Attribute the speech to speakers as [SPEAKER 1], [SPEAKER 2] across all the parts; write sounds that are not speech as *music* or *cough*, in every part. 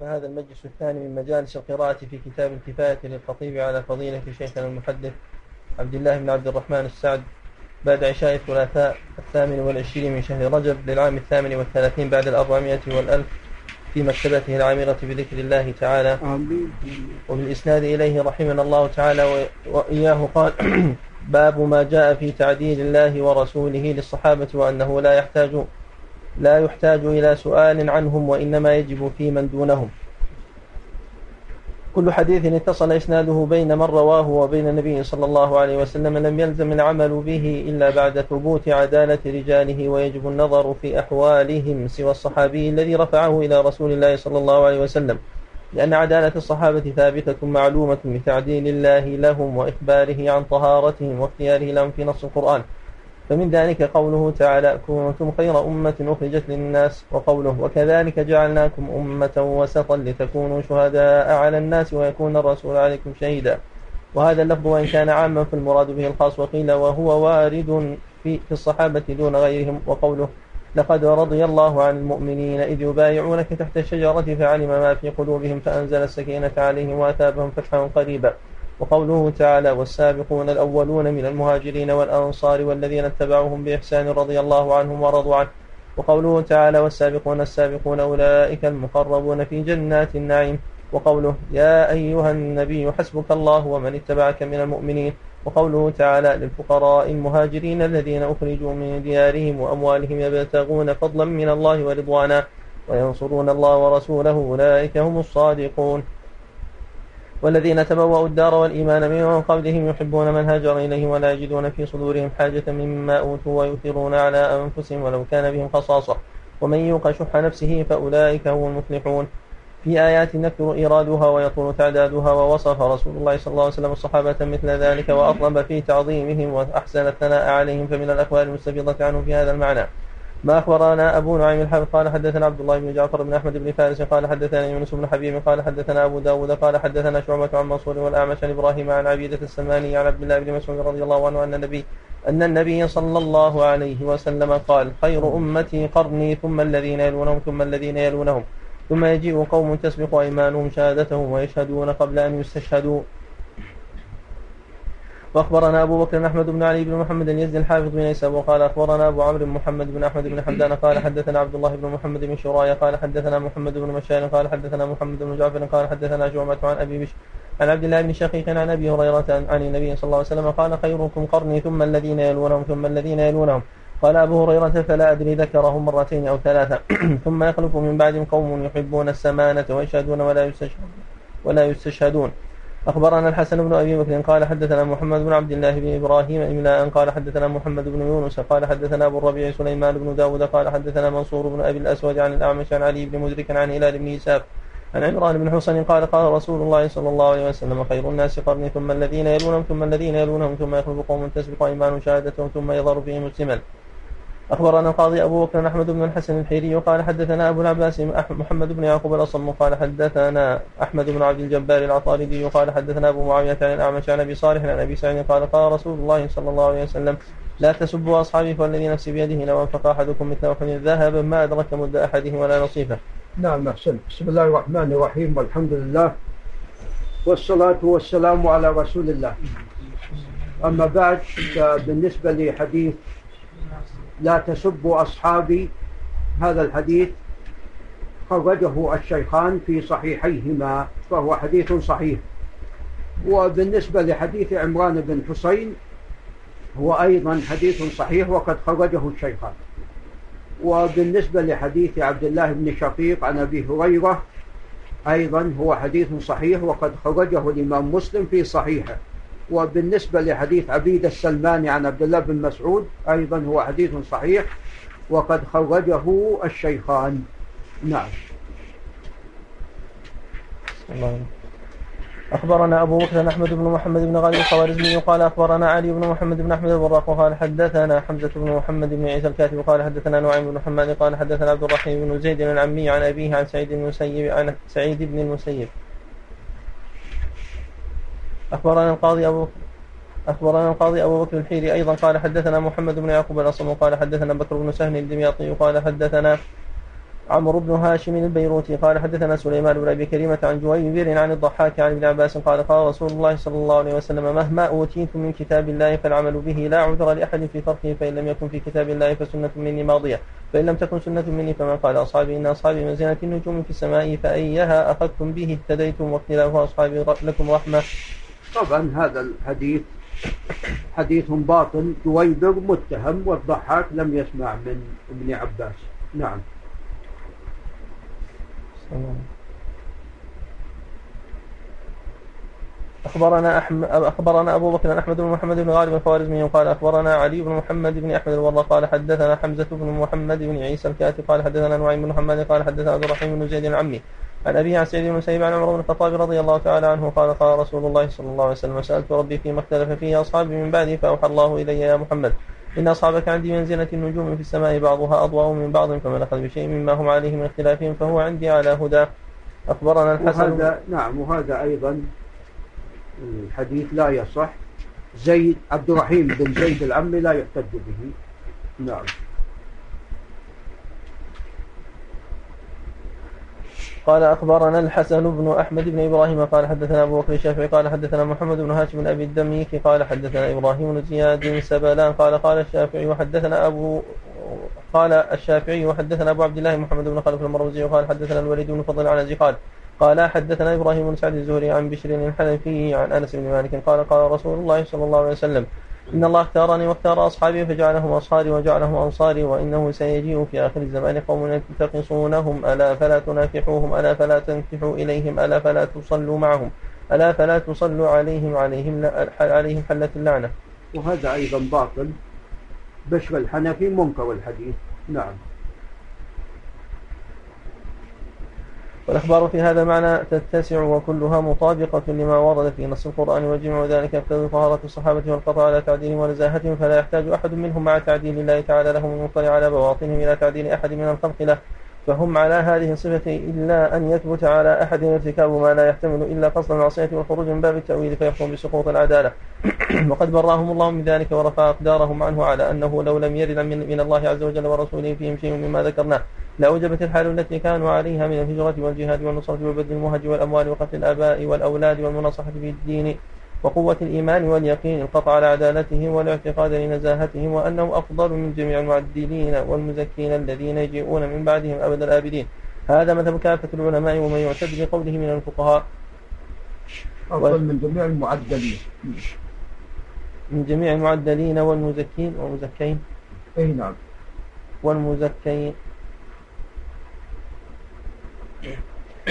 [SPEAKER 1] فهذا المجلس الثاني من مجالس القراءة في كتاب الكفاية للخطيب على فضيلة شيخنا المحدث عبد الله بن عبد الرحمن السعد بعد عشاء الثلاثاء الثامن والعشرين من شهر رجب للعام الثامن والثلاثين بعد الأربعمائة والألف في مكتبته العامرة بذكر الله تعالى وبالإسناد إليه رحمنا الله تعالى وإياه قال *clears throat* باب ما جاء في تعديل الله ورسوله للصحابة وأنه لا يحتاج لا يحتاج إلى سؤال عنهم وإنما يجب في من دونهم كل حديث اتصل إسناده بين من رواه وبين النبي صلى الله عليه وسلم لم يلزم العمل به إلا بعد ثبوت عدالة رجاله ويجب النظر في أحوالهم سوى الصحابي الذي رفعه إلى رسول الله صلى الله عليه وسلم لأن عدالة الصحابة ثابتة معلومة بتعديل الله لهم وإخباره عن طهارتهم واختياره لهم في نص القرآن فمن ذلك قوله تعالى كنتم خير أمة أخرجت للناس وقوله وكذلك جعلناكم أمة وسطا لتكونوا شهداء على الناس ويكون الرسول عليكم شهيدا وهذا اللفظ وإن كان عاما فالمراد به الخاص وقيل وهو وارد في, في الصحابة دون غيرهم وقوله لقد رضي الله عن المؤمنين إذ يبايعونك تحت الشجرة فعلم ما في قلوبهم فأنزل السكينة عليهم وأثابهم فتحا قريبا وقوله تعالى والسابقون الأولون من المهاجرين والأنصار والذين اتبعوهم بإحسان رضي الله عنهم ورضوا عنه وقوله تعالى والسابقون السابقون أولئك المقربون في جنات النعيم وقوله يا أيها النبي حسبك الله ومن اتبعك من المؤمنين وقوله تعالى للفقراء المهاجرين الذين أخرجوا من ديارهم وأموالهم يبتغون فضلا من الله ورضوانا وينصرون الله ورسوله أولئك هم الصادقون والذين تبوأوا الدار والإيمان من قبلهم يحبون من هاجر إليه ولا يجدون في صدورهم حاجة مما أوتوا ويؤثرون على أنفسهم ولو كان بهم خصاصة ومن يوق شح نفسه فأولئك هم المفلحون في آيات نكثر إيرادها ويطول تعدادها ووصف رسول الله صلى الله عليه وسلم الصحابة مثل ذلك وأطلب في تعظيمهم وأحسن الثناء عليهم فمن الأقوال المستفيضة عنه في هذا المعنى ما أخبرنا أبو نعيم الحافظ قال حدثنا عبد الله بن جعفر بن أحمد بن فارس قال حدثنا يونس بن حبيب قال حدثنا أبو داود قال حدثنا شعبة عن منصور والأعمش عن إبراهيم عن عبيدة السماني عن عبد الله بن مسعود رضي الله عنه أن النبي أن النبي صلى الله عليه وسلم قال خير أمتي قرني ثم الذين يلونهم ثم الذين يلونهم ثم يجيء قوم تسبق أيمانهم شهادتهم ويشهدون قبل أن يستشهدوا واخبرنا ابو بكر احمد بن علي بن محمد يزن الحافظ بن عيسى وقال اخبرنا ابو عمرو بن محمد بن احمد بن حمدان قال حدثنا عبد الله بن محمد بن شرايا قال حدثنا محمد بن مشان قال حدثنا محمد بن جعفر قال حدثنا جعمة عن ابي بشر عن عبد الله بن شقيق عن ابي هريره عن النبي صلى الله عليه وسلم قال خيركم قرني ثم الذين يلونهم ثم الذين يلونهم قال أبو هريرة فلا أدري ذكرهم مرتين أو ثلاثة *clears throat* ثم يخلف من بعدهم قوم يحبون السمانة ويشهدون ولا يستشهدون ولا يستشهدون أخبرنا الحسن بن أبي بكر قال حدثنا محمد بن عبد الله بن إبراهيم إملاء قال حدثنا محمد بن يونس قال حدثنا أبو الربيع سليمان بن داود قال حدثنا منصور بن أبي الأسود عن الأعمش عن علي بن مدرك عن هلال بن يساف عن عمران بن حسن قال قال رسول الله صلى الله عليه وسلم خير الناس قرني ثم الذين يلونهم ثم الذين يلونهم ثم يخلف قوم تسبق أيمان شهادتهم ثم يظهر فيهم السمن أخبرنا القاضي أبو بكر أحمد بن الحسن الحيري قال حدثنا أبو العباس محمد بن يعقوب الأصم قال حدثنا أحمد بن عبد الجبار العطاردي قال حدثنا أبو معاوية عن الأعمش عن أبي صالح عن أبي سعيد قال قال رسول الله صلى الله عليه وسلم لا تسبوا أصحابي فالذي نفسي بيده لو أنفق أحدكم مثل أحد ذهبا ما أدرك مد أحدهم ولا نصيفه
[SPEAKER 2] نعم أحسن بسم الله الرحمن الرحيم والحمد لله والصلاة والسلام على رسول الله أما بعد بالنسبة لحديث لا تسبوا أصحابي هذا الحديث خرجه الشيخان في صحيحيهما فهو حديث صحيح وبالنسبة لحديث عمران بن حسين هو أيضا حديث صحيح وقد خرجه الشيخان وبالنسبة لحديث عبد الله بن شقيق عن أبي هريرة أيضا هو حديث صحيح وقد خرجه الإمام مسلم في صحيحه وبالنسبة لحديث عبيد السلماني عن عبد الله بن مسعود أيضا هو حديث صحيح وقد خرجه الشيخان نعم الله. أخبرنا أبو بكر أحمد بن محمد بن غالي الخوارزمي قال أخبرنا علي بن محمد بن أحمد الوراق قال حدثنا حمزة بن محمد بن عيسى الكاتب قال حدثنا نعيم بن حماد قال حدثنا عبد الرحيم بن زيد العمي عن أبيه عن سعيد بن المسيب عن سعيد بن المسيب أخبرنا القاضي أبو أخبرنا القاضي أبو بكر الحيري أيضا قال حدثنا محمد بن يعقوب الأصم قال حدثنا بكر بن سهل الدمياطي قال حدثنا عمرو بن هاشم البيروتي قال حدثنا سليمان بن أبي كريمة عن جويبير عن الضحاك عن ابن عباس قال قال رسول الله صلى الله عليه وسلم مهما أوتيتم من كتاب الله فالعمل به لا عذر لأحد في تركه فإن لم يكن في كتاب الله فسنة مني ماضية فإن لم تكن سنة مني فمن قال أصحابي إن أصحابي منزلة النجوم في السماء فأيها أخذتم به اهتديتم واختلاف أصحابي لكم رحمة طبعا هذا الحديث حديث باطل جويبر متهم والضحاك لم يسمع من ابن عباس نعم أخبرنا أحمد أخبرنا أبو بكر أحمد بن محمد بن غالب الخوارزمي قال أخبرنا علي بن محمد بن أحمد والله قال حدثنا حمزة بن محمد بن عيسى الكاتب قال حدثنا نعيم بن محمد قال حدثنا عبد الرحيم بن زيد عمي عن أبي عن سعيد بن المسيب عن عمر بن الخطاب رضي الله تعالى عنه قال قال رسول الله صلى الله عليه وسلم سألت ربي فيما اختلف فيه أصحابي من بعدي فأوحى الله إلي يا محمد إن أصحابك عندي منزلة النجوم في السماء بعضها أضواء من بعض فمن أخذ بشيء مما هم عليه من اختلافهم فهو عندي على هدى أخبرنا الحسن وهذا نعم وهذا أيضا الحديث لا يصح زيد عبد الرحيم بن زيد العمي لا يحتج به نعم قال أخبرنا الحسن بن أحمد بن إبراهيم قال حدثنا أبو بكر الشافعي قال حدثنا محمد بن هاشم بن أبي الدميك قال حدثنا إبراهيم بن زياد سبلان قال قال الشافعي وحدثنا أبو قال الشافعي وحدثنا أبو عبد الله محمد بن خلف المروزي قال حدثنا الوليد بن فضل عن قال قال حدثنا إبراهيم بن سعد الزهري عن بشر الحنفي عن أنس بن مالك قال قال رسول الله صلى الله عليه وسلم إن الله اختارني واختار أصحابي فجعلهم أصحابي وجعلهم أنصاري وإنه سيجيء في آخر الزمان قوم تنتقصونهم ألا فلا تنافحوهم ألا فلا تنكحوا إليهم ألا فلا تصلوا معهم ألا فلا تصلوا عليهم عليهم عليهم حلة اللعنة وهذا أيضا باطل بشر الحنفي منكر الحديث نعم والأخبار في هذا معنى تتسع وكلها مطابقة لما ورد في نص القرآن وجمع ذلك ابتدوا طهارة الصحابة والقطع على تعديلهم ونزاهتهم فلا يحتاج أحد منهم مع تعديل الله تعالى لهم المطلع على بواطنهم إلى تعديل أحد من الخلق له فهم على هذه الصفة إلا أن يثبت على أحد ارتكاب ما لا يحتمل إلا قصد المعصية والخروج من باب التأويل فيحكم بسقوط العدالة *coughs* وقد براهم الله من ذلك ورفع أقدارهم عنه على أنه لو لم يرد من الله عز وجل ورسوله فيهم شيء مما ذكرناه لأوجبت الحال التي كانوا عليها من الهجرة والجهاد والنصرة وبذل المهج والأموال وقتل الآباء والأولاد والمناصحة في الدين وقوة الإيمان واليقين القطع على عدالتهم والاعتقاد لنزاهتهم وأنهم أفضل من جميع المعدلين والمزكين الذين يجيئون من بعدهم أبد الآبدين هذا مذهب كافة العلماء ومن يعتد بقوله من الفقهاء أفضل من جميع المعدلين من جميع المعدلين والمزكين والمزكين أي نعم والمزكين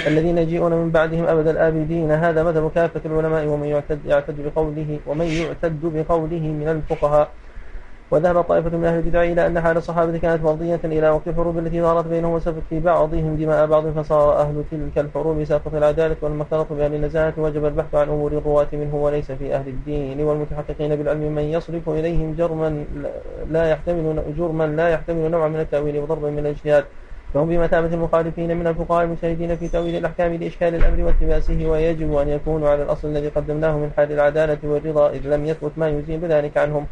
[SPEAKER 2] الذين يجيئون من بعدهم أبد الآبدين هذا مذهب كافة العلماء ومن يعتد, يعتد بقوله ومن يعتد بقوله من الفقهاء وذهب طائفة من أهل البدع إلى أن حال الصحابة كانت مرضية إلى وقت الحروب التي ظهرت بينهم وسفك في بعضهم دماء بعض فصار أهل تلك الحروب ساقط العدالة والمكرة بأهل النزاهة وجب البحث عن أمور الرواة منه وليس في أهل الدين والمتحققين بالعلم من يصرف إليهم جرما لا يحتمل جرما لا يحتمل نوعا من التأويل وضربا من الاجتهاد فهم بمثابة المخالفين من الفقهاء المجتهدين في تأويل الأحكام لإشكال الأمر والتباسه ويجب أن يكونوا على الأصل الذي قدمناه من حال العدالة والرضا إذ لم يثبت ما يزيل بذلك عنهم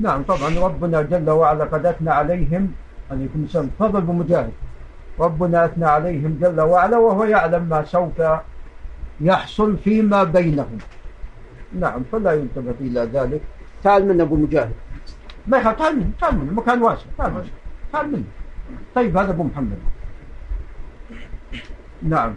[SPEAKER 2] نعم طبعا ربنا جل وعلا قد أثنى عليهم عليكم السلام فضل بمجاهد ربنا أثنى عليهم جل وعلا وهو يعلم ما سوف يحصل فيما بينهم نعم فلا ينتبه إلى ذلك تعال من أبو مجاهد ما تعال منه تعال منه مكان واسع تعال منه تعال منه طيب هذا أبو محمد نعم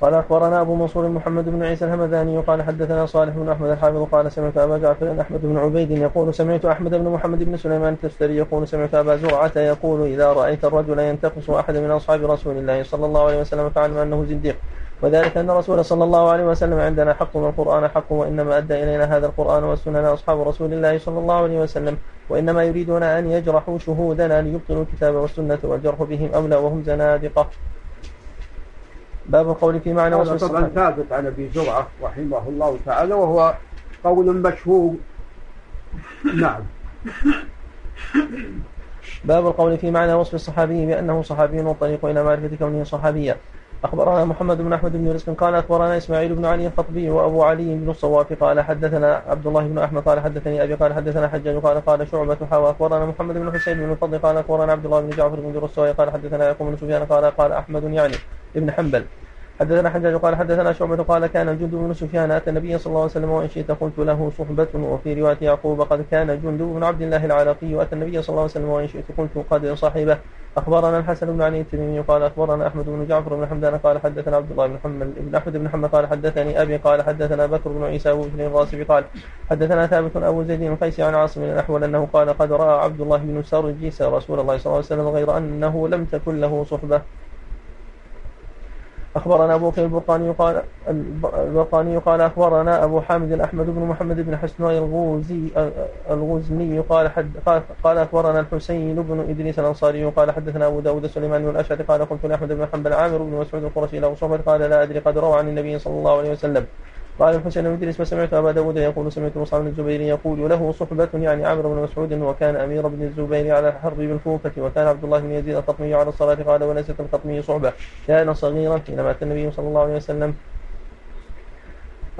[SPEAKER 2] قال اخبرنا ابو منصور محمد بن عيسى الهمذاني قال حدثنا صالح بن احمد الحافظ قال سمعت ابا جعفر احمد بن عبيد يقول سمعت احمد بن محمد بن سليمان التستري يقول سمعت ابا زرعه يقول اذا رايت الرجل ينتقص احد من اصحاب رسول الله صلى الله عليه وسلم فاعلم انه زنديق وذلك أن الرسول صلى الله عليه وسلم عندنا حق والقرآن حق وإنما أدى إلينا هذا القرآن والسنة أصحاب رسول الله صلى الله عليه وسلم وإنما يريدون أن يجرحوا شهودنا ليبطلوا الكتاب والسنة والجرح بهم أولى وهم زنادقة باب القول في معنى وصف طبعا ثابت عن ابي زرعه رحمه الله تعالى وهو قول مشهور نعم باب القول في معنى وصف الصحابي بأنه صحابي والطريق إلى معرفة كونه صحابيا أخبرنا محمد بن أحمد بن رزق قال أخبرنا إسماعيل بن علي الخطبي وأبو علي بن الصواف قال حدثنا عبد الله بن أحمد قال حدثني أبي قال حدثنا حجاج قال قال شعبة حوى أخبرنا محمد بن حسين بن الفضل قال أخبرنا عبد الله بن جعفر بن درسوي قال حدثنا يقوم بن سفيان قال قال أحمد يعني ابن حنبل حدثنا حجاج قال حدثنا شعبة قال كان جند بن سفيان أتى النبي صلى الله عليه وسلم وإن شئت قلت له صحبة وفي رواية يعقوب قد كان جند بن عبد الله العراقي أتى النبي صلى الله عليه وسلم وإن شئت قلت قد صاحبه أخبرنا الحسن بن علي التميمي قال أخبرنا أحمد بن جعفر بن حمدان قال حدثنا عبد الله بن محمد بن أحمد بن محمد قال حدثني أبي قال حدثنا بكر بن عيسى أبو بن الراسب قال حدثنا ثابت أبو زيد بن قيس عن عاصم الأحول أنه قال قد رأى عبد الله بن سرجيس رسول الله صلى الله عليه وسلم غير أنه لم تكن له صحبة أخبرنا أبو بكر البرقاني قال البرقاني قال أخبرنا أبو حامد الأحمد بن محمد بن حسن الغوزي الغزني قال حد قال أخبرنا الحسين بن إدريس الأنصاري قال حدثنا أبو داود سليمان بن الأشعث قال قلت لأحمد بن حنبل عامر بن مسعود القرشي له صحبة قال لا أدري قد روى عن النبي صلى الله عليه وسلم قال الحسين بن إدريس فسمعت أبا داود يقول سمعت مصعب بن الزبير يقول له صحبة يعني عمرو بن مسعود وكان أمير بن الزبير على الحرب بالكوفة وكان عبد الله بن يزيد القطمي على الصلاة قال وليست القطمي صحبة كان صغيرا حين مات النبي صلى الله عليه وسلم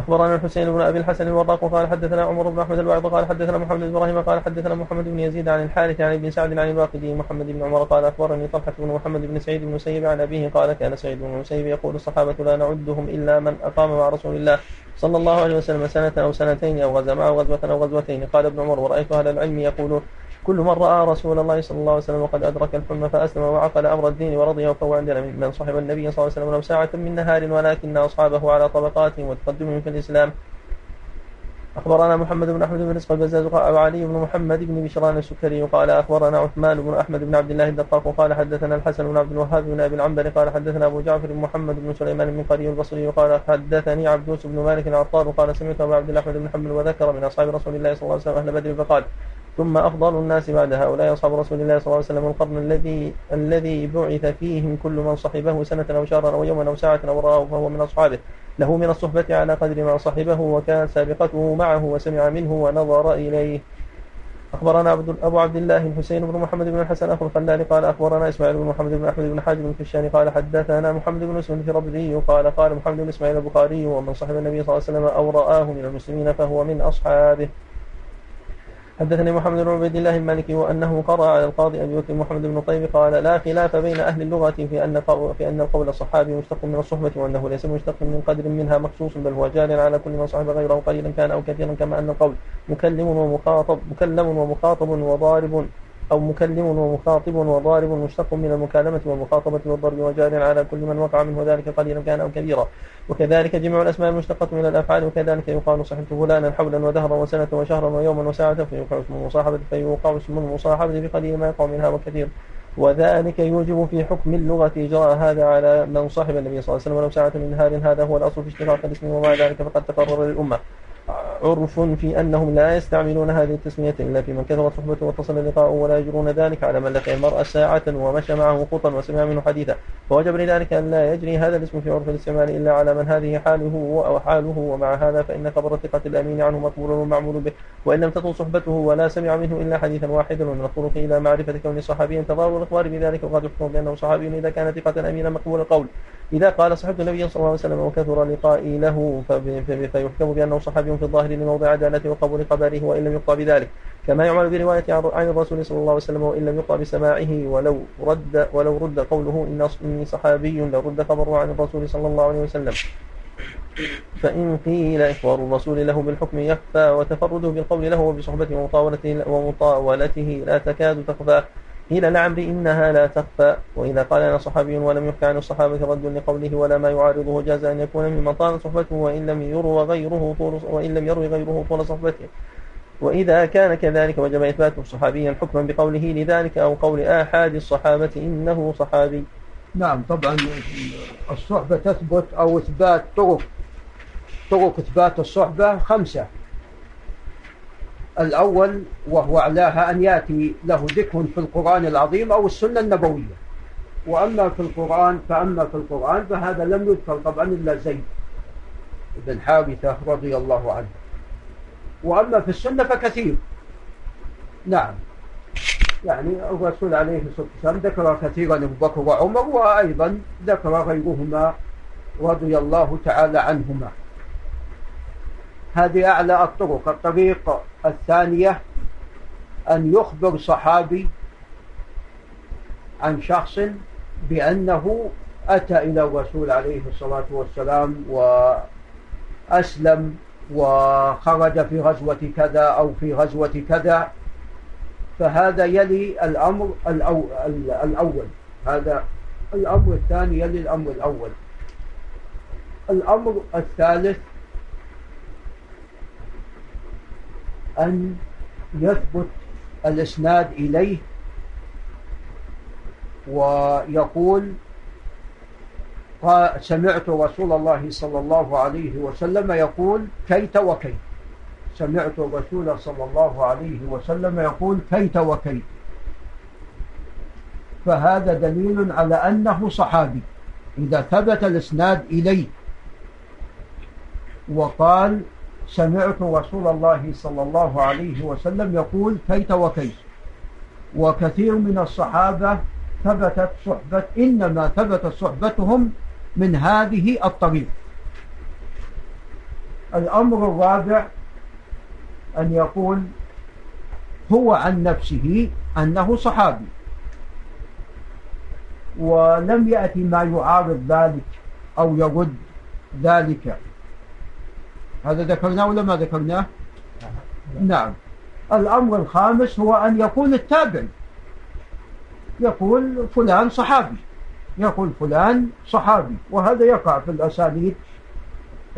[SPEAKER 2] اخبرنا الحسين بن ابي الحسن الوراق قال حدثنا عمر بن احمد الواعظ قال حدثنا محمد بن ابراهيم قال حدثنا محمد بن يزيد عن الحارث عن ابن سعد عن الواقدي محمد بن عمر قال اخبرني طلحه بن محمد بن سعيد بن المسيب عن ابيه قال كان سعيد بن المسيب يقول الصحابه لا نعدهم الا من اقام مع رسول الله صلى الله عليه وسلم سنه او سنتين او غزا معه غزوه او غزوتين قال ابن عمر ورايت اهل العلم يقولون كل من رأى رسول الله صلى الله عليه وسلم وقد أدرك الحلم فأسلم وعقل أمر الدين ورضي وفوى عندنا من صحب النبي صلى الله عليه وسلم ساعة من نهار ولكن أصحابه على طبقات وتقدمهم في الإسلام أخبرنا محمد بن أحمد بن رزق البزاز قال علي بن محمد بن بشران السكري قال أخبرنا عثمان بن أحمد بن عبد الله الدقاق قال حدثنا الحسن بن عبد الوهاب بن أبي العنبر قال حدثنا أبو جعفر بن محمد بن سليمان بن قري البصري قال حدثني عبدوس بن مالك العطار قال سمعت أبو عبد الأحمد بن حنبل وذكر من أصحاب رسول الله صلى الله عليه وسلم أهل بدر فقال ثم أفضل الناس بعد هؤلاء أصحاب رسول الله صلى الله عليه وسلم القرن الذي الذي بعث فيهم كل من صحبه سنة أو شهرا أو يوما أو ساعة أو رآه فهو من أصحابه له من الصحبة على قدر ما صحبه وكانت سابقته معه وسمع منه ونظر إليه أخبرنا عبد أبو عبد الله الحسين بن محمد بن الحسن أخو الخلال قال أخبرنا إسماعيل بن محمد بن أحمد بن حاجب بن قال حدثنا محمد بن في الربعي قال قال محمد بن إسماعيل البخاري ومن صحب النبي صلى الله عليه وسلم أو رآه من المسلمين فهو من أصحابه حدثني محمد بن عبيد الله المالكي وأنه قرأ على القاضي أبي بكر محمد بن طيب قال لا خلاف بين أهل اللغة في أن في أن القول الصحابي مشتق من الصحبة وأنه ليس مشتق من قدر منها مخصوص بل هو جار على كل من صاحب غيره قليلا كان أو كثيرا كما أن القول مكلم ومخاطب مكلم ومخاطب وضارب أو مكلم ومخاطب وضارب مشتق من المكالمة والمخاطبة والضرب وجار على كل من وقع منه ذلك قليلا كان أو كبيرا وكذلك جمع الأسماء المشتقة من الأفعال وكذلك يقال صحبت فلانا حولا ودهرا وسنة وشهرا ويوما وساعة فيوقع اسم المصاحبة فيوقع اسم المصاحبة بقليل ما يقع منها وكثير وذلك يوجب في حكم اللغة إجراء هذا على من صاحب النبي صلى الله عليه وسلم ولو ساعة من نهار هذا هو الأصل في اشتقاق الاسم ومع ذلك فقد تقرر للأمة عرف في أنهم لا يستعملون هذه التسمية إلا في من كثرت صحبته واتصل اللقاء ولا يجرون ذلك على من لقي المرأة ساعة ومشى معه خطا وسمع منه حديثا فوجب لذلك أن لا يجري هذا الاسم في عرف الاستعمال إلا على من هذه حاله أو حاله ومع هذا فإن خبر ثقة الأمين عنه مقبول ومعمول به وإن لم تكن صحبته ولا سمع منه إلا حديثا واحدا ومن الطرق إلى معرفة كون صحابيا تضارب الإخبار بذلك وقد يحكم بأنه صحابي إذا كان ثقة أمينا مقبول القول إذا قال صحبت النبي صلى الله عليه وسلم وكثر لقائي له فيحكم بأنه صحابي في الظاهر لموضع عدالته وقبول خبره وإن لم يقطع بذلك كما يعمل برواية عن الرسول صلى الله عليه وسلم وإن لم يقطع بسماعه ولو رد ولو رد قوله إني صحابي لرد خبره عن الرسول صلى الله عليه وسلم فإن قيل إخبار الرسول له بالحكم يخفى وتفرده بالقول له وبصحبته ومطاولته, ومطاولته لا تكاد تخفى قيل لعمري إنها لا تخفى وإذا قال أنا صحابي ولم يحكى عن الصحابة رد لقوله ولا ما يعارضه جاز أن يكون ممن طال صحبته وإن لم يروى غيره طول وإن لم يروي غيره طول صحبته وإذا كان كذلك وجب إثباته صحابيا حكما بقوله لذلك أو قول آحاد الصحابة إنه صحابي نعم طبعا الصحبة تثبت أو إثبات طرق طرق إثبات الصحبة خمسة الأول وهو أعلاها أن يأتي له ذكر في القرآن العظيم أو السنة النبوية وأما في القرآن فأما في القرآن فهذا لم يذكر طبعا إلا زيد بن حارثة رضي الله عنه وأما في السنة فكثير نعم يعني الرسول عليه الصلاة والسلام ذكر كثيرا أبو بكر وعمر وأيضا ذكر غيرهما رضي الله تعالى عنهما هذه أعلى الطرق الطريق الثانية أن يخبر صحابي عن شخص بأنه أتى إلى الرسول عليه الصلاة والسلام وأسلم وخرج في غزوة كذا أو في غزوة كذا فهذا يلي الأمر الأول هذا الأمر الثاني يلي الأمر الأول الأمر الثالث أن يثبت الإسناد إليه ويقول سمعت رسول الله صلى الله عليه وسلم يقول كيت وكيت سمعت رسول صلى الله عليه وسلم يقول كيت وكيت فهذا دليل على أنه صحابي إذا ثبت الإسناد إليه وقال سمعت رسول الله صلى الله عليه وسلم يقول كيت وكيت وكثير من الصحابة ثبتت صحبة إنما ثبتت صحبتهم من هذه الطريق الأمر الرابع أن يقول هو عن نفسه أنه صحابي ولم يأتي ما يعارض ذلك أو يرد ذلك هذا ذكرناه ولا ما ذكرناه نعم الأمر الخامس هو أن يكون التابع يقول فلان صحابي يقول فلان صحابي وهذا يقع في الأساليب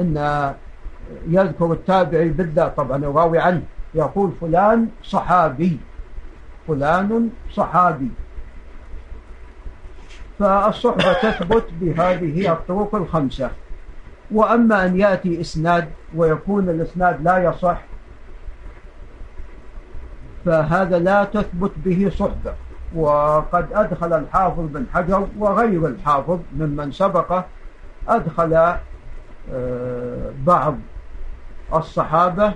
[SPEAKER 2] أن يذكر التابعي بالذات طبعا يراوي عنه يقول فلان صحابي فلان صحابي فالصحبة تثبت بهذه الطرق الخمسة وأما أن يأتي إسناد ويكون الإسناد لا يصح فهذا لا تثبت به صحبة وقد أدخل الحافظ بن حجر وغير الحافظ ممن سبقه أدخل آه، بعض الصحابة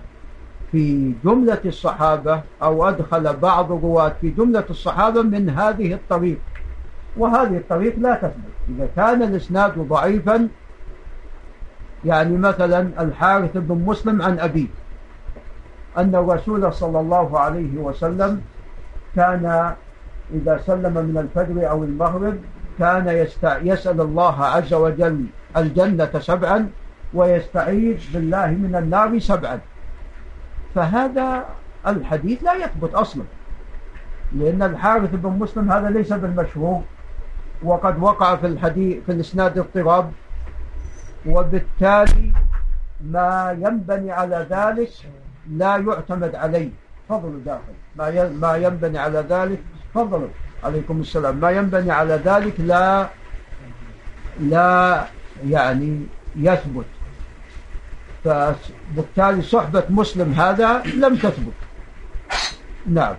[SPEAKER 2] في جملة الصحابة أو أدخل بعض الرواة في جملة الصحابة من هذه الطريق وهذه الطريق لا تثبت إذا كان الإسناد ضعيفا يعني مثلا الحارث بن مسلم عن أبيه أن الرسول صلى الله عليه وسلم كان إذا سلم من الفجر أو المغرب كان يستع... يسأل الله عز وجل الجنة سبعا ويستعيذ بالله من النار سبعا فهذا الحديث لا يثبت أصلا لأن الحارث بن مسلم هذا ليس بالمشهور وقد وقع في الحديث في الإسناد اضطراب وبالتالي ما ينبني على ذلك لا يعتمد عليه فضل داخل ما ما ينبني على ذلك فضل عليكم السلام ما ينبني على ذلك لا لا يعني يثبت فبالتالي صحبة مسلم هذا لم تثبت نعم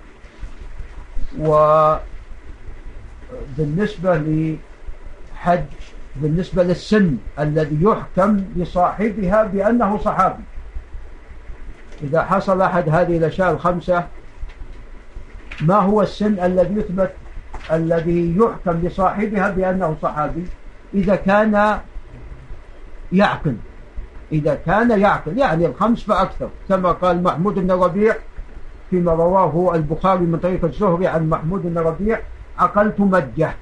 [SPEAKER 2] وبالنسبة لحج بالنسبة للسن الذي يحكم لصاحبها بأنه صحابي إذا حصل أحد هذه الأشياء الخمسة ما هو السن الذي يثبت الذي يحكم لصاحبها بأنه صحابي إذا كان يعقل إذا كان يعقل يعني الخمس فأكثر كما قال محمود بن ربيع فيما رواه البخاري من طريق الزهري عن محمود بن ربيع عقلت مجه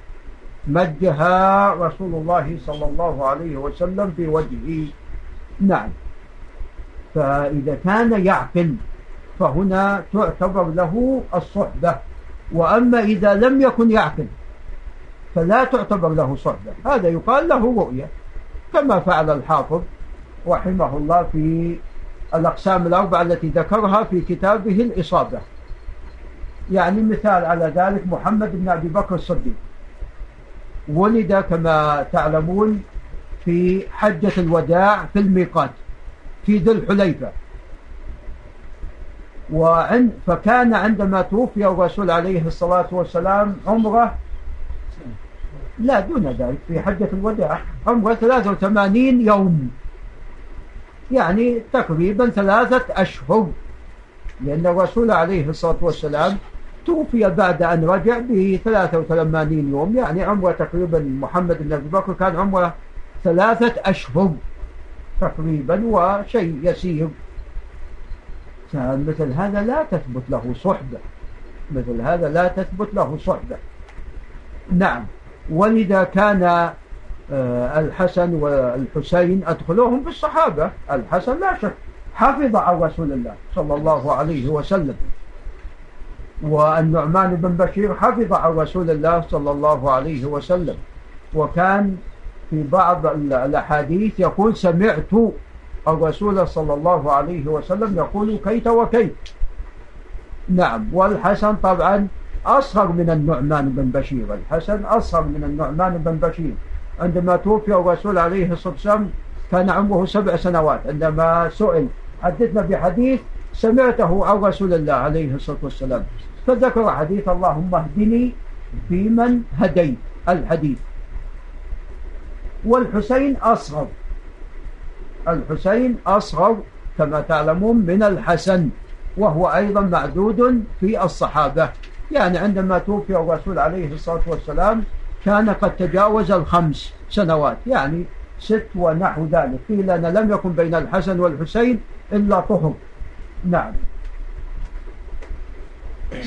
[SPEAKER 2] مدها رسول الله صلى الله عليه وسلم في وجهه نعم فإذا كان يعقل فهنا تعتبر له الصحبة وأما إذا لم يكن يعقل فلا تعتبر له صحبة هذا يقال له رؤية كما فعل الحافظ رحمه الله في الأقسام الأربعة التي ذكرها في كتابه الإصابة يعني مثال على ذلك محمد بن أبي بكر الصديق ولد كما تعلمون في حجة الوداع في الميقات في ذي الحليفة وعند فكان عندما توفي الرسول عليه الصلاة والسلام عمره لا دون ذلك في حجة الوداع عمره 83 يوم يعني تقريبا ثلاثة أشهر لأن الرسول عليه الصلاة والسلام توفي بعد أن رجع به 83 يوم يعني عمره تقريبا محمد بن أبي بكر كان عمره ثلاثة أشهر تقريبا وشيء يسير مثل هذا لا تثبت له صحبة مثل هذا لا تثبت له صحبة نعم ولذا كان آه، الحسن والحسين أدخلوهم بالصحابة الحسن لا شك حفظ عن رسول الله صلى الله عليه وسلم والنعمان بن بشير حفظ عن رسول الله صلى الله عليه وسلم وكان في بعض الأحاديث يقول سمعت الرسول صلى الله عليه وسلم يقول كيت وكيت نعم والحسن طبعا أصغر من النعمان بن بشير الحسن أصغر من النعمان بن بشير عندما توفي الرسول عليه الصلاة والسلام كان عمره سبع سنوات عندما سئل حدثنا بحديث سمعته عن رسول الله عليه الصلاة والسلام فذكر حديث اللهم اهدني فيمن هديت الحديث والحسين أصغر الحسين أصغر كما تعلمون من الحسن وهو أيضا معدود في الصحابة يعني عندما توفي الرسول عليه الصلاة والسلام كان قد تجاوز الخمس سنوات يعني ست ونحو ذلك قيل أن لم يكن بين الحسن والحسين إلا طهر نعم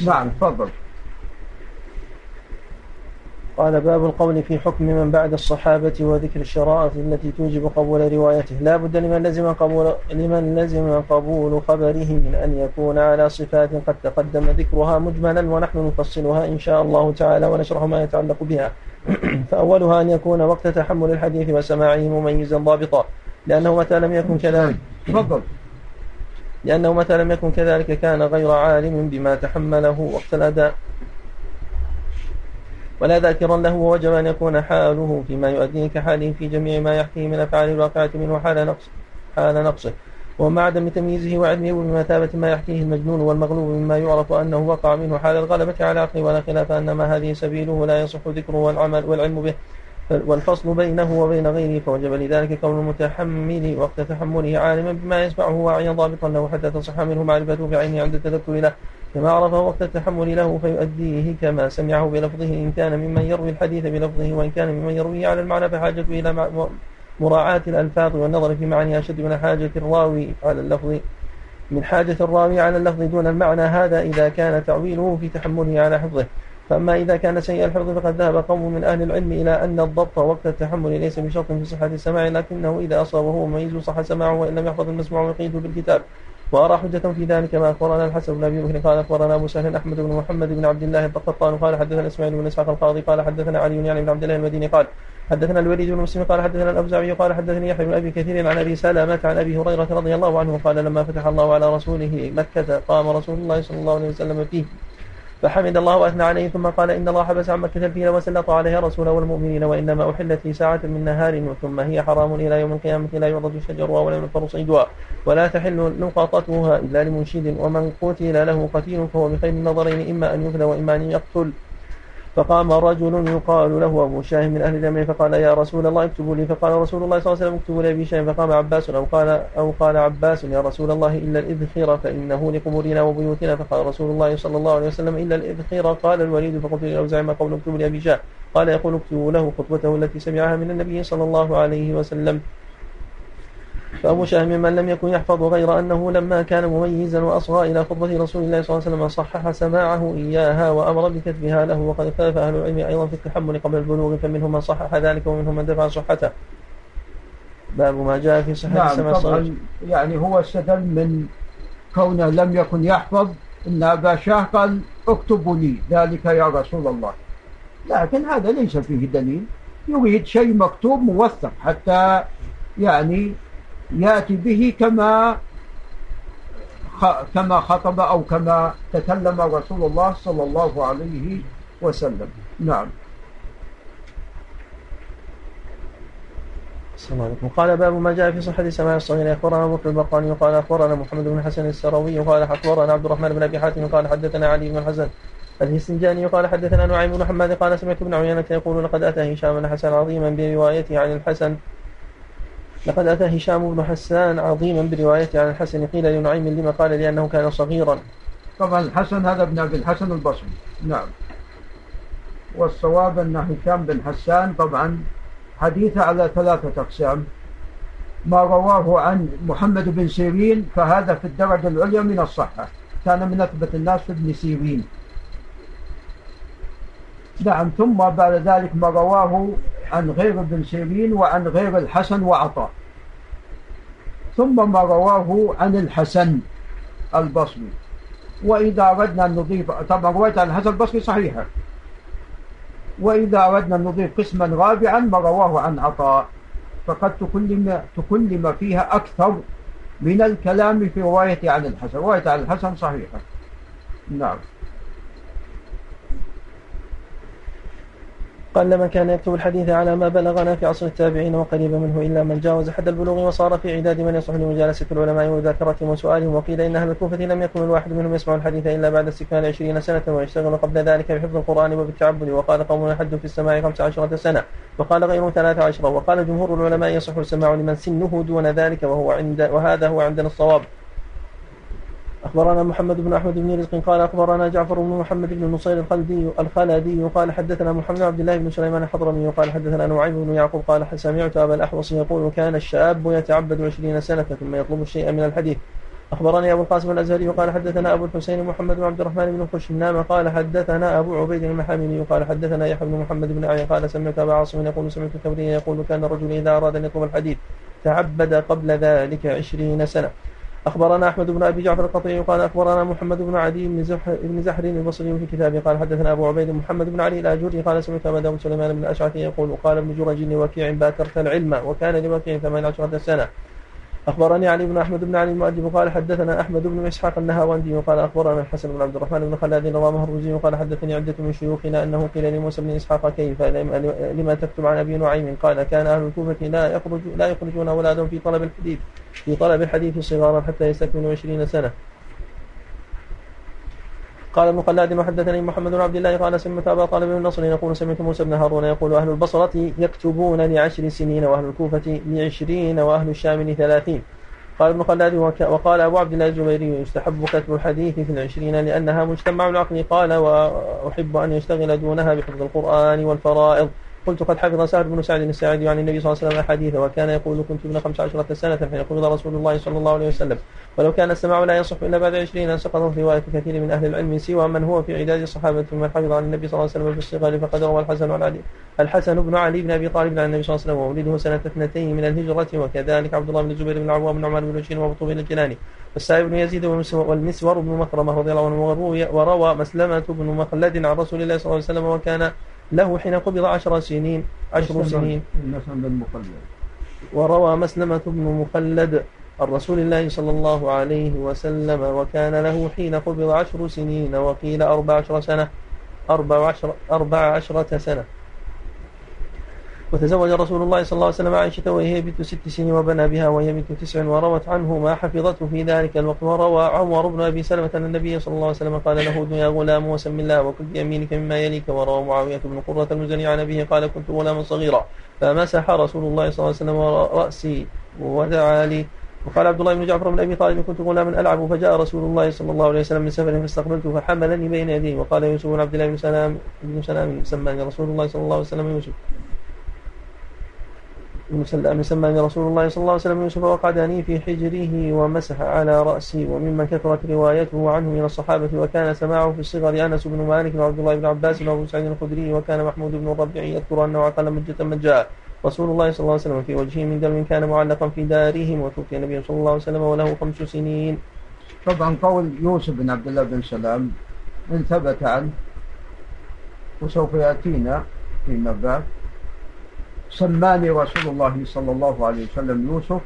[SPEAKER 2] نعم تفضل قال باب القول في حكم من بعد الصحابة وذكر الشرائع التي توجب قبول روايته لا بد لمن لزم قبول لمن لزم قبول خبره من أن يكون على صفات قد تقدم ذكرها مجملا ونحن نفصلها إن شاء الله تعالى ونشرح ما يتعلق بها *clears throat* فأولها أن يكون وقت تحمل الحديث وسماعه مميزا ضابطا لأنه متى لم يكن كذلك تفضل لأنه متى لم يكن كذلك كان غير عالم بما تحمله وقت الأداء ولا ذاكرا له ووجب أن يكون حاله فيما يؤديه كحاله في جميع ما يحكيه من أفعال الواقعة منه حال نقص حال نقصه ومع عدم تمييزه وعلمه بمثابة ما يحكيه المجنون والمغلوب مما يعرف أنه وقع منه حال الغلبة على عقله ولا خلاف أن ما هذه سبيله لا يصح ذكره والعمل والعلم به والفصل بينه وبين غيره فوجب لذلك كون المتحمل وقت تحمله عالما بما يسمعه واعيا ضابطا له حتى تصح منه معرفته بعينه عند التذكر له كما عرفه وقت التحمل له فيؤديه كما سمعه بلفظه إن كان ممن يروي الحديث بلفظه وإن كان ممن يرويه على المعنى فحاجته إلى مراعاة الألفاظ والنظر في معنى أشد من حاجة الراوي على اللفظ من حاجة الراوي على اللفظ دون المعنى هذا إذا كان تعويله في تحمله على حفظه فأما إذا كان سيء الحفظ فقد ذهب قوم من أهل العلم إلى أن الضبط وقت التحمل ليس بشرط في صحة السماع لكنه إذا أصابه مميز صح سماعه وإن لم يحفظ المسموع ويقيده بالكتاب وأرى حجة في ذلك ما أخبرنا الحسن بن أبي بكر قال أخبرنا أبو سهل أحمد بن محمد بن عبد الله القطان قال حدثنا إسماعيل بن إسحاق القاضي قال حدثنا علي يعني بن عبد الله المديني قال حدثنا الوليد بن مسلم قال حدثنا الأوزاعي قال حدثني يحيى بن أبي كثير عن أبي سلمة عن أبي هريرة رضي الله عنه قال لما فتح الله على رسوله مكة قام رسول الله صلى الله عليه وسلم فيه فحمد الله وأثنى عليه ثم قال إن الله حبس عما كتبتين وسلط عليها رسوله والمؤمنين وإنما أحلت لي ساعة من نهار ثم هي حرام إلى يوم القيامة لا يعرض شجرها ولا ينفر صيدها ولا تحل لقطتها إلا لمنشد ومن قتل له قتيل فهو بخير النظرين إما أن يفدى وإما أن يقتل فقام رجل يقال له أبو شاهم من أهل اليمن فقال يا رسول الله اكتبوا لي فقال رسول الله صلى الله عليه وسلم اكتبوا لي أبي شاهم فقام عباس أو قال أو قال عباس يا رسول الله إلا الإذخر فإنه لقبورنا وبيوتنا فقال رسول الله صلى الله عليه وسلم إلا الإذخر قال الوليد فقلت له زعم قول اكتبوا لي أبي شاهم قال يقول اكتبوا له خطبته التي سمعها من النبي صلى الله عليه وسلم فابو فمشاهم من لم يكن يحفظ غير أنه لما كان مميزا وأصغى إلى خطبة رسول الله صلى الله عليه وسلم صحح سماعه إياها وأمر بكتبها له وقد اختلف أهل العلم أيضا في التحمل قبل البلوغ فمنهم من صحح ذلك ومنهم من دفع صحته باب ما جاء في صحة نعم السماع طبعا يعني هو استدل من كونه لم يكن يحفظ إن أبا شاه قال اكتبوا لي ذلك يا رسول الله لكن هذا ليس فيه دليل يريد شيء مكتوب موثق حتى يعني يأتي به كما كما خطب أو كما تكلم رسول الله صلى الله عليه وسلم نعم السلام عليكم قال باب ما جاء في صحة سماع الصغير أخبرنا أبو البقاني وقال قال أخبرنا محمد بن حسن السراوي قال أخبرنا عبد الرحمن بن أبي حاتم قال حدثنا علي بن الحسن السنجاني قال حدثنا نعيم بن حماد قال سمعت ابن عيينة يقول لقد أتى هشام الحسن عظيما بروايته عن الحسن لقد أتى هشام بن حسان عظيما بروايته عن الحسن قيل لنعيم لما قال لأنه كان صغيرا طبعا الحسن هذا ابن أبي الحسن البصري نعم والصواب أن هشام بن حسان طبعا حديثه على ثلاثة أقسام ما رواه عن محمد بن سيرين فهذا في الدرجة العليا من الصحة كان من أثبت الناس في ابن سيرين نعم ثم بعد ذلك ما رواه عن غير ابن سيرين وعن غير الحسن وعطاء ثم ما رواه عن الحسن البصري وإذا أردنا أن نضيف طبعا رواية عن الحسن البصري صحيحة وإذا أردنا أن نضيف قسما رابعا ما رواه عن عطاء فقد تكلم تكلم فيها أكثر من الكلام في رواية عن الحسن رواية عن الحسن صحيحة نعم قال لما كان يكتب الحديث على ما بلغنا في عصر التابعين وقريبا منه إلا من جاوز حد البلوغ وصار في عداد من يصح لمجالسة العلماء ومذاكرتهم وسؤالهم وقيل إن أهل الكوفة لم يكن الواحد منهم يسمع الحديث إلا بعد استكمال عشرين سنة ويشتغل قبل ذلك بحفظ القرآن وبالتعبد وقال قوم حد في السماع خمس عشرة سنة وقال غيرهم ثلاث عشرة وقال جمهور العلماء يصح السماع لمن سنه دون ذلك وهو عند وهذا هو عندنا الصواب أخبرنا محمد بن أحمد بن رزق قال أخبرنا جعفر بن محمد بن نصير الخلدي الخلدي قال حدثنا محمد بن عبد الله بن سليمان الحضرمي قال حدثنا نعيم بن يعقوب قال سمعت أبا الأحوص يقول كان الشاب يتعبد عشرين سنة ثم يطلب الشيء من الحديث أخبرني أبو القاسم الأزهري قال حدثنا أبو الحسين محمد بن عبد الرحمن بن خشنام قال حدثنا أبو عبيد المحامي قال حدثنا يحيى بن محمد بن أعين قال سمعت أبا عاصم يقول سمعت الثوري يقول كان الرجل إذا أراد أن يطلب الحديث تعبد قبل ذلك عشرين سنة أخبرنا أحمد بن أبي جعفر القطعي قال أخبرنا محمد بن عدي بن زحر بن زحر البصري في كتابه قال حدثنا أبو عبيد محمد بن علي الأجري قال سمعت أبا داود سليمان بن الأشعث يقول قال ابن جرج لوكيع باترت العلم وكان لوكيع عشرة سنة أخبرني علي بن أحمد بن علي المؤدب قال حدثنا أحمد بن إسحاق النهاوندي وقال أخبرنا الحسن بن عبد الرحمن بن خلاد رواه الرزي وقال حدثني عدة من شيوخنا أنه قيل لموسى بن إسحاق كيف لما تكتب عن أبي نعيم قال كان أهل الكوفة لا يخرج لا يخرجون أولادهم في طلب الحديث في طلب الحديث صغارا حتى يستكملوا 20 سنة قال ابن خلاد وحدثني محمد بن عبد الله قال سمعت ابا طالب بن نصر يقول سمعت موسى بن هارون يقول اهل البصره يكتبون لعشر سنين واهل الكوفه لعشرين واهل الشام لثلاثين قال ابن خلاد وقال ابو عبد الله الزبيري يستحب كتب الحديث في العشرين لانها مجتمع العقل قال واحب ان يشتغل دونها بحفظ القران والفرائض قلت قد حفظ سعد بن سعد الساعدي عن النبي صلى الله عليه وسلم حديثا وكان يقول كنت ابن خمس عشرة سنة حين قبض رسول الله صلى الله عليه وسلم ولو كان السماع لا يصح إلا بعد عشرين في رواية كثير من أهل العلم سوى من هو في عداد الصحابة من حفظ عن النبي صلى الله عليه وسلم في الصغار فقد روى الحسن عن علي الحسن بن علي بن أبي طالب عن النبي صلى الله عليه وسلم وولده سنة اثنتين من الهجرة وكذلك عبد الله بن الزبير بن عوام بن عمر بن وشين وابو بن الجلاني والسائب بن يزيد والمسور بن مكرمة رضي الله عنه وروى مسلمة بن مخلد عن رسول الله صلى الله عليه وسلم وكان له حين قبض عشر سنين عشر سنين وروى مسلمة بن مخلد عن رسول الله صلى الله عليه وسلم وكان له حين قبض عشر سنين وقيل أربع عشر سنة أربع, عشر أربع عشرة سنة وتزوج رسول الله صلى الله عليه وسلم عائشة وهي بنت ست سنين وبنى بها وهي بنت تسع وروت عنه ما حفظته في ذلك الوقت وروى عمر بن أبي سلمة أن النبي صلى الله عليه وسلم قال له ادن يا غلام وسم الله وكل بيمينك مما يليك وروى معاوية بن قرة المزني عن أبيه قال كنت غلاما صغيرا فمسح رسول الله صلى الله عليه وسلم رأسي ودعا لي وقال عبد الله بن جعفر بن ابي طالب كنت غلاما العب فجاء رسول الله صلى الله عليه وسلم من سفر فاستقبلته فحملني بين يديه وقال يوسف بن عبد الله بن سلام بن سلام سماني رسول الله صلى الله عليه وسلم يوسف مسمى رسول الله صلى الله عليه وسلم يوسف وقعدني في حجره ومسح على رأسي ومما كثرت روايته عنه من الصحابة وكان سماعه في الصغر أنس بن مالك وعبد الله بن عباس وأبو سعيد الخدري وكان محمود بن الربيع يذكر أنه أقل مجة جاء رسول الله صلى الله عليه وسلم في وجهه من دم كان معلقا في دارهم وتوفي النبي صلى الله عليه وسلم وله خمس سنين طبعا قول يوسف بن عبد الله بن سلام من ثبت عنه وسوف يأتينا فيما بعد سماني رسول الله صلى الله عليه وسلم يوسف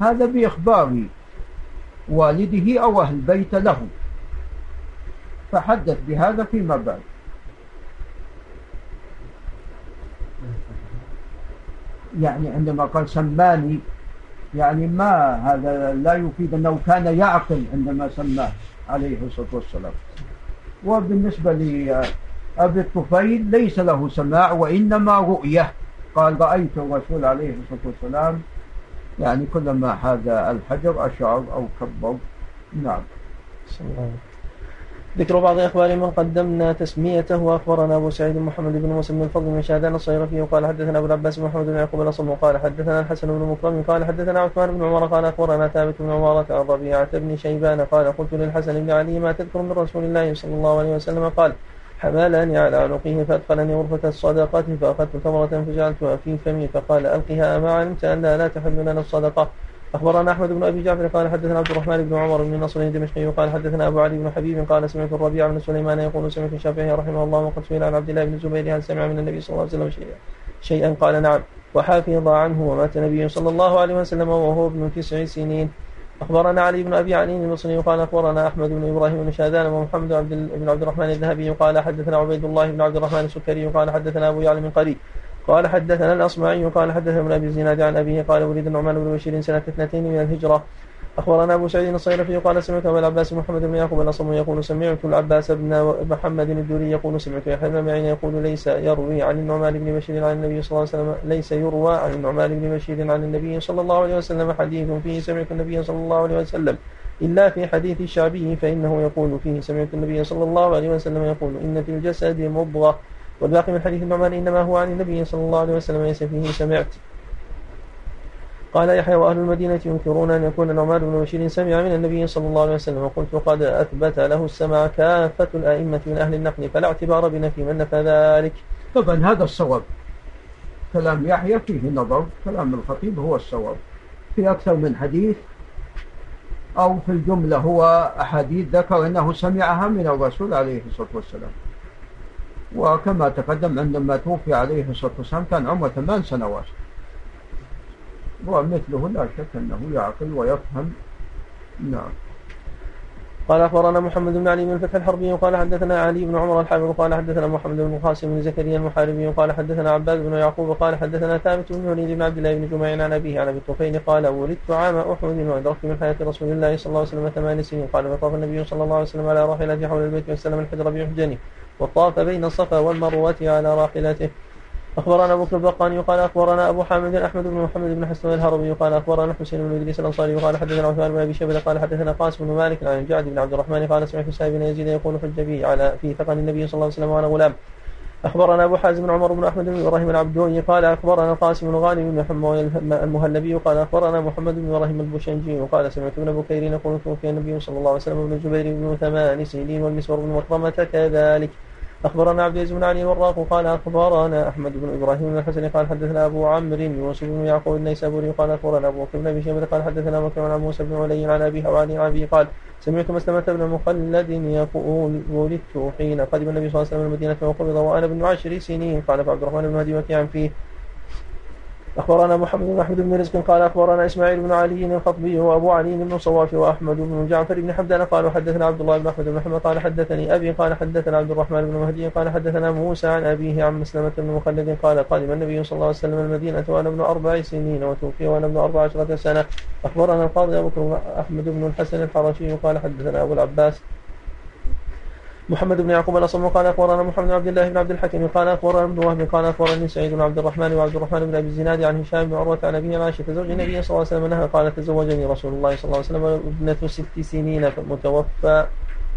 [SPEAKER 2] هذا بإخبار والده أو أهل البيت له فحدث بهذا فيما بعد يعني عندما قال سماني يعني ما هذا لا يفيد أنه كان يعقل عندما سماه عليه الصلاة والسلام وبالنسبة لأبي الطفيل ليس له سماع وإنما رؤية قال رأيت الرسول عليه الصلاة والسلام يعني كلما هذا الحجر أشعر أو كبر نعم ذكر بعض أخبار من قدمنا تسميته وأخبرنا أبو سعيد محمد بن موسى بن فضل من شهدان الصيرفي وقال حدثنا أبو العباس بن محمد بن يعقوب الأصم وقال حدثنا الحسن بن مكرم قال حدثنا عثمان بن عمر قال أخبرنا ثابت بن عمر قال ربيعة بن شيبان قال قلت للحسن بن علي ما تذكر من رسول الله صلى الله عليه وسلم قال حملني يعني على عنقه فأدخلني غرفة الصدقات فأخذت ثمرة فجعلتها في فمي فقال ألقها أما علمت أنها لا تحل لنا الصدقة أخبرنا أحمد بن أبي جعفر قال حدثنا عبد الرحمن بن عمر بن نصر الدمشقي قال حدثنا أبو علي بن حبيب قال سمعت الربيع بن سليمان يقول سمعت الشافعي رحمه الله وقد سئل عن عبد الله بن الزبير هل سمع من النبي صلى الله عليه وسلم شيئا شيئا قال نعم وحافظ عنه ومات النبي صلى الله عليه وسلم وهو ابن تسع سنين أخبرنا علي بن أبي علي المصري قال أخبرنا أحمد بن إبراهيم بن شاذان ومحمد بن عبد الرحمن الذهبي قال حدثنا عبيد الله بن عبد الرحمن السكري قال حدثنا أبو يعلم من قريب قال حدثنا الأصمعي قال حدثنا ابن أبي الزناد عن أبيه قال ولد النعمان بن بشير سنة اثنتين من الهجرة أخبرنا أبو سعيد الصيرفي قال سمعت أبا العباس محمد بن يعقوب الاصم يقول سمعت العباس بن محمد الدوري يقول سمعت يحيى بن معين يقول ليس يروي عن النعمان بن بشير عن النبي صلى الله عليه وسلم ليس يروى عن النعمان بن بشير عن النبي صلى الله عليه وسلم حديث فيه سمعت النبي صلى الله عليه وسلم إلا في حديث الشعبي فإنه يقول فيه سمعت النبي صلى الله عليه وسلم يقول إن في الجسد مضغة والباقي من حديث النعمان إنما هو عن النبي صلى الله عليه وسلم ليس فيه سمعت قال يحيى وأهل المدينة ينكرون أن يكون نعمان بن بشير سمع من النبي صلى الله عليه وسلم وقلت قد أثبت له السمع كافة الأئمة من أهل النقل فلا اعتبار في من نفى ذلك
[SPEAKER 3] طبعا هذا الصواب كلام يحيى فيه نظر كلام الخطيب هو الصواب في أكثر من حديث أو في الجملة هو أحاديث ذكر أنه سمعها من الرسول عليه الصلاة والسلام وكما تقدم عندما توفي عليه الصلاة والسلام كان عمره ثمان سنوات ومثله لا شك أنه يعقل ويفهم نعم
[SPEAKER 2] قال اخبرنا محمد بن علي بن الفتح الحربي قال حدثنا علي بن عمر الحافظ قال حدثنا محمد بن قاسم بن زكريا المحاربي قال حدثنا عباد بن يعقوب قال حدثنا ثابت بن وليد بن عبد الله بن جميع عن ابيه عن ابي الطفيل قال ولدت عام احد وادركت من حياه رسول الله صلى الله عليه وسلم ثمان سنين قال فطاف النبي صلى الله عليه وسلم على راحلته حول البيت وسلم الحجر بحجنه وطاف بين الصفا والمروه على راحلته أخبرنا أبو البقاني قال أخبرنا أبو حامد أحمد بن محمد بن حسن الهرمي قال أخبرنا حسين بن إدريس الأنصاري قال حدثنا عثمان بن أبي شبل قال حدثنا قاسم بن مالك عن الجعد بن عبد الرحمن قال سمعت سعيد بن يزيد يقول حج بي على في ثقن النبي صلى الله عليه وسلم وأنا غلام أخبرنا أبو حازم بن عمر بن أحمد بن إبراهيم العبدوني قال أخبرنا قاسم بن غانم بن حموي المهلبي قال أخبرنا محمد بن إبراهيم البوشنجي وقال سمعت ابن بكير يقول توفي النبي صلى الله عليه وسلم بن الزبير بن ثمان سنين والمسور بن مكرمة كذلك أخبرنا عبد العزيز بن علي الوراق قال أخبرنا أحمد بن إبراهيم بن الحسن قال حدثنا أبو عمرو يوسف بن يعقوب النيسابوري قال أخبرنا أبو بكر بن أبي شيبة قال حدثنا مكرم عن موسى بن علي عن أبي وعن أبي قال سمعت مسلمة بن مخلد يقول ولدت حين قدم النبي صلى الله عليه وسلم المدينة وقبض وأنا ابن عشر سنين قال فعبد الرحمن بن هدي وكيعا فيه أخبرنا محمد بن أحمد بن رزق قال أخبرنا إسماعيل بن علي الخطبي وأبو علي بن صواف وأحمد بن جعفر بن حمدان قالوا حدثنا عبد الله بن أحمد بن محمد قال حدثني أبي قال حدثنا عبد الرحمن بن مهدي قال حدثنا موسى عن أبيه عن مسلمة بن مخلد قال قدم النبي صلى الله عليه وسلم المدينة وأنا ابن أربع سنين وتوفي وأنا ابن أربع عشرة سنة أخبرنا القاضي أبو بكر أحمد بن الحسن الحرشي قال حدثنا أبو العباس محمد بن يعقوب الأصم قال أخبرنا محمد بن عبد الله بن عبد الحكيم قال أخبرنا ابن وهب قال أخبرني سعيد بن عبد الرحمن وعبد الرحمن بن أبي الزناد عن هشام بن عروة عن أبي عائشة تزوج النبي صلى الله عليه وسلم أنها قال تزوجني رسول الله صلى الله عليه وسلم ابنة ست سنين متوفى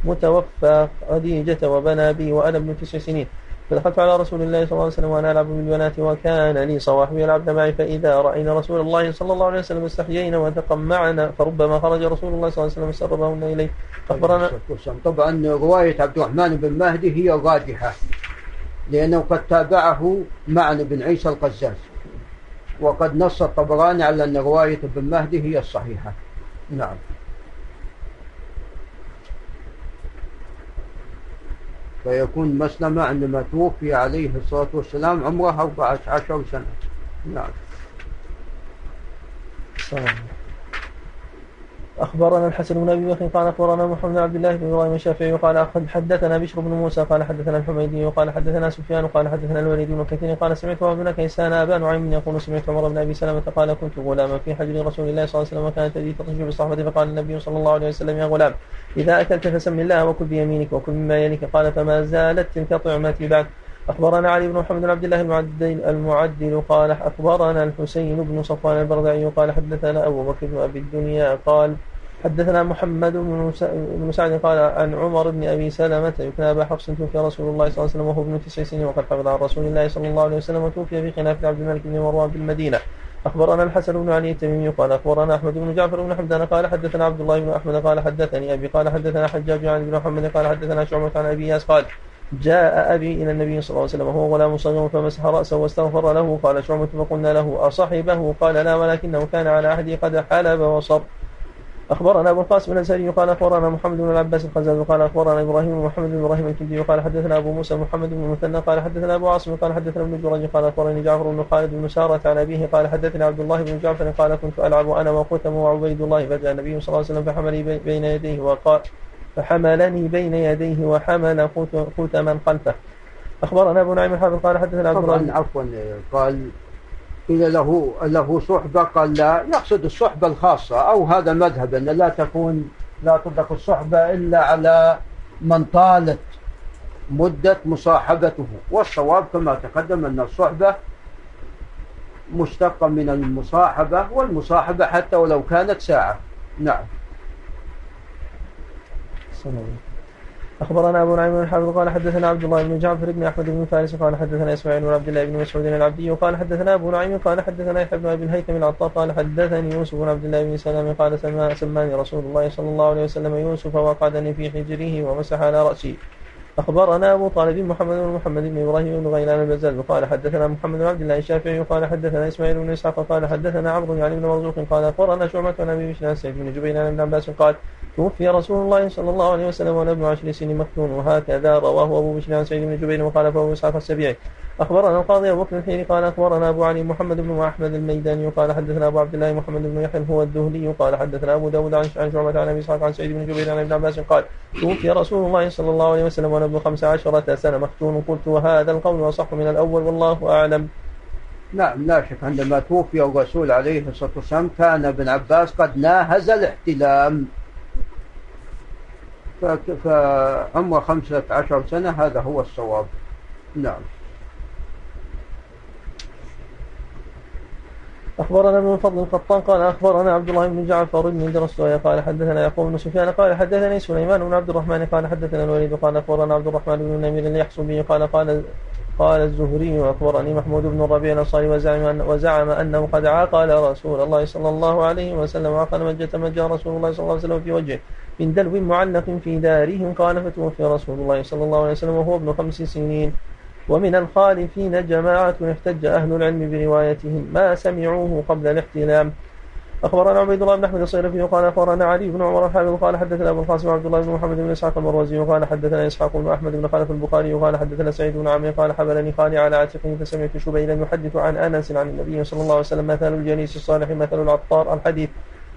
[SPEAKER 2] متوفى خديجة وبنى بي وأنا ابن تسع سنين فدخلت على رسول الله صلى الله عليه وسلم وأنا ألعب بالبنات وكان لي صواحب يلعبن معي فإذا رأينا رسول الله صلى الله عليه وسلم استحيينا وتقمعنا فربما خرج رسول الله صلى الله عليه وسلم سربهن إليه
[SPEAKER 3] أخبرنا طبعا رواية عبد الرحمن بن مهدي هي الراجحة لأنه قد تابعه معن بن عيسى القزاز وقد نص الطبراني على أن رواية ابن مهدي هي الصحيحة نعم فيكون مسلمة عندما توفي عليه الصلاة والسلام عمره 14 سنة نعم
[SPEAKER 2] أخبرنا الحسن بن أبي بكر قال أخبرنا محمد بن عبد الله بن إبراهيم الشافعي قال حدثنا بشر بن موسى قال حدثنا الحميدي وقال حدثنا سفيان قال حدثنا الوليد بن كثير قال سمعت ابن كيسان أبا نعيم يقول سمعت عمر بن أبي سلمة قال كنت غلاما في حجر رسول الله صلى الله عليه وسلم وكانت يدي تطش بصحبته فقال النبي صلى الله عليه وسلم يا غلام إذا أكلت فسم الله وكل بيمينك وكل مما يليك قال فما زالت تلك طعمتي بعد أخبرنا علي بن محمد بن عبد الله المعدل, المعدل قال أخبرنا الحسين بن صفوان البردعي قال حدثنا أبو بكر بن أبي الدنيا قال حدثنا محمد بن سعد قال عن عمر بن ابي سلمه يكنى ابا حفص توفي رسول الله صلى الله عليه وسلم وهو ابن تسع سنين وقد حفظ عن رسول الله صلى الله عليه وسلم وتوفي في خلافه عبد الملك بن مروان بالمدينه أخبرنا الحسن بن علي التميمي قال أخبرنا أحمد بن جعفر بن حمدان قال حدثنا عبد الله بن أحمد قال حدثني أبي قال حدثنا حجاج عن بن محمد قال حدثنا شعبة عن أبي ياس قال جاء أبي إلى النبي صلى الله عليه وسلم وهو غلام صغير فمسح رأسه واستغفر له قال شعبة فقلنا له أصحبه قال لا ولكنه كان على عهدي قد حلب وصر أخبرنا أبو القاسم الأنساني قال أخبرنا محمد بن العباس الخزاز قال أخبرنا إبراهيم بن محمد بن إبراهيم الكندي قال حدثنا أبو موسى محمد بن المثنى قال حدثنا أبو عاصم قال حدثنا ابن جرج قال أخبرني جعفر بن خالد بن سارة عن أبيه قال حدثني عبد الله بن جعفر قال كنت ألعب أنا وقتم وعبيد الله فجاء النبي صلى الله عليه وسلم فحملني بين يديه وقال فحملني بين يديه وحمل قتما خلفه أخبرنا أبو نعيم الحافظ
[SPEAKER 3] قال
[SPEAKER 2] حدثنا عبد الله
[SPEAKER 3] عفوا
[SPEAKER 2] قال
[SPEAKER 3] قيل له له صحبة قال لا يقصد الصحبة الخاصة أو هذا مذهب أن لا تكون لا تطلق الصحبة إلا على من طالت مدة مصاحبته والصواب كما تقدم أن الصحبة مشتقة من المصاحبة والمصاحبة حتى ولو كانت ساعة نعم
[SPEAKER 2] سلام. اخبرنا ابو نعيم بن حافظ قال حدثنا عبد الله بن جعفر بن احمد بن فارس قال حدثنا اسماعيل بن عبد الله بن مسعود العبدي قال حدثنا ابو نعيم قال حدثنا يحيى بن ابي الهيثم العطار قال حدثني يوسف بن عبد الله بن سلام قال سما سماني رسول الله صلى الله عليه وسلم يوسف وقعدني في حجره ومسح على راسي أخبرنا أبو طالب محمد بن محمد بن إبراهيم بن غيلان البزال قال حدثنا محمد بن عبد الله الشافعي قال حدثنا إسماعيل بن إسحاق قال حدثنا عمرو علي بن مرزوق قال أخبرنا شعبة عن أبي بشر سعيد بن جبير عن ابن عباس قال توفي رسول الله صلى الله عليه وسلم وأنا ابن عشر سنين مكتون وهكذا رواه أبو بشر عن سعيد بن جبير وخالفه أبو إسحاق السبيعي أخبرنا القاضي أبو بكر الحيري قال أخبرنا أبو علي محمد بن أحمد الميداني قال حدثنا أبو عبد الله محمد بن يحيى هو الذهلي قال حدثنا أبو داود عن شعبة عن أبي إسحاق عن سعيد بن جبير عن ابن عباس قال توفي رسول الله صلى الله عليه وسلم وأنا ابن خمس عشرة سنة مختون قلت وهذا القول أصح من الأول والله أعلم
[SPEAKER 3] نعم لا شك عندما توفي الرسول عليه الصلاة والسلام كان ابن عباس قد ناهز الاحتلام فعمر خمسة عشر سنة هذا هو الصواب نعم
[SPEAKER 2] أخبرنا من فضل القطان قال أخبرنا عبد الله بن جعفر بن درس قال حدثنا يقوم بن سفيان قال حدثني سليمان بن عبد الرحمن قال حدثنا الوليد قال أخبرنا عبد الرحمن بن نمير يحصل به قال قال قال الزهري وأخبرني محمود بن الربيع الأنصاري وزعم, أن وزعم أنه قد عاقل رسول الله صلى الله عليه وسلم عقل مجة مجة رسول الله صلى الله عليه وسلم في وجهه من دلو معلق في دارهم قال فتوفي رسول الله صلى الله عليه وسلم وهو ابن خمس سنين ومن الخالفين جماعة احتج أهل العلم بروايتهم ما سمعوه قبل الاحتلام اخبرنا عبيد الله بن احمد الصيرفي وقال اخبرنا علي بن عمر الحافظ قال حدثنا ابو القاسم عبد الله بن محمد بن اسحاق المروزي وقال حدثنا اسحاق بن احمد بن خالف البخاري وقال حدثنا سعيد بن عمرو قال حملني خالي على عاتقه فسمعت شبيلا يحدث عن انس عن النبي صلى الله عليه وسلم مثل الجليس الصالح مثل العطار الحديث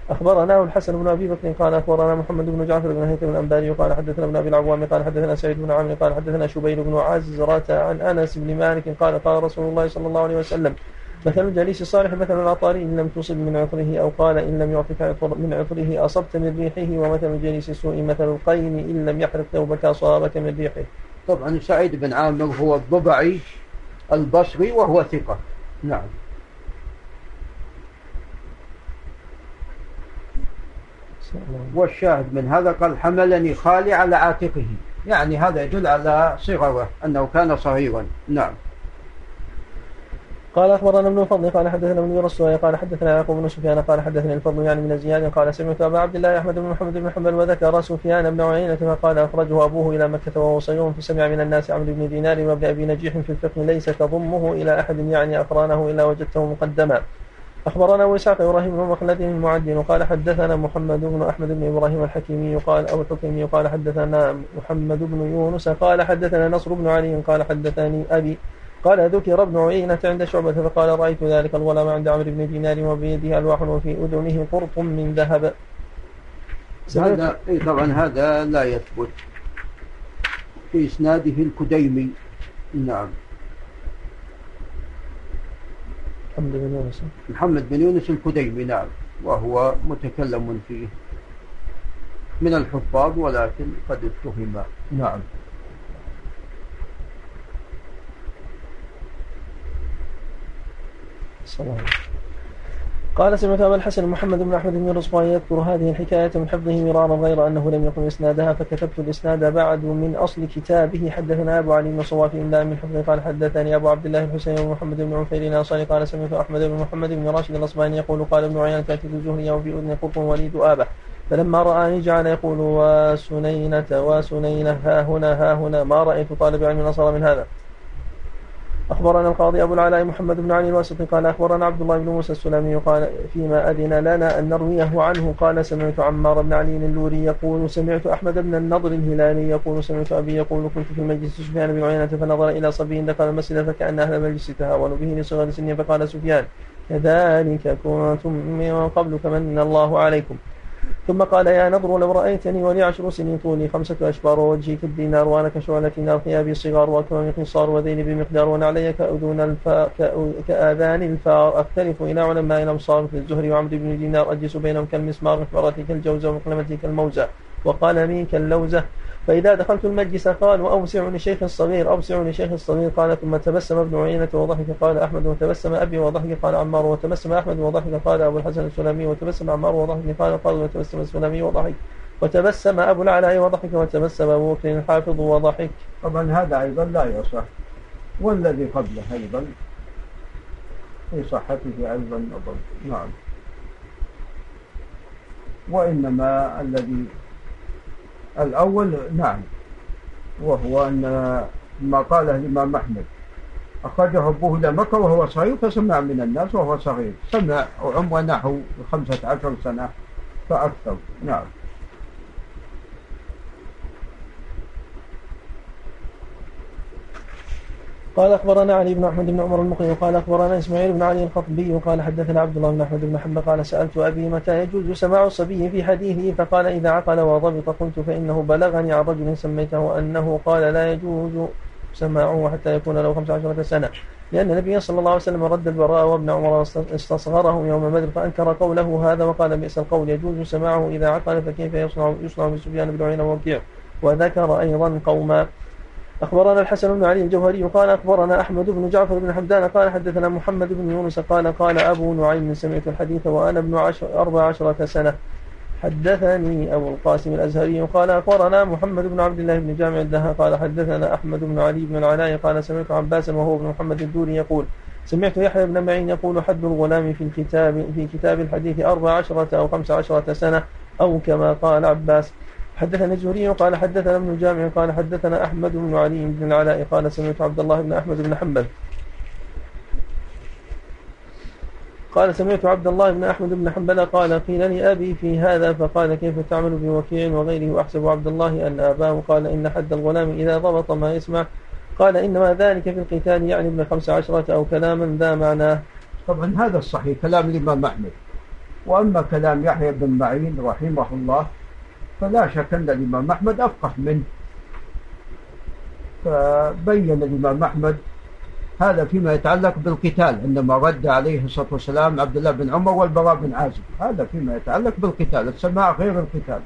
[SPEAKER 2] أخبرناه الحسن بن أبي بكر قال أخبرنا محمد بن جعفر بن هيثم الأنباري قال حدثنا ابن أبي العوام قال حدثنا سعيد بن عامر قال حدثنا شبيل بن عزرة عن أنس بن مالك قال قال رسول الله صلى الله عليه وسلم مثل الجليس الصالح مثل العطاري إن لم تصب من عطره أو قال إن لم يعطك عطر من عطره أصبت من ريحه ومثل الجليس السوء مثل القين إن لم يحرق ثوبك أصابك من ريحه
[SPEAKER 3] طبعا سعيد بن عامر هو الضبعي البصري وهو ثقة نعم والشاهد من هذا قال حملني خالي على عاتقه يعني هذا يدل على صغره أنه كان صغيرا نعم
[SPEAKER 2] قال اخبرنا ابن الفضل قال حدثنا ابن الرسول قال حدثنا يعقوب بن سفيان قال حدثني الفضل يعني من زياد قال سمعت ابا عبد الله احمد بن محمد بن حنبل وذكر سفيان بن عيينه فقال اخرجه ابوه الى مكه وهو صيوم فسمع من الناس عمرو بن دينار وابن ابي نجيح في الفقه ليس تضمه الى احد يعني اقرانه الا وجدته مقدما أخبرنا أبو إسحاق إبراهيم بن مخلد المعدن قال حدثنا محمد بن أحمد بن إبراهيم الحكيمي قال أو الحكيمي قال حدثنا محمد بن يونس قال حدثنا نصر بن علي قال حدثني أبي قال ذكر ابن عيينة عند شعبة فقال رأيت ذلك الغلام عند عمرو بن دينار وبيده ألواح وفي أذنه قرط من ذهب
[SPEAKER 3] هذا أي طبعا هذا لا يثبت في إسناده الكديمي نعم محمد بن يونس محمد بن يونس الكديمي نعم وهو متكلم فيه من الحفاظ ولكن قد اتهم نعم
[SPEAKER 2] السلام قال سمعت أبا الحسن محمد بن أحمد بن رصبان يذكر هذه الحكاية من حفظه مرارا غير أنه لم يقم إسنادها فكتبت الإسناد بعد من أصل كتابه حدثنا أبو علي بن صوافي إلا من حفظه قال حدثني أبو عبد الله الحسين بن محمد بن عفير الأنصاري قال سمعت أحمد بن محمد بن راشد الأصبهاني يقول قال ابن عيان كاتب الزهري وفي أذن قط وليد آبه فلما رآني جعل يقول وسنينة وسنينة ها هنا ها هنا ما رأيت طالب علم نصر من هذا أخبرنا القاضي أبو العلاء محمد بن علي الواسطي قال أخبرنا عبد الله بن موسى السلمي قال فيما أذن لنا أن نرويه عنه قال سمعت عمار بن علي اللوري يقول سمعت أحمد بن النضر الهلالي يقول سمعت أبي يقول كنت في المجلس سفيان بن عيينة فنظر إلى صبي دخل المسجد فكأن أهل المجلس تهاونوا به لصغر سنه فقال سفيان كذلك كنتم من قبل فمن الله عليكم ثم قال يا نضر لو رأيتني ولي عشر سنين طولي خمسة أشبار ووجهي كالدينار وأنا كشعلة نار ثيابي صغار وأكمامي قصار وذيلي بمقدار ونعلي كأذون الفا كآذان الفار أختلف إلى علماء الأمصار في الزهري وعمد بن دينار أجلس بينهم كالمسمار محبرتي كالجوزة ومقلمتي كالموزة وقلمي كاللوزة فإذا دخلت المجلس قال وأوسعني شيخ الصغير أوسعني شيخ الصغير قال ثم تبسم ابن عيينة وضحك قال أحمد وتبسم أبي وضحك قال عمار وتبسم أحمد وضحك قال أبو الحسن السلمي وتبسم عمار وضحك قال قال وتبسم السلمي وضحك وتبسم أبو العلاء وضحك وتبسم أبو بكر الحافظ وضحك
[SPEAKER 3] طبعا هذا أيضا لا يصح والذي قبله أيضا في صحته أيضا نعم وإنما الذي الأول نعم وهو أن ما قاله الإمام أحمد أخرجه أبوه إلى مكة وهو صغير فسمع من الناس وهو صغير سمع وعمره نحو خمسة عشر سنة فأكثر نعم
[SPEAKER 2] قال أخبرنا علي بن أحمد بن عمر المقري وقال أخبرنا إسماعيل بن علي القطبي وقال حدثنا عبد الله بن أحمد بن حنبل قال سألت أبي متى يجوز سماع الصبي في حديثه فقال إذا عقل وضبط قلت فإنه بلغني عن رجل سميته أنه قال لا يجوز سماعه حتى يكون له 15 سنة لأن النبي صلى الله عليه وسلم رد البراء وابن عمر استصغره يوم بدر فأنكر قوله هذا وقال بئس القول يجوز سماعه إذا عقل فكيف يصنع يصنع بسفيان بن عيينة ووكيع وذكر أيضا قوما أخبرنا الحسن بن علي الجوهري قال أخبرنا أحمد بن جعفر بن حمدان قال حدثنا محمد بن يونس قال قال أبو نعيم سمعت الحديث وأنا ابن عشر أربع عشرة سنة حدثني أبو القاسم الأزهري قال أخبرنا محمد بن عبد الله بن جامع الدهاء قال حدثنا أحمد بن علي بن العلاء قال سمعت عباسا وهو بن محمد الدوري يقول سمعت يحيى بن معين يقول حد الغلام في الكتاب في كتاب الحديث أربع عشرة أو خمس عشرة سنة أو كما قال عباس حدثنا الزهري قال حدثنا ابن جامع قال حدثنا أحمد بن علي بن العلاء قال سمعت عبد الله بن أحمد بن حنبل قال سمعت عبد الله بن أحمد بن حنبل قال قيل لي أبي في هذا فقال كيف تعمل بوكيع وغيره وأحسب عبد الله أن أباه قال إن حد الغلام إذا ضبط ما يسمع قال إنما ذلك في القتال يعني ابن خمس عشرة أو كلاما ذا معناه
[SPEAKER 3] طبعا هذا الصحيح كلام الإمام أحمد وأما كلام يحيى بن معين رحمه الله فلا شك أن الإمام أحمد أفقه منه فبين الإمام أحمد هذا فيما يتعلق بالقتال عندما رد عليه الصلاة والسلام عبد الله بن عمر والبراء بن عازب هذا فيما يتعلق بالقتال السماع غير القتال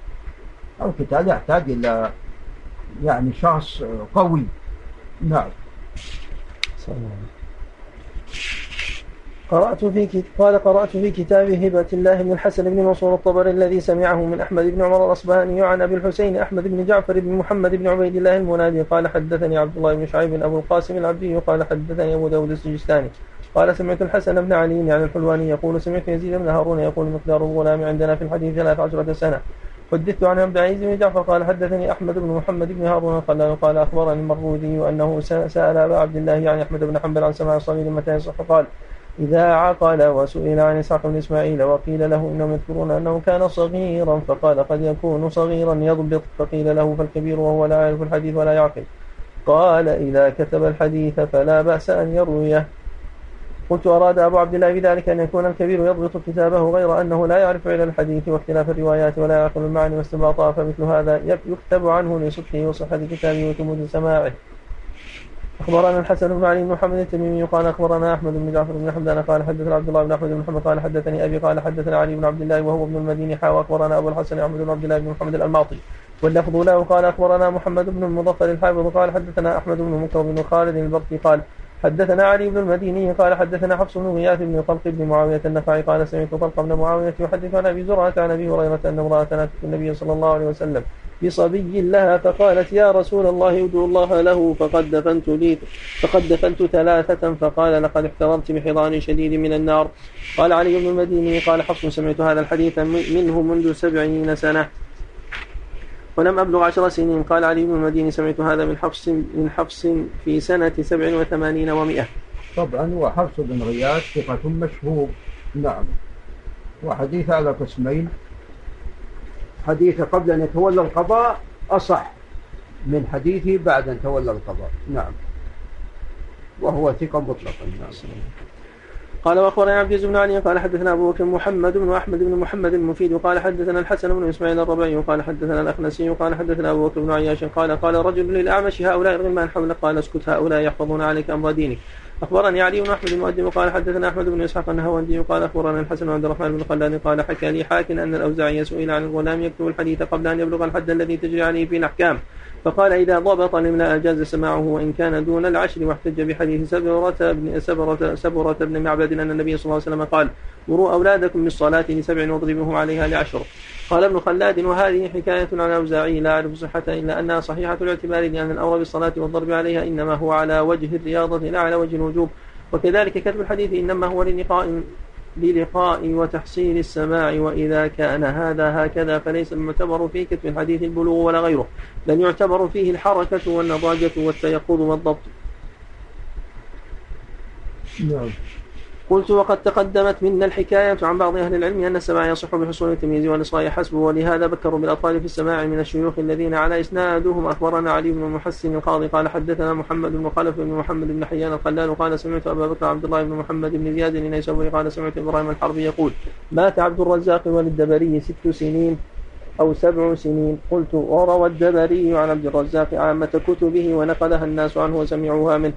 [SPEAKER 3] القتال يحتاج إلى يعني شخص قوي نعم صلى الله عليه
[SPEAKER 2] وسلم قرأت في قال قرأت في كتاب هبة الله بن الحسن بن منصور الطبري الذي سمعه من أحمد بن عمر الأصبهاني عن أبي الحسين أحمد بن جعفر بن محمد بن عبيد الله المنادي قال حدثني عبد الله بن شعيب أبو القاسم العبدي قال حدثني أبو داود السجستاني قال سمعت الحسن بن علي عن يعني الحلواني يقول سمعت يزيد بن هارون يقول مقدار الغلام عندنا في الحديث ثلاث عشرة سنة حدثت عن عبد العزيز بن جعفر قال حدثني احمد بن محمد بن هارون قال قال اخبرني المروذي انه سال ابا عبد الله يعني احمد بن حنبل عن سماع الصغير متى يصح قال إذا عقل وسئل عن إسحاق بن إسماعيل وقيل له إنهم يذكرون أنه كان صغيرا فقال قد يكون صغيرا يضبط فقيل له فالكبير وهو لا يعرف الحديث ولا يعقل قال إذا كتب الحديث فلا بأس أن يرويه قلت أراد أبو عبد الله بذلك أن يكون الكبير يضبط كتابه غير أنه لا يعرف علم الحديث واختلاف الروايات ولا يعقل المعاني واستباطها فمثل هذا يكتب عنه لصدقه وصحة كتابه وتمود سماعه أخبرنا الحسن بن علي بن محمد التميمي قال أخبرنا أحمد بن جعفر بن حمدان قال حدثنا عبد الله بن أحمد بن محمد قال حدثني أبي قال حدثنا علي بن عبد الله وهو ابن المديني حا وأخبرنا أبو الحسن أحمد بن عبد الله بن محمد الألماطي واللفظ له قال أخبرنا محمد بن المظفر الحافظ قال حدثنا أحمد بن مكرم بن خالد البرقي قال حدثنا علي بن المديني قال حدثنا حفص بن غياث بن طلق بن معاوية النفعي قال سمعت طلق بن معاوية يحدث عن أبي زرعة عن أبي هريرة أن امرأة النبي صلى الله عليه وسلم بصبي لها فقالت يا رسول الله ادعو الله له فقد دفنت لي فقد دفنت ثلاثة فقال لقد احترمت بحضان شديد من النار قال علي بن المديني قال حفص سمعت هذا الحديث منه منذ سبعين سنة ولم أبلغ عشر سنين قال علي بن المديني سمعت هذا من حفص من حفص في سنة سبع وثمانين ومائة
[SPEAKER 3] طبعا وحفص بن غياث ثقة مشهور نعم وحديث على قسمين حديث قبل أن يتولى القضاء أصح من حديثه بعد أن تولى القضاء نعم وهو ثقة مطلقا نعم
[SPEAKER 2] قال واخبرنا عبد بن علي قال حدثنا ابو بكر محمد بن احمد بن محمد المفيد وقال حدثنا الحسن بن اسماعيل الربعي وقال حدثنا الاخنسي وقال حدثنا ابو بكر بن عياش قال قال رجل للاعمش هؤلاء الغلمان حولك قال اسكت هؤلاء يحفظون عليك امر دينك اخبرني علي بن احمد المؤدب قال حدثنا احمد بن اسحاق النهوندي قال اخبرنا الحسن عبد الرحمن بن خلاد قال حكى لي حاكم ان الاوزاعي سئل عن الغلام يكتب الحديث قبل ان يبلغ الحد الذي تجري عليه في الاحكام فقال إذا ضبط الإملاء جاز سماعه وإن كان دون العشر واحتج بحديث سبرة بن سبرة سبرة بن معبد أن النبي صلى الله عليه وسلم قال مروا أولادكم بالصلاة لسبع واضربوه عليها لعشر قال ابن خلاد وهذه حكاية عن أوزاعي لا أعرف صحتها إلا أنها صحيحة الاعتبار لأن الأمر بالصلاة والضرب عليها إنما هو على وجه الرياضة لا على وجه الوجوب وكذلك كتب الحديث إنما هو للنقاء للقاء وتحصيل السماع وإذا كان هذا هكذا فليس المعتبر في كتب الحديث البلوغ ولا غيره بل يعتبر فيه الحركة والنضاجة والتيقظ والضبط نعم قلت وقد تقدمت منا الحكاية عن بعض أهل العلم أن السماع يصح بحصول التمييز والإصغاء حسبه ولهذا بكروا بالأطفال في السماع من الشيوخ الذين على إسنادهم أخبرنا علي بن محسن القاضي قال حدثنا محمد بن خلف بن محمد بن حيان الخلال قال سمعت أبا بكر عبد الله بن محمد بن زياد النيسابوري قال سمعت إبراهيم الحربي يقول مات عبد الرزاق وللدبري ست سنين أو سبع سنين قلت وروى الدبري عن عبد الرزاق عامة كتبه ونقلها الناس عنه وسمعوها منه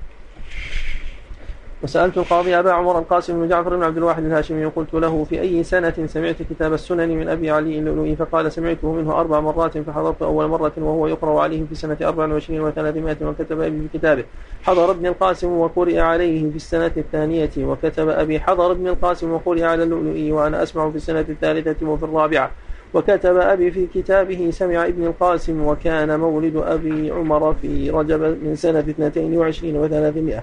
[SPEAKER 2] وسألت القاضي أبا عمر القاسم بن جعفر بن عبد الواحد الهاشمي قلت له في أي سنة سمعت كتاب السنن من أبي علي اللؤلؤي فقال سمعته منه أربع مرات فحضرت أول مرة وهو يقرأ عليه في سنة 24 و300 وكتب أبي في كتابه حضر ابن القاسم وقرئ عليه في السنة الثانية وكتب أبي حضر ابن القاسم وقرئ على اللؤلؤي وأنا أسمع في السنة الثالثة وفي الرابعة وكتب أبي في كتابه سمع ابن القاسم وكان مولد أبي عمر في رجب من سنة 22 و300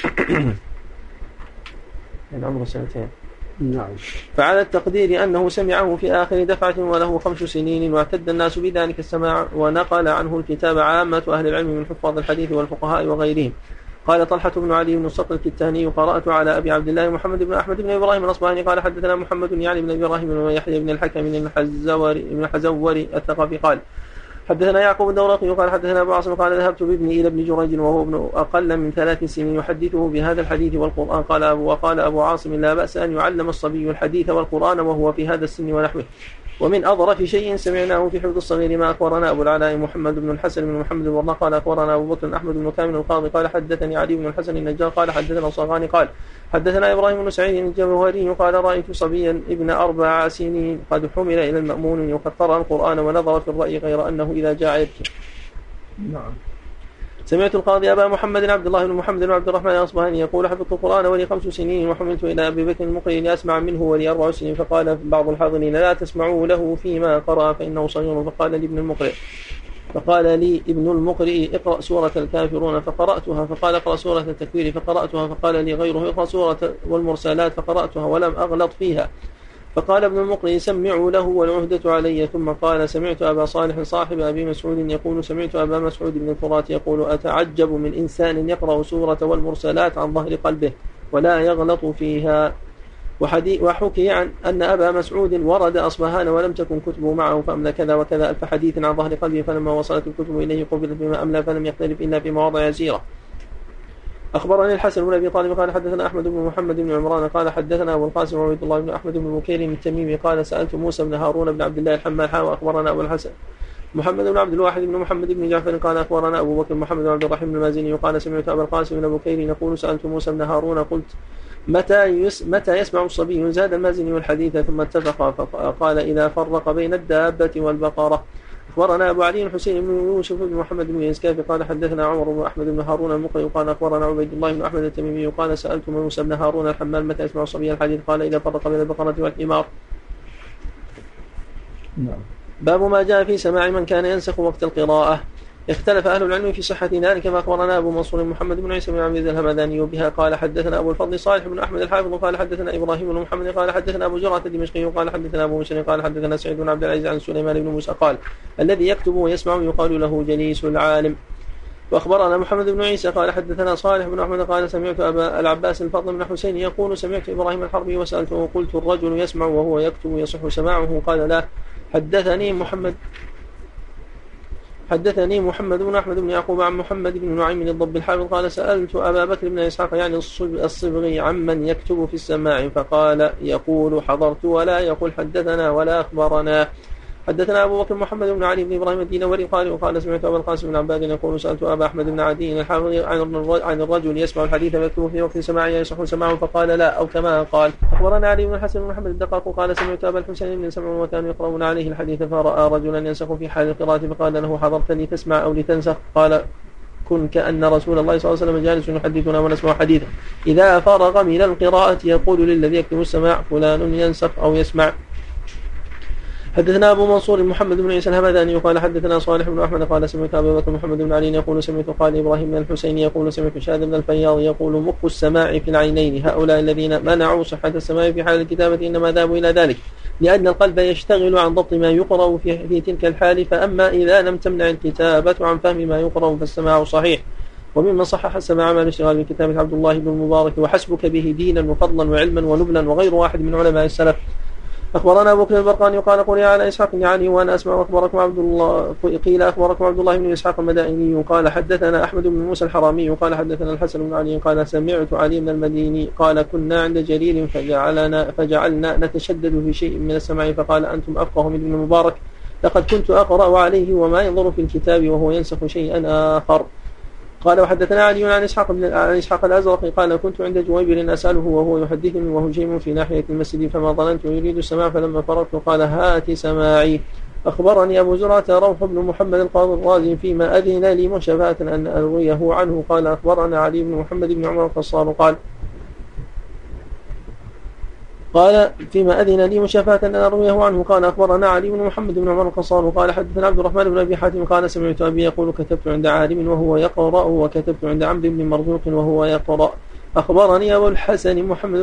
[SPEAKER 2] *coughs* من نعم، عمره سنتين نعم فعلى التقدير أنه سمعه في آخر دفعة وله خمس سنين واعتد الناس بذلك السماع ونقل عنه الكتاب عامة أهل العلم من حفاظ الحديث والفقهاء وغيرهم قال طلحة بن علي بن الصقر الكتاني قرأت على أبي عبد الله محمد بن أحمد بن إبراهيم الأصبهاني قال حدثنا محمد يعني بن إبراهيم بن يحيى بن الحكم بن الحزوري, بن الحزوري الثقفي قال حدثنا يعقوب الدورقي قال حدثنا ابو عاصم قال ذهبت بابني الى ابن جريج وهو ابن اقل من ثلاث سنين يحدثه بهذا الحديث والقران قال ابو وقال ابو عاصم لا باس ان يعلم الصبي الحديث والقران وهو في هذا السن ونحوه ومن أظرف شيء سمعناه في حفظ الصغير ما أخبرنا أبو العلاء محمد بن الحسن بن محمد بن قال أخبرنا أبو بكر أحمد بن كامل القاضي قال حدثني علي بن الحسن النجار قال حدثنا الصغاني قال حدثنا إبراهيم بن سعيد الجوهري قال رأيت صبيا ابن أربع سنين قد حمل إلى المأمون وقد قرأ القرآن ونظر في الرأي غير أنه إذا جاء يبكي نعم سمعت القاضي أبا محمد عبد الله بن محمد بن عبد الرحمن الأصبهاني يقول حفظت القرآن ولي خمس سنين وحملت إلى أبي بكر المقري لأسمع منه ولي أربع سنين فقال بعض الحاضرين لا تسمعوا له فيما قرأ فإنه صغير فقال لابن المقرئ فقال لي ابن المقرئ اقرأ سورة الكافرون فقرأتها فقال اقرأ سورة التكوير فقرأتها فقال لي غيره اقرأ سورة والمرسلات فقرأتها ولم أغلط فيها فقال ابن المقري سمعوا له والعهدة علي ثم قال سمعت أبا صالح صاحب أبي مسعود يقول سمعت أبا مسعود بن الفرات يقول أتعجب من إنسان يقرأ سورة والمرسلات عن ظهر قلبه ولا يغلط فيها وحكي عن أن أبا مسعود ورد أصبهان ولم تكن كتبه معه فأملى كذا وكذا ألف حديث عن ظهر قلبه فلما وصلت الكتب إليه قبلت بما أملى فلم يختلف إلا في مواضع يسيرة أخبرني الحسن بن أبي طالب قال حدثنا أحمد بن محمد بن عمران قال حدثنا أبو القاسم وعبيد الله بن أحمد بن بكير التميمي قال سألت موسى بن هارون بن عبد الله الحمال حاوى وأخبرنا أبو الحسن محمد بن عبد الواحد بن محمد بن جعفر قال أخبرنا أبو بكر محمد بن عبد الرحيم المازني قال سمعت أبا القاسم بن بكير يقول سألت موسى بن هارون قلت متى يس متى يسمع الصبي زاد المازني الحديث ثم اتفق فقال إذا فرق بين الدابة والبقرة اخبرنا ابو علي حسين بن يوسف بن محمد بن يزكاف قال حدثنا عمر بن احمد بن هارون المقري قال اخبرنا عبيد الله بن احمد التميمي قال سالت موسى بن هارون الحمال متى اسمع صبي الحديث قال اذا فرق بين البقره والحمار. نعم. باب ما جاء في سماع من كان ينسخ وقت القراءه. اختلف أهل العلم في صحة ذلك فأخبرنا أبو منصور محمد بن عيسى بن عبد الهمذاني بها قال حدثنا أبو الفضل صالح بن أحمد الحافظ قال حدثنا إبراهيم بن محمد قال حدثنا أبو جرعة الدمشقي قال حدثنا أبو مسلم قال حدثنا سعيد بن عبد العزيز عن سليمان بن موسى قال الذي يكتب ويسمع يقال له جليس العالم واخبرنا محمد بن عيسى قال حدثنا صالح بن احمد قال سمعت ابا العباس الفضل بن حسين يقول سمعت ابراهيم الحربي وسالته وقلت الرجل يسمع وهو يكتب يصح سماعه قال لا حدثني محمد حدثني محمد بن أحمد بن يعقوب عن محمد بن نعيم الضب الحافظ قال سألت أبا بكر بن إسحاق يعني الصبغي عمن يكتب في السماع فقال يقول حضرت ولا يقول حدثنا ولا أخبرنا حدثنا ابو بكر محمد بن علي بن ابراهيم الدين وري قال وقال سمعت ابا القاسم بن عباد يقول سالت ابا احمد بن عدي الحافظ عن الرجل يسمع الحديث مكتوب في وقت سماعه يصح سماعه فقال لا او كما قال اخبرنا علي بن الحسن بن محمد الدقاق قال سمعت ابا الحسين بن سمع وكانوا يقرؤون عليه الحديث فراى رجلا ينسخ في حال القراءه فقال له حضرت لتسمع او لتنسخ قال كن كأن رسول الله صلى الله عليه وسلم جالس يحدثنا ونسمع حديثا إذا فرغ من القراءة يقول للذي يكتب السماع فلان ينسخ أو يسمع حدثنا ابو منصور محمد بن عيسى الهمداني قال حدثنا صالح بن احمد قال سمعت ابا بكر محمد بن علي يقول سمعت قال ابراهيم بن الحسين يقول سمعت شاذ بن الفياض يقول مخ السماع في العينين هؤلاء الذين منعوا صحه السماع في حال الكتابه انما ذهبوا الى ذلك لأن القلب يشتغل عن ضبط ما يقرأ في, في تلك الحال فأما إذا لم تمنع الكتابة عن فهم ما يقرأ فالسماع صحيح وممن صحح السماع مع الاشتغال بكتابة عبد الله بن المبارك وحسبك به دينا وفضلا وعلما ونبلا وغير واحد من علماء السلف أخبرنا أبو بكر البرقاني قال يا على إسحاق يعني وأنا أسمع واخبركم عبد الله قيل أخبركم عبد الله بن إسحاق المدائني قال حدثنا أحمد بن موسى الحرامي قال حدثنا الحسن بن علي قال سمعت علي بن المديني قال كنا عند جرير فجعلنا فجعلنا نتشدد في شيء من السماء فقال أنتم أفقه من ابن المبارك لقد كنت أقرأ عليه وما ينظر في الكتاب وهو ينسخ شيئا آخر قال وحدثنا علي عن اسحاق بن عن اسحاق الازرق قال كنت عند جويبر اساله وهو يحدثني وهجيم في ناحيه المسجد فما ظننت يريد السماع فلما فرغت قال هات سماعي أخبرني أبو زرعة روح بن محمد القاضي الرازي فيما أذن لي مشفاة أن أرويه عنه قال أخبرنا علي بن محمد بن عمر القصار قال قال فيما أذن لي مشافاة أن أرويه عنه قال أخبرنا علي بن محمد بن عمر القصار قال حدثنا عبد الرحمن بن أبي حاتم قال سمعت أبي يقول كتبت عند عالم وهو يقرأ وكتبت عند عبد بن مرزوق وهو يقرأ أخبرني أبو الحسن محمد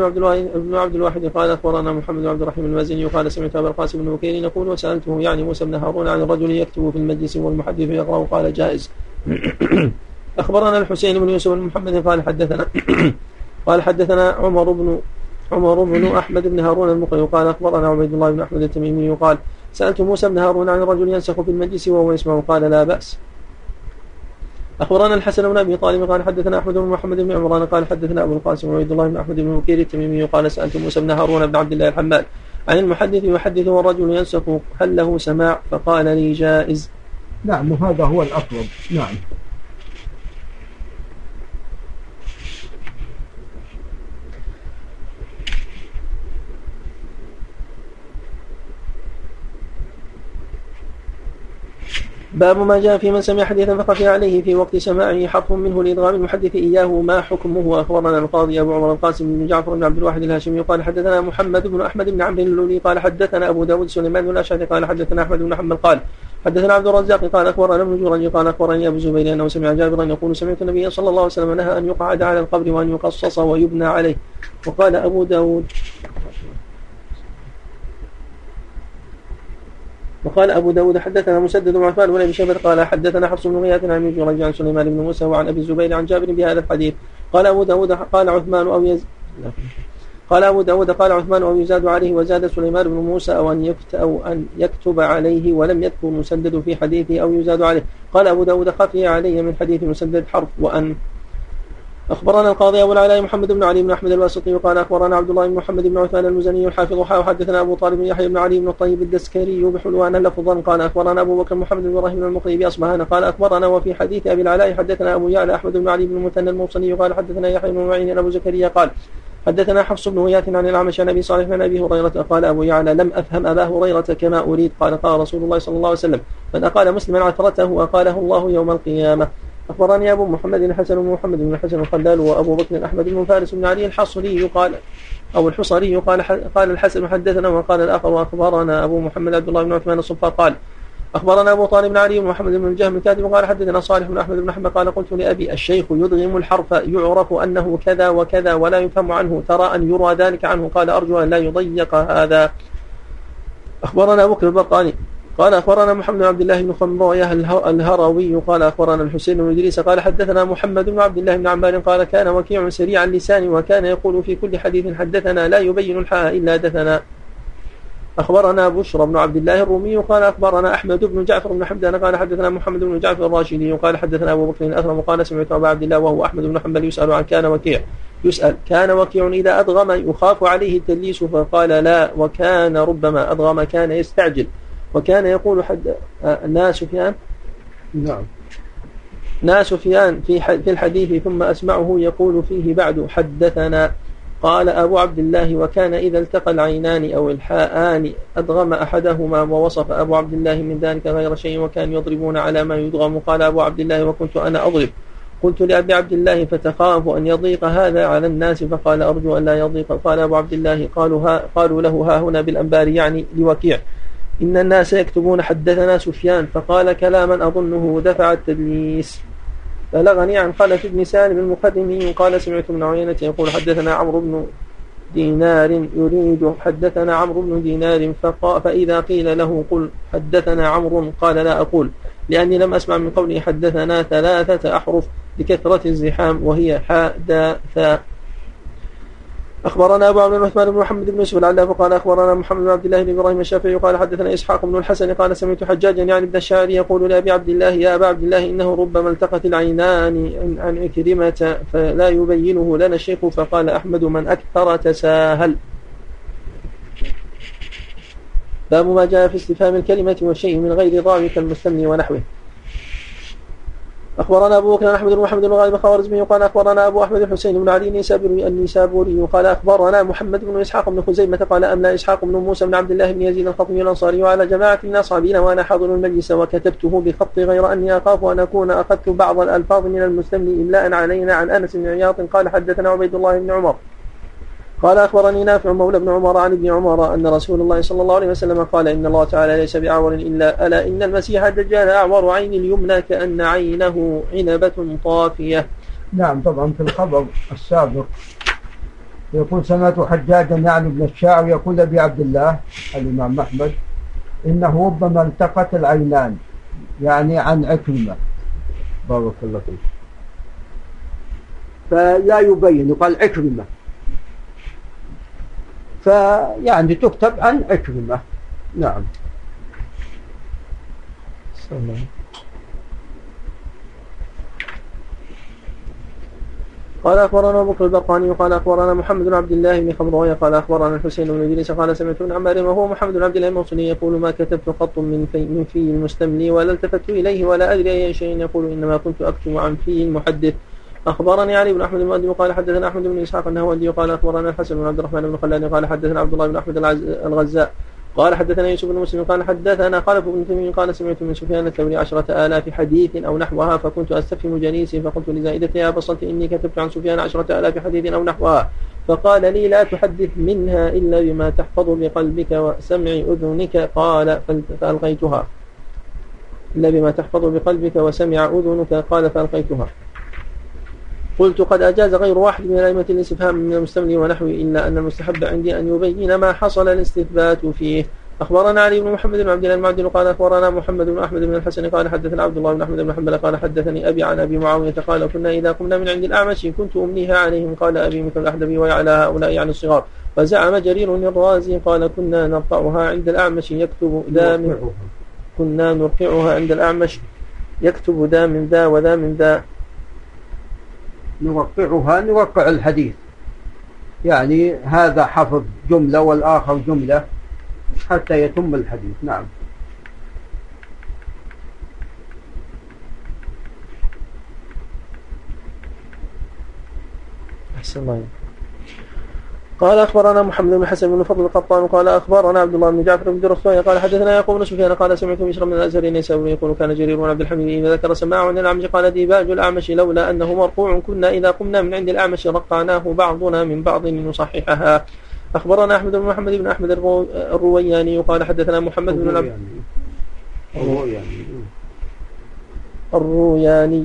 [SPEAKER 2] بن عبد الواحد قال أخبرنا محمد بن عبد الرحيم المازني قال سمعت أبا القاسم بن بكير يقول وسألته يعني موسى بن هارون عن الرجل يكتب في المجلس والمحدث يقرأ قال جائز أخبرنا الحسين بن يوسف بن محمد قال حدثنا قال حدثنا عمر بن عمر بن أحمد بن هارون المقري قال أخبرنا عبيد الله بن أحمد التميمي قال سألت موسى بن هارون عن رجل ينسخ في المجلس وهو يسمع قال لا بأس أخبرنا الحسن بن أبي طالب قال حدثنا أحمد بن محمد بن عمران قال حدثنا أبو القاسم وعبيد الله بن أحمد بن مكير التميمي قال سألت موسى بن هارون بن عبد الله الحمال عن المحدث يحدث والرجل ينسخ هل له سماع فقال لي جائز
[SPEAKER 3] نعم وهذا هو الأفضل نعم
[SPEAKER 2] باب ما جاء في من سمع حديثا فخفي عليه في وقت سماعه حرف منه لإدغام المحدث إياه ما حكمه أخبرنا القاضي أبو عمر القاسم بن جعفر بن عبد الواحد الهاشمي قال حدثنا محمد بن أحمد بن عمرو اللولي قال حدثنا أبو داود سليمان بن الأشعث قال حدثنا أحمد بن حنبل قال حدثنا عبد الرزاق قال أخبرنا ابن جرج قال أخبرني أبو زبير أنه سمع جابرا يقول سمعت النبي صلى الله عليه وسلم نهى أن يقعد على القبر وأن يقصص ويبنى عليه وقال أبو داود وقال أبو داود حدثنا مسدد بن عثمان بن أبي قال حدثنا حفص بن غياث عن جريج عن سليمان بن موسى وعن أبي الزبير عن جابر بهذا الحديث قال أبو داود قال عثمان أو يز قال أبو داود قال عثمان أو يزاد عليه وزاد سليمان بن موسى أو أن يكت أو أن يكتب عليه ولم يذكر مسدد في حديثه أو يزاد عليه قال أبو داود خفي علي من حديث مسدد حرف وأن أخبرنا القاضي أبو العلاء محمد بن علي بن أحمد الواسطي وقال أخبرنا عبد الله بن محمد بن عثمان المزني الحافظ حاء وحدثنا أبو طالب بن يحيى بن علي بن الطيب الدسكري بحلوان لفظا قال أخبرنا أبو بكر محمد بن إبراهيم المقري بأصبهان قال أخبرنا وفي حديث أبي العلاء حدثنا أبو يعلى أحمد بن علي بن المثنى الموصلي قال حدثنا يحيى بن معين أبو زكريا قال حدثنا حفص بن هيات عن الأعمش عن أبي صالح عن أبي هريرة قال أبو يعلى لم أفهم أبا هريرة كما أريد قال قال رسول الله صلى الله عليه وسلم من أقال مسلما عثرته أقاله الله يوم القيامة أخبرني أبو محمد الحسن بن محمد بن الحسن الخلال وأبو بكر أحمد بن فارس بن علي الحصري قال أو الحصري قال قال الحسن حدثنا وقال الآخر وأخبرنا أبو محمد عبد الله بن عثمان الصفار قال أخبرنا أبو طالب بن علي بن بن الجهم الكاتب قال حدثنا صالح بن أحمد بن أحمد قال قلت لأبي الشيخ يدغم الحرف يعرف أنه كذا وكذا ولا يفهم عنه ترى أن يرى ذلك عنه قال أرجو أن لا يضيق هذا أخبرنا أبو بكر قال أخبرنا محمد بن عبد الله بن خمراية الهروي قال أخبرنا الحسين بن إدريس قال حدثنا محمد بن عبد الله بن عمار قال كان وكيع سريع اللسان وكان يقول في كل حديث حدثنا لا يبين الحاء إلا دثنا أخبرنا بشرى بن عبد الله الرومي قال أخبرنا أحمد بن جعفر بن حمدان قال حدثنا محمد بن جعفر الراشدي قال حدثنا أبو بكر الأثرم قال سمعت أبا عبد الله وهو أحمد بن حنبل يسأل عن كان وكيع يسأل كان وكيع إذا أدغم يخاف عليه التليس فقال لا وكان ربما أدغم كان يستعجل وكان يقول حد
[SPEAKER 3] آه، نا سفيان نعم
[SPEAKER 2] نا سفيان في في الحديث ثم أسمعه يقول فيه بعد حدثنا قال أبو عبد الله وكان إذا التقى العينان أو الحاءان أدغم أحدهما ووصف أبو عبد الله من ذلك غير شيء وكان يضربون على ما يدغم قال أبو عبد الله وكنت أنا أضرب قلت لأبي عبد الله فتخاف أن يضيق هذا على الناس فقال أرجو أن لا يضيق قال أبو عبد الله قالوا, ها قالوا له ها هنا بالأنبار يعني لوكيع إن الناس يكتبون حدثنا سفيان فقال كلاما أظنه دفع التدليس بلغني عن خلف بن سالم المقدمي قال سمعت من عينة يقول حدثنا عمرو بن دينار يريد حدثنا عمرو بن دينار فقال فإذا قيل له قل حدثنا عمرو قال لا أقول لأني لم أسمع من قوله حدثنا ثلاثة أحرف لكثرة الزحام وهي حا داء ثاء اخبرنا ابو عبد الرحمن بن محمد بن يوسف العلاف قال اخبرنا محمد بن عبد الله بن ابراهيم الشافعي قال حدثنا اسحاق بن الحسن قال سمعت حجاجا يعني ابن الشاعر يقول لابي عبد الله يا ابا عبد الله انه ربما التقت العينان عن عكرمه فلا يبينه لنا الشيخ فقال احمد من اكثر تساهل باب ما جاء في استفهام الكلمه والشيء من غير ضابط المستمن ونحوه أخبرنا أبو بكر أحمد بن محمد بن غالب الخوارزمي قال أخبرنا أبو أحمد الحسين بن علي النيسابوري النيسابوري قال أخبرنا محمد بن إسحاق بن خزيمة قال لا إسحاق بن موسى بن عبد الله بن يزيد الخطمي الأنصاري وعلى جماعة من أصحابنا وأنا حاضر المجلس وكتبته بخطي غير أني أخاف أن أكون أخذت بعض الألفاظ من المسلم إملاء علينا عن أنس بن عياط قال حدثنا عبيد الله بن عمر قال أخبرني نافع مولى بن عمر عن ابن عمر أن رسول الله صلى الله عليه وسلم قال إن الله تعالى ليس بأعور إلا ألا إن المسيح الدجال أعور عين اليمنى كأن عينه عنبة طافية
[SPEAKER 3] نعم طبعا في الخبر السابق يقول سمعت حجاجا يعني ابن الشاعر يقول أبي عبد الله الإمام أحمد إنه ربما التقت العينان يعني عن عكرمة بارك الله فيك فلا يبين يقال عكرمة فيعني تكتب عن عكرمة نعم سلام.
[SPEAKER 2] قال اخبرنا ابو بكر البرقاني قال اخبرنا محمد بن عبد الله بن خمرويه قال اخبرنا الحسين بن ادريس قال سمعت بن عمار وهو محمد بن عبد الله الموصلي يقول ما كتبت قط من في من في المستملي ولا التفت اليه ولا ادري اي شيء يقول انما كنت أكتب عن فيه المحدث اخبرني علي بن احمد المؤدي قال حدثنا احمد بن اسحاق الذي قال اخبرنا الحسن بن عبد الرحمن بن خلاني قال حدثنا عبد الله بن احمد الغزاء قال حدثنا يوسف بن مسلم قال حدثنا خلف بن تميم قال سمعت من سفيان الثوري عشرة آلاف حديث أو نحوها فكنت أستفهم جنيسي فقلت لزائدة يا بصلت إني كتبت عن سفيان عشرة آلاف حديث أو نحوها فقال لي لا تحدث منها إلا بما تحفظ بقلبك وسمع أذنك قال فألقيتها إلا بما تحفظ بقلبك وسمع أذنك قال فألقيتها قلت قد أجاز غير واحد من الأئمة الاستفهام من المستملي ونحوه إلا أن المستحب عندي أن يبين ما حصل الاستثبات فيه أخبرنا علي بن محمد بن عبد الله المعدن قال أخبرنا محمد بن أحمد بن الحسن قال حدثنا عبد الله بن أحمد بن حنبل قال حدثني أبي عن أبي معاوية قال كنا إذا قمنا من عند الأعمش كنت أمليها عليهم قال أبي مثل الأحدبي وعلى هؤلاء يعني الصغار فزعم جرير الرازي قال كنا نرقعها عند الأعمش يكتب ذا من كنا نرقعها عند الأعمش يكتب ذا من ذا وذا من ذا
[SPEAKER 3] نوقعها نوقع الحديث يعني هذا حفظ جملة والآخر جملة حتى يتم الحديث نعم أحسن الله
[SPEAKER 2] قال اخبرنا محمد بن حسن بن فضل القطان قال اخبرنا عبد الله بن جعفر بن الرخوي قال حدثنا يعقوب بن سفيان قال سمعت بشر من الازهرين يسالون يقول كان جرير بن عبد الحميد اذا ذكر سماع عن الاعمش قال ديباج الاعمش لولا انه مرفوع كنا اذا قمنا من عند الاعمش رقعناه بعضنا من بعض لنصححها اخبرنا احمد بن محمد بن احمد الروياني قال حدثنا محمد بن الروياني الروياني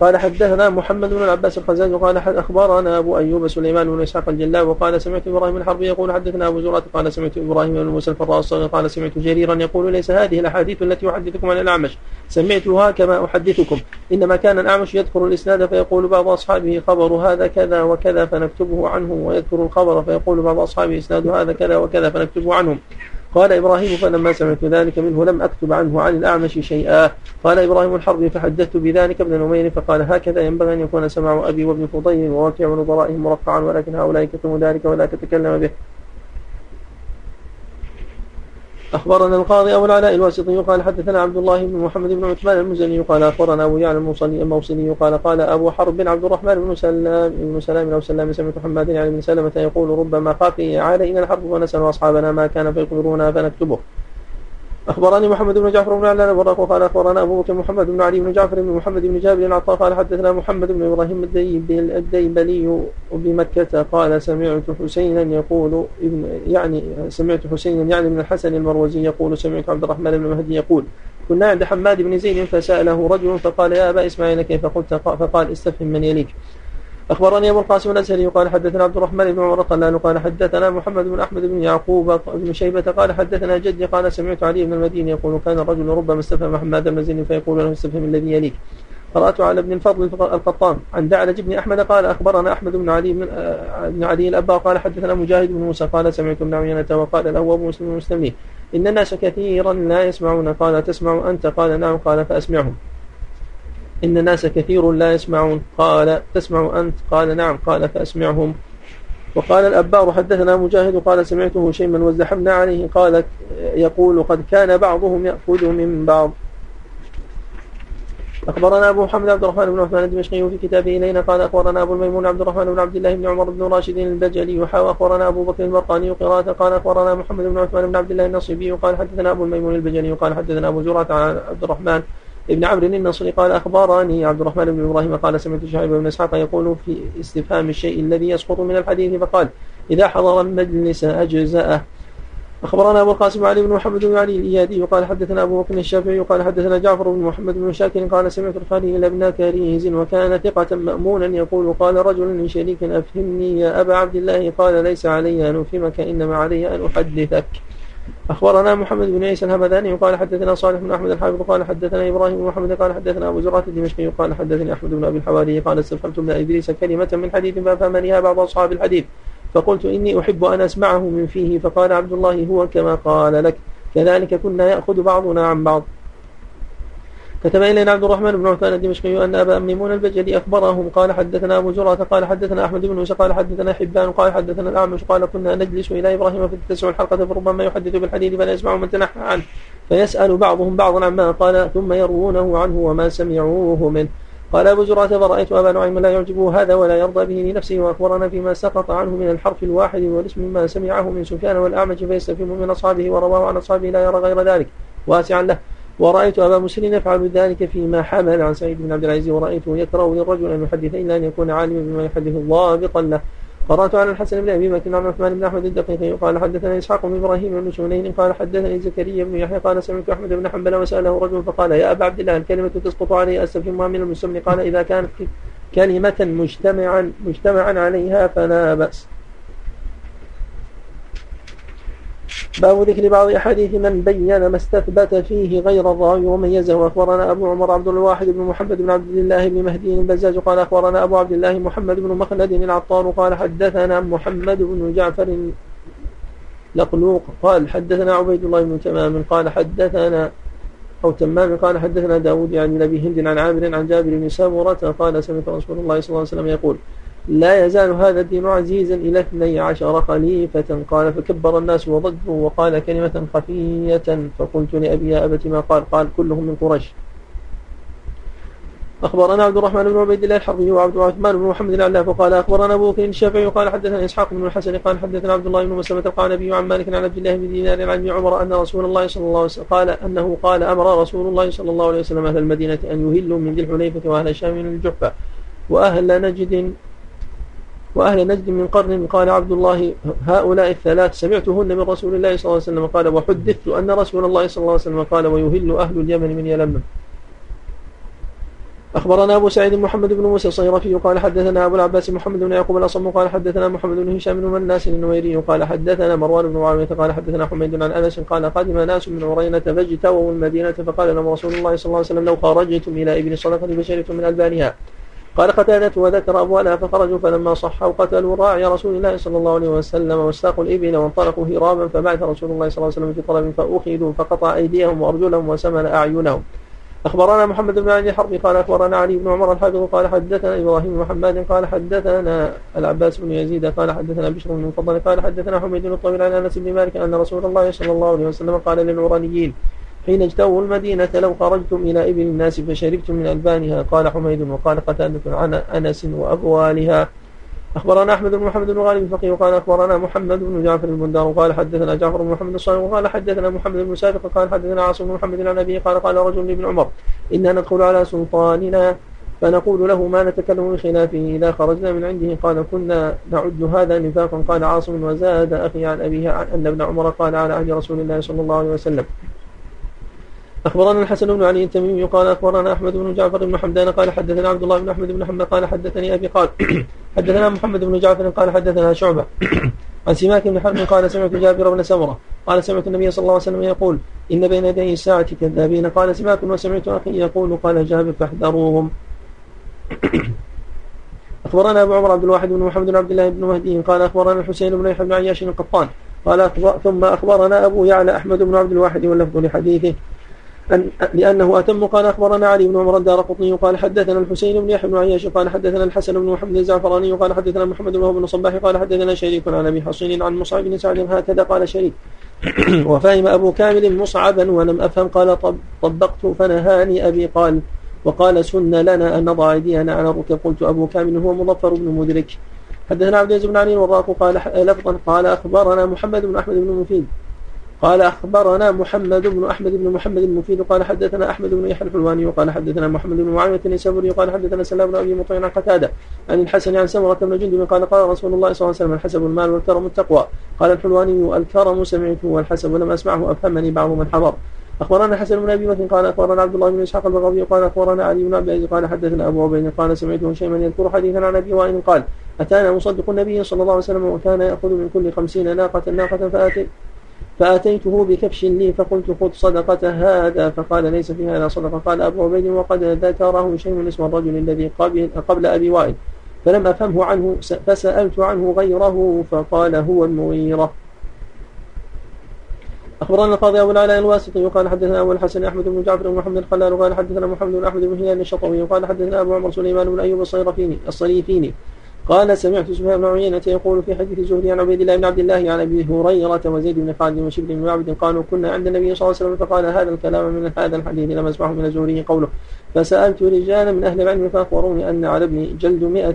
[SPEAKER 2] قال حدثنا محمد بن العباس الخزاج وقال اخبرنا ابو ايوب سليمان بن اسحاق الجلاء وقال سمعت ابراهيم الحربي يقول حدثنا ابو زرعه قال سمعت ابراهيم بن موسى الفراء قال سمعت جريرا يقول ليس هذه الاحاديث التي احدثكم عن الاعمش سمعتها كما احدثكم انما كان الاعمش يذكر الاسناد فيقول بعض اصحابه خبر هذا كذا وكذا فنكتبه عنه ويذكر الخبر فيقول بعض اصحابه اسناد هذا كذا وكذا فنكتبه عنهم قال إبراهيم فلما سمعت ذلك منه لم أكتب عنه عن الأعمش شيئا قال إبراهيم الحربي فحدثت بذلك ابن نمير فقال هكذا ينبغي أن يكون سماع أبي وابن فضيل وواقع نظرائهم مرفعا ولكن هؤلاء كتموا ذلك ولا تتكلم به أخبرنا القاضي أبو العلاء الواسطي يقال حدثنا عبد الله بن محمد بن عثمان المزني قال أخبرنا أبو يعلى الموصلي الموصلي قال قال أبو حرب بن عبد الرحمن بن سلام بن سلام أو سلام سمعت حماد يعني بن سلمة يقول ربما خافي علينا الحرب ونسأل أصحابنا ما كان فيخبرونا فنكتبه أخبرني محمد بن جعفر بن علان الوراق قال أخبرنا أبو بكر محمد بن علي بن جعفر بن محمد بن جابر بن عطاء قال حدثنا محمد بن إبراهيم الديبلي بمكة قال سمعت حسينا يقول ابن يعني سمعت حسينا يعني من الحسن المروزي يقول سمعت عبد الرحمن بن مهدي يقول كنا عند حماد بن زيد فسأله رجل فقال يا أبا إسماعيل كيف قلت فقال استفهم من يليك أخبرني أبو القاسم الأزهري قال حدثنا عبد الرحمن بن عمر قال قال حدثنا محمد بن أحمد بن يعقوب بن شيبة قال حدثنا جدي قال سمعت علي بن المديني يقول كان الرجل ربما استفهم حماد بن زين فيقول له استفهم الذي يليك قرأت على ابن الفضل القطان عن دعلج بن أحمد قال أخبرنا أحمد بن علي بن, بن علي الأبا قال حدثنا مجاهد بن موسى قال سمعت ابن عيينة وقال له أبو مسلم المسلمين إن الناس كثيرا لا يسمعون قال تسمع أنت قال نعم قال فأسمعهم إن الناس كثير لا يسمعون قال تسمع أنت قال نعم قال فأسمعهم وقال الأبار حدثنا مجاهد قال سمعته شيما وازدحمنا عليه قال يقول قد كان بعضهم يأخذ من بعض أخبرنا أبو محمد عبد الرحمن بن عثمان الدمشقي في كتابه إلينا قال أخبرنا أبو الميمون عبد الرحمن بن عبد الله بن عمر بن راشد البجلي وحاوى أخبرنا أبو بكر المرقاني قراءة قال أخبرنا محمد بن عثمان بن عبد الله النصيبي وقال حدثنا أبو الميمون البجلي وقال حدثنا أبو زرعة عن عبد الرحمن ابن عمرو المنصوري قال أخبرني عبد الرحمن بن إبراهيم قال سمعت شعيب بن إسحاق يقول في استفهام الشيء الذي يسقط من الحديث فقال إذا حضر المجلس أجزأه أخبرنا أبو القاسم علي بن محمد بن علي الإيادي قال حدثنا أبو بكر الشافعي قال حدثنا جعفر بن محمد بن شاكر قال سمعت الخليل ابن كريز وكان ثقة مأمونا يقول قال رجل لشريك أفهمني يا أبا عبد الله قال ليس علي أن أفهمك إنما علي أن أحدثك أخبرنا محمد بن عيسى الهمداني قال حدثنا صالح بن أحمد الحافظ قال حدثنا إبراهيم بن محمد قال حدثنا أبو زرعة الدمشقي قال حدثني أحمد بن أبي الحواري قال استفهمت ابن إدريس كلمة من حديث فافهمنيها بعض أصحاب الحديث فقلت إني أحب أن أسمعه من فيه فقال عبد الله هو كما قال لك كذلك كنا يأخذ بعضنا عن بعض كتب إلينا عبد الرحمن بن عثمان الدمشقي أن أبا ميمون البجلي أخبرهم قال حدثنا أبو زرعة قال حدثنا أحمد بن موسى قال حدثنا حبان قال حدثنا الأعمش قال كنا نجلس إلى إبراهيم فتتسع الحلقة فربما يحدث بالحديث فلا يسمع من تنحى عنه فيسأل بعضهم بعضا عما قال ثم يروونه عنه وما سمعوه منه قال أبو زرعة فرأيت أبا نعيم لا يعجبه هذا ولا يرضى به لنفسه وأخبرنا فيما سقط عنه من الحرف الواحد والاسم ما سمعه من سفيان والأعمش فيستفهم من أصحابه ورواه عن أصحابه لا يرى غير ذلك واسعا له ورأيت أبا مسلم يفعل ذلك فيما حمل عن سعيد بن عبد العزيز ورأيته يكره للرجل أن يحدث إلا أن يكون عالما بما يحدث ضابطا له قرأت على الحسن بن أبي بكر عن عثمان بن أحمد الدقيقي قال حدثنا إسحاق بن إبراهيم بن شملين قال حدثني زكريا بن يحيى قال سمعت أحمد بن حنبل وسأله رجل فقال يا أبا عبد الله الكلمة تسقط علي أستفهمها من المسلم قال إذا كانت كلمة مجتمعا مجتمعا عليها فلا بأس باب ذكر بعض أحاديث من بين ما استثبت فيه غير الراوي وميزه أخبرنا أبو عمر عبد الواحد بن محمد بن عبد الله بن مهدي البزاز قال أخبرنا أبو عبد الله محمد بن مخلد العطار قال حدثنا محمد بن جعفر لقلوق قال حدثنا عبيد الله بن تمام قال حدثنا أو تمام قال حدثنا داود عن يعني أبي هند عن عامر عن جابر بن سامورة قال سمعت رسول الله صلى الله عليه وسلم يقول لا يزال هذا الدين عزيزا إلى اثني عشر خليفة قال فكبر الناس وضجوا وقال كلمة خفية فقلت لأبي يا أبت ما قال قال كلهم من قريش أخبرنا عبد الرحمن بن عبيد الله الحربي وعبد الرحمن بن محمد العلاف فقال أخبرنا أبو بكر الشافعي وقال حدثنا إسحاق بن الحسن قال حدثنا عبد الله بن مسلمة قال نبي عن مالك عن عبد الله بن دينار عن عمر أن رسول الله صلى الله عليه وسلم قال أنه قال أمر رسول الله صلى الله عليه وسلم أهل المدينة أن يهلوا من ذي الحليفة وأهل الشام من الجحفة وأهل نجد وأهل نجد من قرن قال عبد الله هؤلاء الثلاث سمعتهن من رسول الله صلى الله عليه وسلم قال وحدثت أن رسول الله صلى الله عليه وسلم قال ويهل أهل اليمن من يلمم أخبرنا أبو سعيد محمد بن موسى الصيرفي قال حدثنا أبو العباس محمد بن يعقوب الأصم قال حدثنا محمد بن هشام بن مناس النويري قال حدثنا مروان بن معاوية قال حدثنا حميد عن أنس قال قدم ناس من عرينة فاجتووا المدينة فقال لهم رسول الله صلى الله عليه وسلم لو خرجتم إلى ابن الصدقة فشربتم من ألبانها قال قتادة وذكر أبوالها فخرجوا فلما صحوا قتلوا راعي رسول الله صلى الله عليه وسلم واستاقوا الإبل وانطلقوا هرابا فبعث رسول الله صلى الله عليه وسلم في طلب فأخذوا فقطع أيديهم وأرجلهم وسمن أعينهم أخبرنا محمد بن علي حرب قال أخبرنا علي بن عمر الحافظ قال حدثنا إبراهيم بن محمد قال حدثنا العباس بن يزيد قال حدثنا بشر بن الفضل قال حدثنا حميد بن الطويل عن أنس بن مالك أن رسول الله صلى الله عليه وسلم قال للعرانيين حين اجتووا المدينة لو خرجتم إلى إبل الناس فشربتم من ألبانها قال حميد وقال قتادة عن أنس وأقوالها أخبرنا أحمد بن محمد بن غالب الفقيه وقال أخبرنا محمد بن جعفر البندار وقال حدثنا جعفر بن محمد الصالح وقال حدثنا محمد بن سابق قال حدثنا عاصم بن محمد عن أبيه قال قال رجل لابن عمر إنا ندخل على سلطاننا فنقول له ما نتكلم بخلافه إذا خرجنا من عنده قال كنا نعد هذا نفاقا قال عاصم وزاد أخي عن أبيه عن أن ابن عمر قال على عهد رسول الله صلى الله عليه وسلم أخبرنا الحسن بن علي التميمي قال أخبرنا أحمد بن جعفر بن حمدان قال حدثنا عبد الله بن أحمد بن حنبل قال حدثني أبي قال *clears throat* حدثنا محمد بن جعفر قال حدثنا شعبة *clears throat* عن سماك بن حرب قال سمعت جابر بن سمرة قال سمعت النبي صلى الله عليه وسلم يقول إن بين يدي الساعة كذابين قال سماك وسمعت أخي يقول قال جابر فاحذروهم *clears throat* أخبرنا أبو عمر عبد الواحد بن محمد بن عبد الله بن مهدي قال أخبرنا الحسين بن يحيى بن عياش القطان قال ثم أخبرنا أبو يعلى أحمد بن عبد الواحد واللفظ لحديثه لأنه أتم قال أخبرنا علي بن عمر الدار قطني قال حدثنا الحسين بن يحيى بن عياش قال حدثنا الحسن بن محمد الزعفراني قال حدثنا محمد بن بن صباح قال حدثنا شريك عن أبي حصين عن مصعب بن سعد هكذا قال شريك *clears throat* وفهم أبو كامل مصعبا ولم أفهم قال طبقت فنهاني أبي قال وقال سن لنا أن نضع أيدينا على الركب قلت أبو كامل هو مظفر بن مدرك حدثنا عبد العزيز بن علي الوراق قال لفظا قال أخبرنا محمد بن أحمد بن مفيد قال أخبرنا محمد بن أحمد بن محمد المفيد قال حدثنا أحمد بن يحيى الحلواني وقال حدثنا محمد بن معاوية النسابوري قال حدثنا سلام بن أبي مطيع عن قتادة عن الحسن عن سمرة بن جندب قال قال رسول الله صلى الله عليه وسلم الحسب المال والكرم التقوى قال الحلواني الكرم سمعته والحسب لم أسمعه أفهمني بعض من حضر اخبرنا حسن بن ابي مثل قال اخبرنا عبد الله بن اسحاق البغوي قال اخبرنا علي بن أبي قال حدثنا ابو عبيد قال سمعت هشيما يذكر حديثا عن ابي وائل قال اتانا مصدق النبي صلى الله عليه وسلم وكان ياخذ من كل خمسين ناقه ناقه فاتي فأتيته بكبش لي فقلت خذ صدقة هذا فقال ليس في هذا صدقة قال أبو عبيد وقد ذكره شيء اسم الرجل الذي قبل, قبل أبي وائل فلم أفهمه عنه فسألت عنه غيره فقال هو المغيرة أخبرنا القاضي أبو العلاء الواسطي قال حدثنا أبو الحسن أحمد بن جعفر بن محمد الخلال قال حدثنا محمد بن أحمد بن هلال الشطوي قال حدثنا أبو عمر سليمان بن أيوب الصيرفيني الصريفيني قال سمعت سفيان بن عيينة يقول في حديث زهري عن عبيد الله بن عبد الله عن يعني أبي هريرة وزيد بن خالد وشبل بن معبد قالوا كنا عند النبي صلى الله عليه وسلم فقال هذا الكلام من هذا الحديث لم أسمعه من الزهري قوله فسألت رجالا من أهل العلم فأخبروني أن على ابن جلد مئة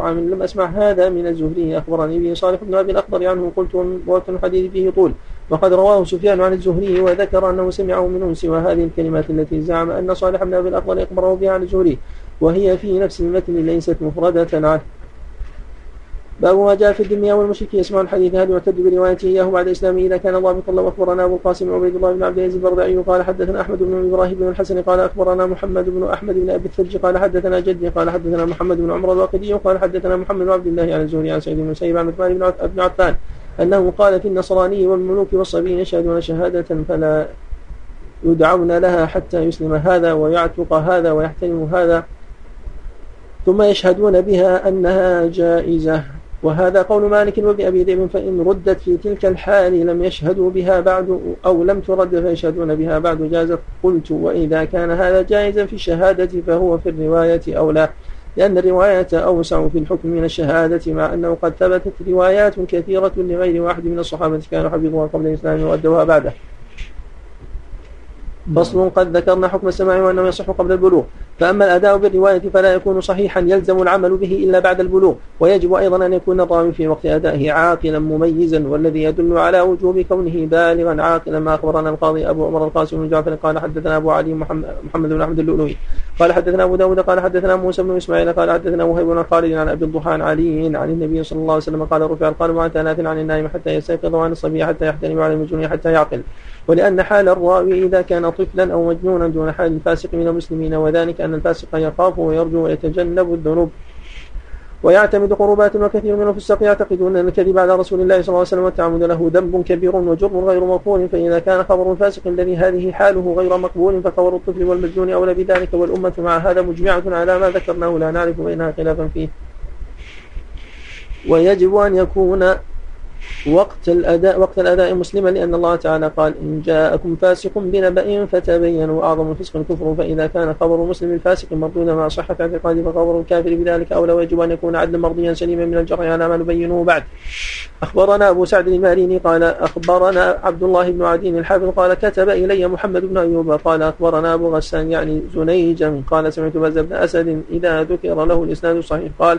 [SPEAKER 2] عام لم أسمع هذا من الزهري أخبرني به صالح بن أبي الأخضر عنه قلت وقت الحديث فيه طول وقد رواه سفيان عن الزهري وذكر أنه سمعه منه سوى هذه الكلمات التي زعم أن صالح بن أبي الأخضر أخبره بها عن الزهري وهي في نفس المتن ليست مفردة عنه باب ما جاء في الدنيا والمشرك يسمع الحديث هل يعتد بروايته اياه بعد اسلامه اذا كان الله بكم اخبرنا ابو القاسم عبيد الله بن عبد العزيز البردعي قال حدثنا احمد بن ابراهيم بن الحسن قال اخبرنا محمد بن احمد بن ابي الثلج قال حدثنا جدي قال حدثنا محمد بن عمر الواقدي قال حدثنا محمد بن عبد الله عن الزهري عن سعيد بن مسيب عن عثمان بن عفان انه قال في النصراني والملوك والصبي يشهدون شهاده فلا يدعون لها حتى يسلم هذا ويعتق هذا ويحترم هذا ثم يشهدون بها انها جائزه وهذا قول مالك وابن أبي ذئب فإن ردت في تلك الحال لم يشهدوا بها بعد أو لم ترد فيشهدون بها بعد جازت قلت وإذا كان هذا جائزا في الشهادة فهو في الرواية أولى لأن الرواية أوسع في الحكم من الشهادة مع أنه قد ثبتت روايات كثيرة لغير واحد من الصحابة كانوا حفظوها قبل الإسلام وأدوها بعده فصل قد ذكرنا حكم السماع وأنه يصح قبل البلوغ فأما الأداء بالرواية فلا يكون صحيحا يلزم العمل به إلا بعد البلوغ ويجب أيضا أن يكون الراوي في وقت أدائه عاقلا مميزا والذي يدل على وجوب كونه بالغا عاقلا ما أخبرنا القاضي أبو عمر القاسم بن جعفر قال حدثنا أبو علي محمد بن أحمد اللؤلؤي قال حدثنا أبو داود قال حدثنا موسى بن إسماعيل قال حدثنا وهيب بن خالد عن أبي الضحى علي عن النبي صلى الله عليه وسلم قال رفع القلم عن ثلاث عن النائم حتى يستيقظ وعن الصبي حتى يحتلم وعن المجنون حتى يعقل ولأن حال الراوي إذا كان طفلا أو مجنونا دون حال الفاسق من المسلمين وذلك أن الفاسق يخاف ويرجو ويتجنب الذنوب ويعتمد قربات وكثير من الفساق يعتقدون ان الكذب على رسول الله صلى الله عليه وسلم والتعمد له ذنب كبير وجر غير مغفور فاذا كان خبر الفاسق الذي هذه حاله غير مقبول فخبر الطفل والمجنون اولى بذلك والامه مع هذا مجمعه على ما ذكرناه لا نعرف بينها خلافا فيه ويجب ان يكون وقت الأداء وقت الأداء مسلما لأن الله تعالى قال إن جاءكم فاسق بنبأ فتبينوا أعظم الفسق الكفر فإذا كان خبر مسلم الفاسق مردودا مع صحة اعتقاده فخبر الكافر بذلك أولى ويجب أن يكون عدلا مرضيا سليما من الجرح على ما نبينه بعد أخبرنا أبو سعد الماريني قال أخبرنا عبد الله بن عدين الحافظ قال كتب إلي محمد بن أيوب قال أخبرنا أبو غسان يعني زنيجا قال سمعت بزر بن أسد إذا ذكر له الإسناد الصحيح قال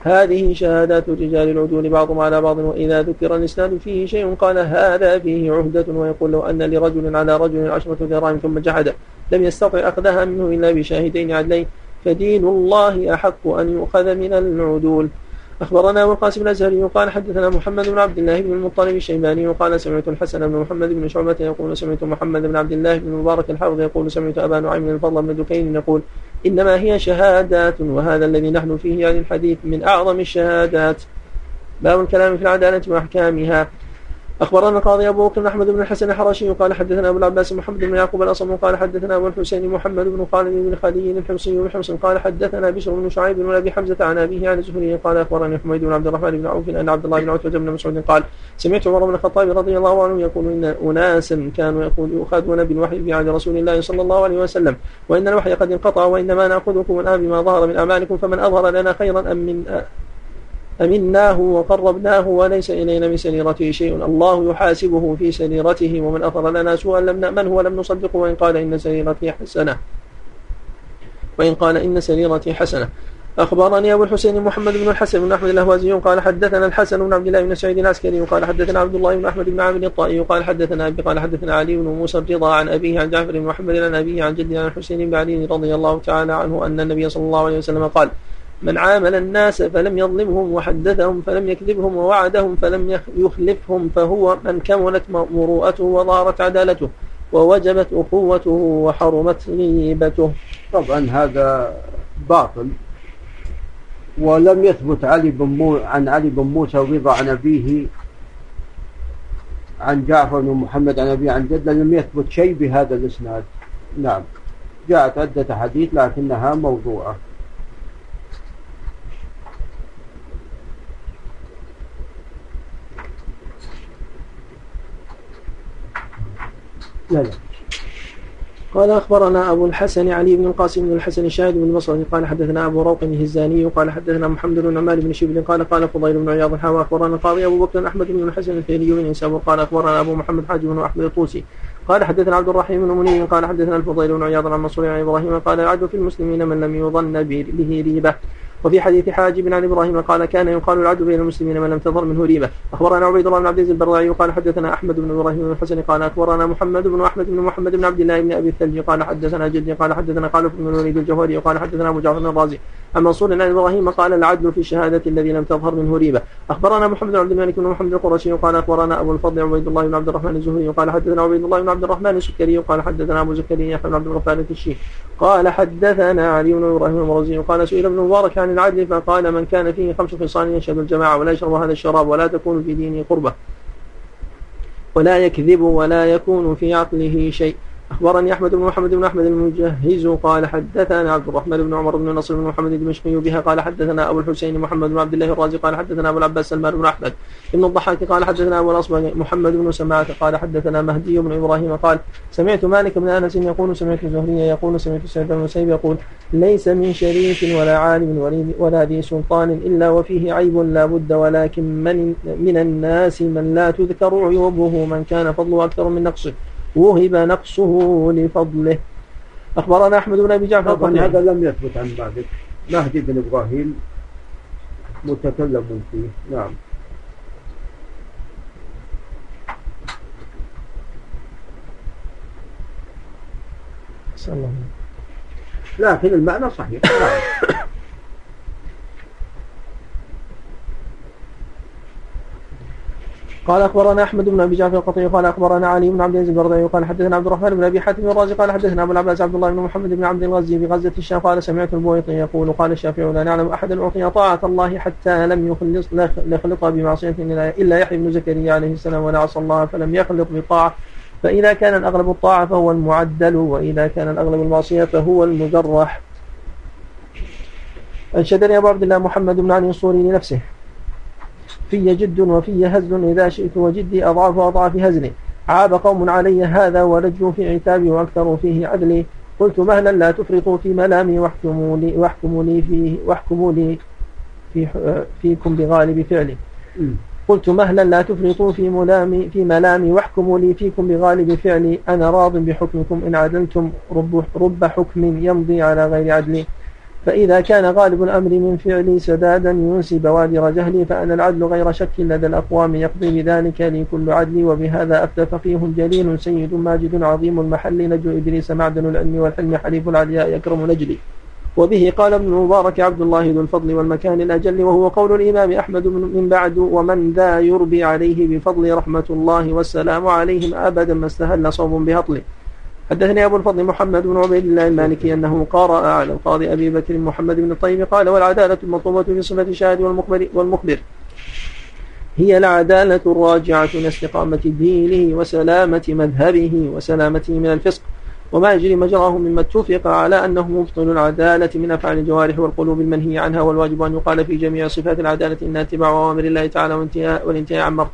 [SPEAKER 2] هذه شهادات رجال العدول بعضهم على بعض وإذا ذكر الإسناد فيه شيء قال هذا فيه عهدة ويقول لو أن لرجل على رجل عشرة دراهم ثم جحده لم يستطع أخذها منه إلا بشاهدين عدلين فدين الله أحق أن يؤخذ من العدول أخبرنا أبو القاسم الأزهري قال حدثنا محمد بن عبد الله بن المطلب الشيباني قال سمعت الحسن بن محمد بن شعبة يقول سمعت محمد بن عبد الله بن مبارك الحافظ يقول سمعت أبا نعيم الفضل بن دكين يقول إنما هي شهادات وهذا الذي نحن فيه عن يعني الحديث من أعظم الشهادات باب الكلام في العدالة وأحكامها أخبرنا القاضي أبو بكر أحمد بن الحسن الحرشي قال حدثنا أبو العباس محمد بن يعقوب الأصم قال حدثنا أبو الحسين محمد بن خالد بن خالي الحمصي بن حمص قال حدثنا بشر بن شعيب بن أبي حمزة عن أبيه عن الزهري قال أخبرني حميد بن عبد الرحمن بن عوف أن عبد الله بن عتبة بن مسعود قال سمعت عمر بن الخطاب رضي الله عنه يقول إن أناسا كانوا يقول يؤخذون بالوحي في عهد رسول الله صلى الله عليه وسلم وإن الوحي قد انقطع وإنما نأخذكم الآن بما ظهر من أعمالكم فمن أظهر لنا خيرا أم من أمناه وقربناه وليس إلينا من سريرته شيء الله يحاسبه في سريرته ومن أثر لنا سوءا لم نأمنه ولم نصدقه وإن قال إن سريرتي حسنة وإن قال إن سريرتي حسنة أخبرني أبو الحسين محمد بن الحسن بن أحمد الأهوازي قال حدثنا الحسن بن عبد الله بن سعيد العسكري قال حدثنا عبد الله بن أحمد بن عامر الطائي قال حدثنا أبي قال حدثنا علي بن موسى الرضا عن أبيه عن جعفر بن محمد عن أبيه عن جده عن الحسين بن علي رضي الله تعالى عنه أن النبي صلى الله عليه وسلم قال من عامل الناس فلم يظلمهم وحدثهم فلم يكذبهم ووعدهم فلم يخلفهم فهو من كملت مروءته وظهرت عدالته ووجبت أخوته وحرمت غيبته
[SPEAKER 4] طبعا هذا باطل ولم يثبت علي بن مو عن علي بن موسى رضا عن أبيه عن جعفر بن محمد عن أبيه عن جده لم يثبت شيء بهذا الإسناد نعم جاءت عدة أحاديث لكنها موضوعة
[SPEAKER 2] لا لا قال أخبرنا أبو الحسن علي بن القاسم بن الحسن الشاهد بن البصري قال حدثنا أبو روق الهزاني قال حدثنا محمد بن عمال بن شبل قال قال فضيل بن عياض حاوى أخبرنا القاضي أبو بكر أحمد بن الحسن الفيلي بن إنساب قال أخبرنا أبو محمد حاج بن أحمد الطوسي قال حدثنا عبد الرحيم بن منير قال حدثنا الفضيل بن عياض عن منصور عن إبراهيم قال العدل في المسلمين من لم يظن به ريبة وفي حديث حاجب عن ابراهيم قال كان يقال العدل بين المسلمين من لم تظهر منه ريبه اخبرنا عبيد الله بن عبد العزيز البرعي قال حدثنا احمد بن ابراهيم بن الحسن قال اخبرنا محمد بن احمد بن محمد بن عبد الله بن ابي الثلج قال حدثنا جدي قال حدثنا قال بن الوليد الجوهري قال حدثنا ابو جعفر الرازي عن منصور عن إبراهيم قال العدل في شهادة الذي لم تظهر منه ريبة أخبرنا محمد بن عبد الملك بن محمد القرشي قال أخبرنا أبو الفضل عبيد الله بن عبد الرحمن الزهري قال حدثنا عبيد الله بن عبد الرحمن السكري قال حدثنا أبو زكريا بن عبد الغفار الفشي قال حدثنا علي بن إبراهيم المرزي قال سئل ابن مبارك عن العدل فقال من كان فيه خمس خصال يشهد الجماعة ولا يشرب هذا الشراب ولا تكون في دينه قربة ولا يكذب ولا يكون في عقله شيء أخبرني أحمد بن محمد بن أحمد المجهز قال حدثنا عبد الرحمن بن عمر بن نصر بن محمد الدمشقي بها قال حدثنا أبو الحسين محمد بن عبد الله الرازي قال حدثنا أبو العباس سلمان بن أحمد بن الضحاك قال حدثنا أبو الأصبع محمد بن سماعة قال حدثنا مهدي بن إبراهيم قال سمعت مالك بن أنس يقول سمعت الزهري يقول سمعت سعيد بن المسيب يقول ليس من شريف ولا عالم ولا ذي سلطان إلا وفيه عيب لا بد ولكن من, من الناس من لا تذكر عيوبه من كان فضله أكثر من نقصه وهب نقصه لفضله أخبرنا أحمد بن أبي جعفر طبعا
[SPEAKER 4] هذا لم يثبت عن مالك مهدي بن إبراهيم متكلم فيه نعم الله لكن المعنى صحيح نعم *coughs*
[SPEAKER 2] قال اخبرنا احمد بن ابي جعفر القطعي قال اخبرنا علي بن عبد العزيز البردعي قال حدثنا عبد الرحمن بن ابي حاتم الرازي قال حدثنا ابو العباس عبد الله بن محمد بن عبد الغزي بغزه الشام قال سمعت البويطي يقول قال الشافعي لا نعلم احدا اعطي طاعه الله حتى لم يخلص يخلطها بمعصيه الا يحيى بن زكريا عليه السلام ولا عصى الله فلم يخلط بطاعه فإذا كان الأغلب الطاعة فهو المعدل وإذا كان الأغلب المعصية فهو المجرح أنشدني أبو عبد الله محمد بن علي الصوري لنفسه في جد وفي هزل إذا شئت وجدي أضعف أضعف هزلي عاب قوم علي هذا ولج في عتابي وأكثر فيه عدلي قلت مهلا لا تفرطوا في ملامي واحكموا لي واحكموا لي في واحكموا لي في فيكم بغالب فعلي قلت مهلا لا تفرطوا في ملامي في ملامي واحكموا لي فيكم بغالب فعلي انا راض بحكمكم ان عدلتم رب رب حكم يمضي على غير عدلي فإذا كان غالب الأمر من فعلي سدادا ينسي بوادر جهلي فأنا العدل غير شك لدى الأقوام يقضي بذلك لي كل عدلي وبهذا أفتى فقيه جليل سيد ماجد عظيم المحل نجو إدريس معدن العلم والحلم حليف العلياء يكرم نجلي وبه قال ابن المبارك عبد الله ذو الفضل والمكان الأجل وهو قول الإمام أحمد من بعد ومن ذا يربي عليه بفضل رحمة الله والسلام عليهم أبدا ما استهل صوم بهطله حدثني أبو الفضل محمد بن عبيد الله المالكي أنه قرأ على القاضي أبي بكر محمد بن الطيب قال والعدالة المطلوبة في صفة الشاهد والمخبر, والمخبر هي العدالة الراجعة من استقامة دينه وسلامة مذهبه وسلامته من الفسق وما يجري مجراه مما اتفق على أنه مبطل العدالة من أفعال الجوارح والقلوب المنهي عنها والواجب أن يقال في جميع صفات العدالة إنها اتباع أوامر الله تعالى والانتهاء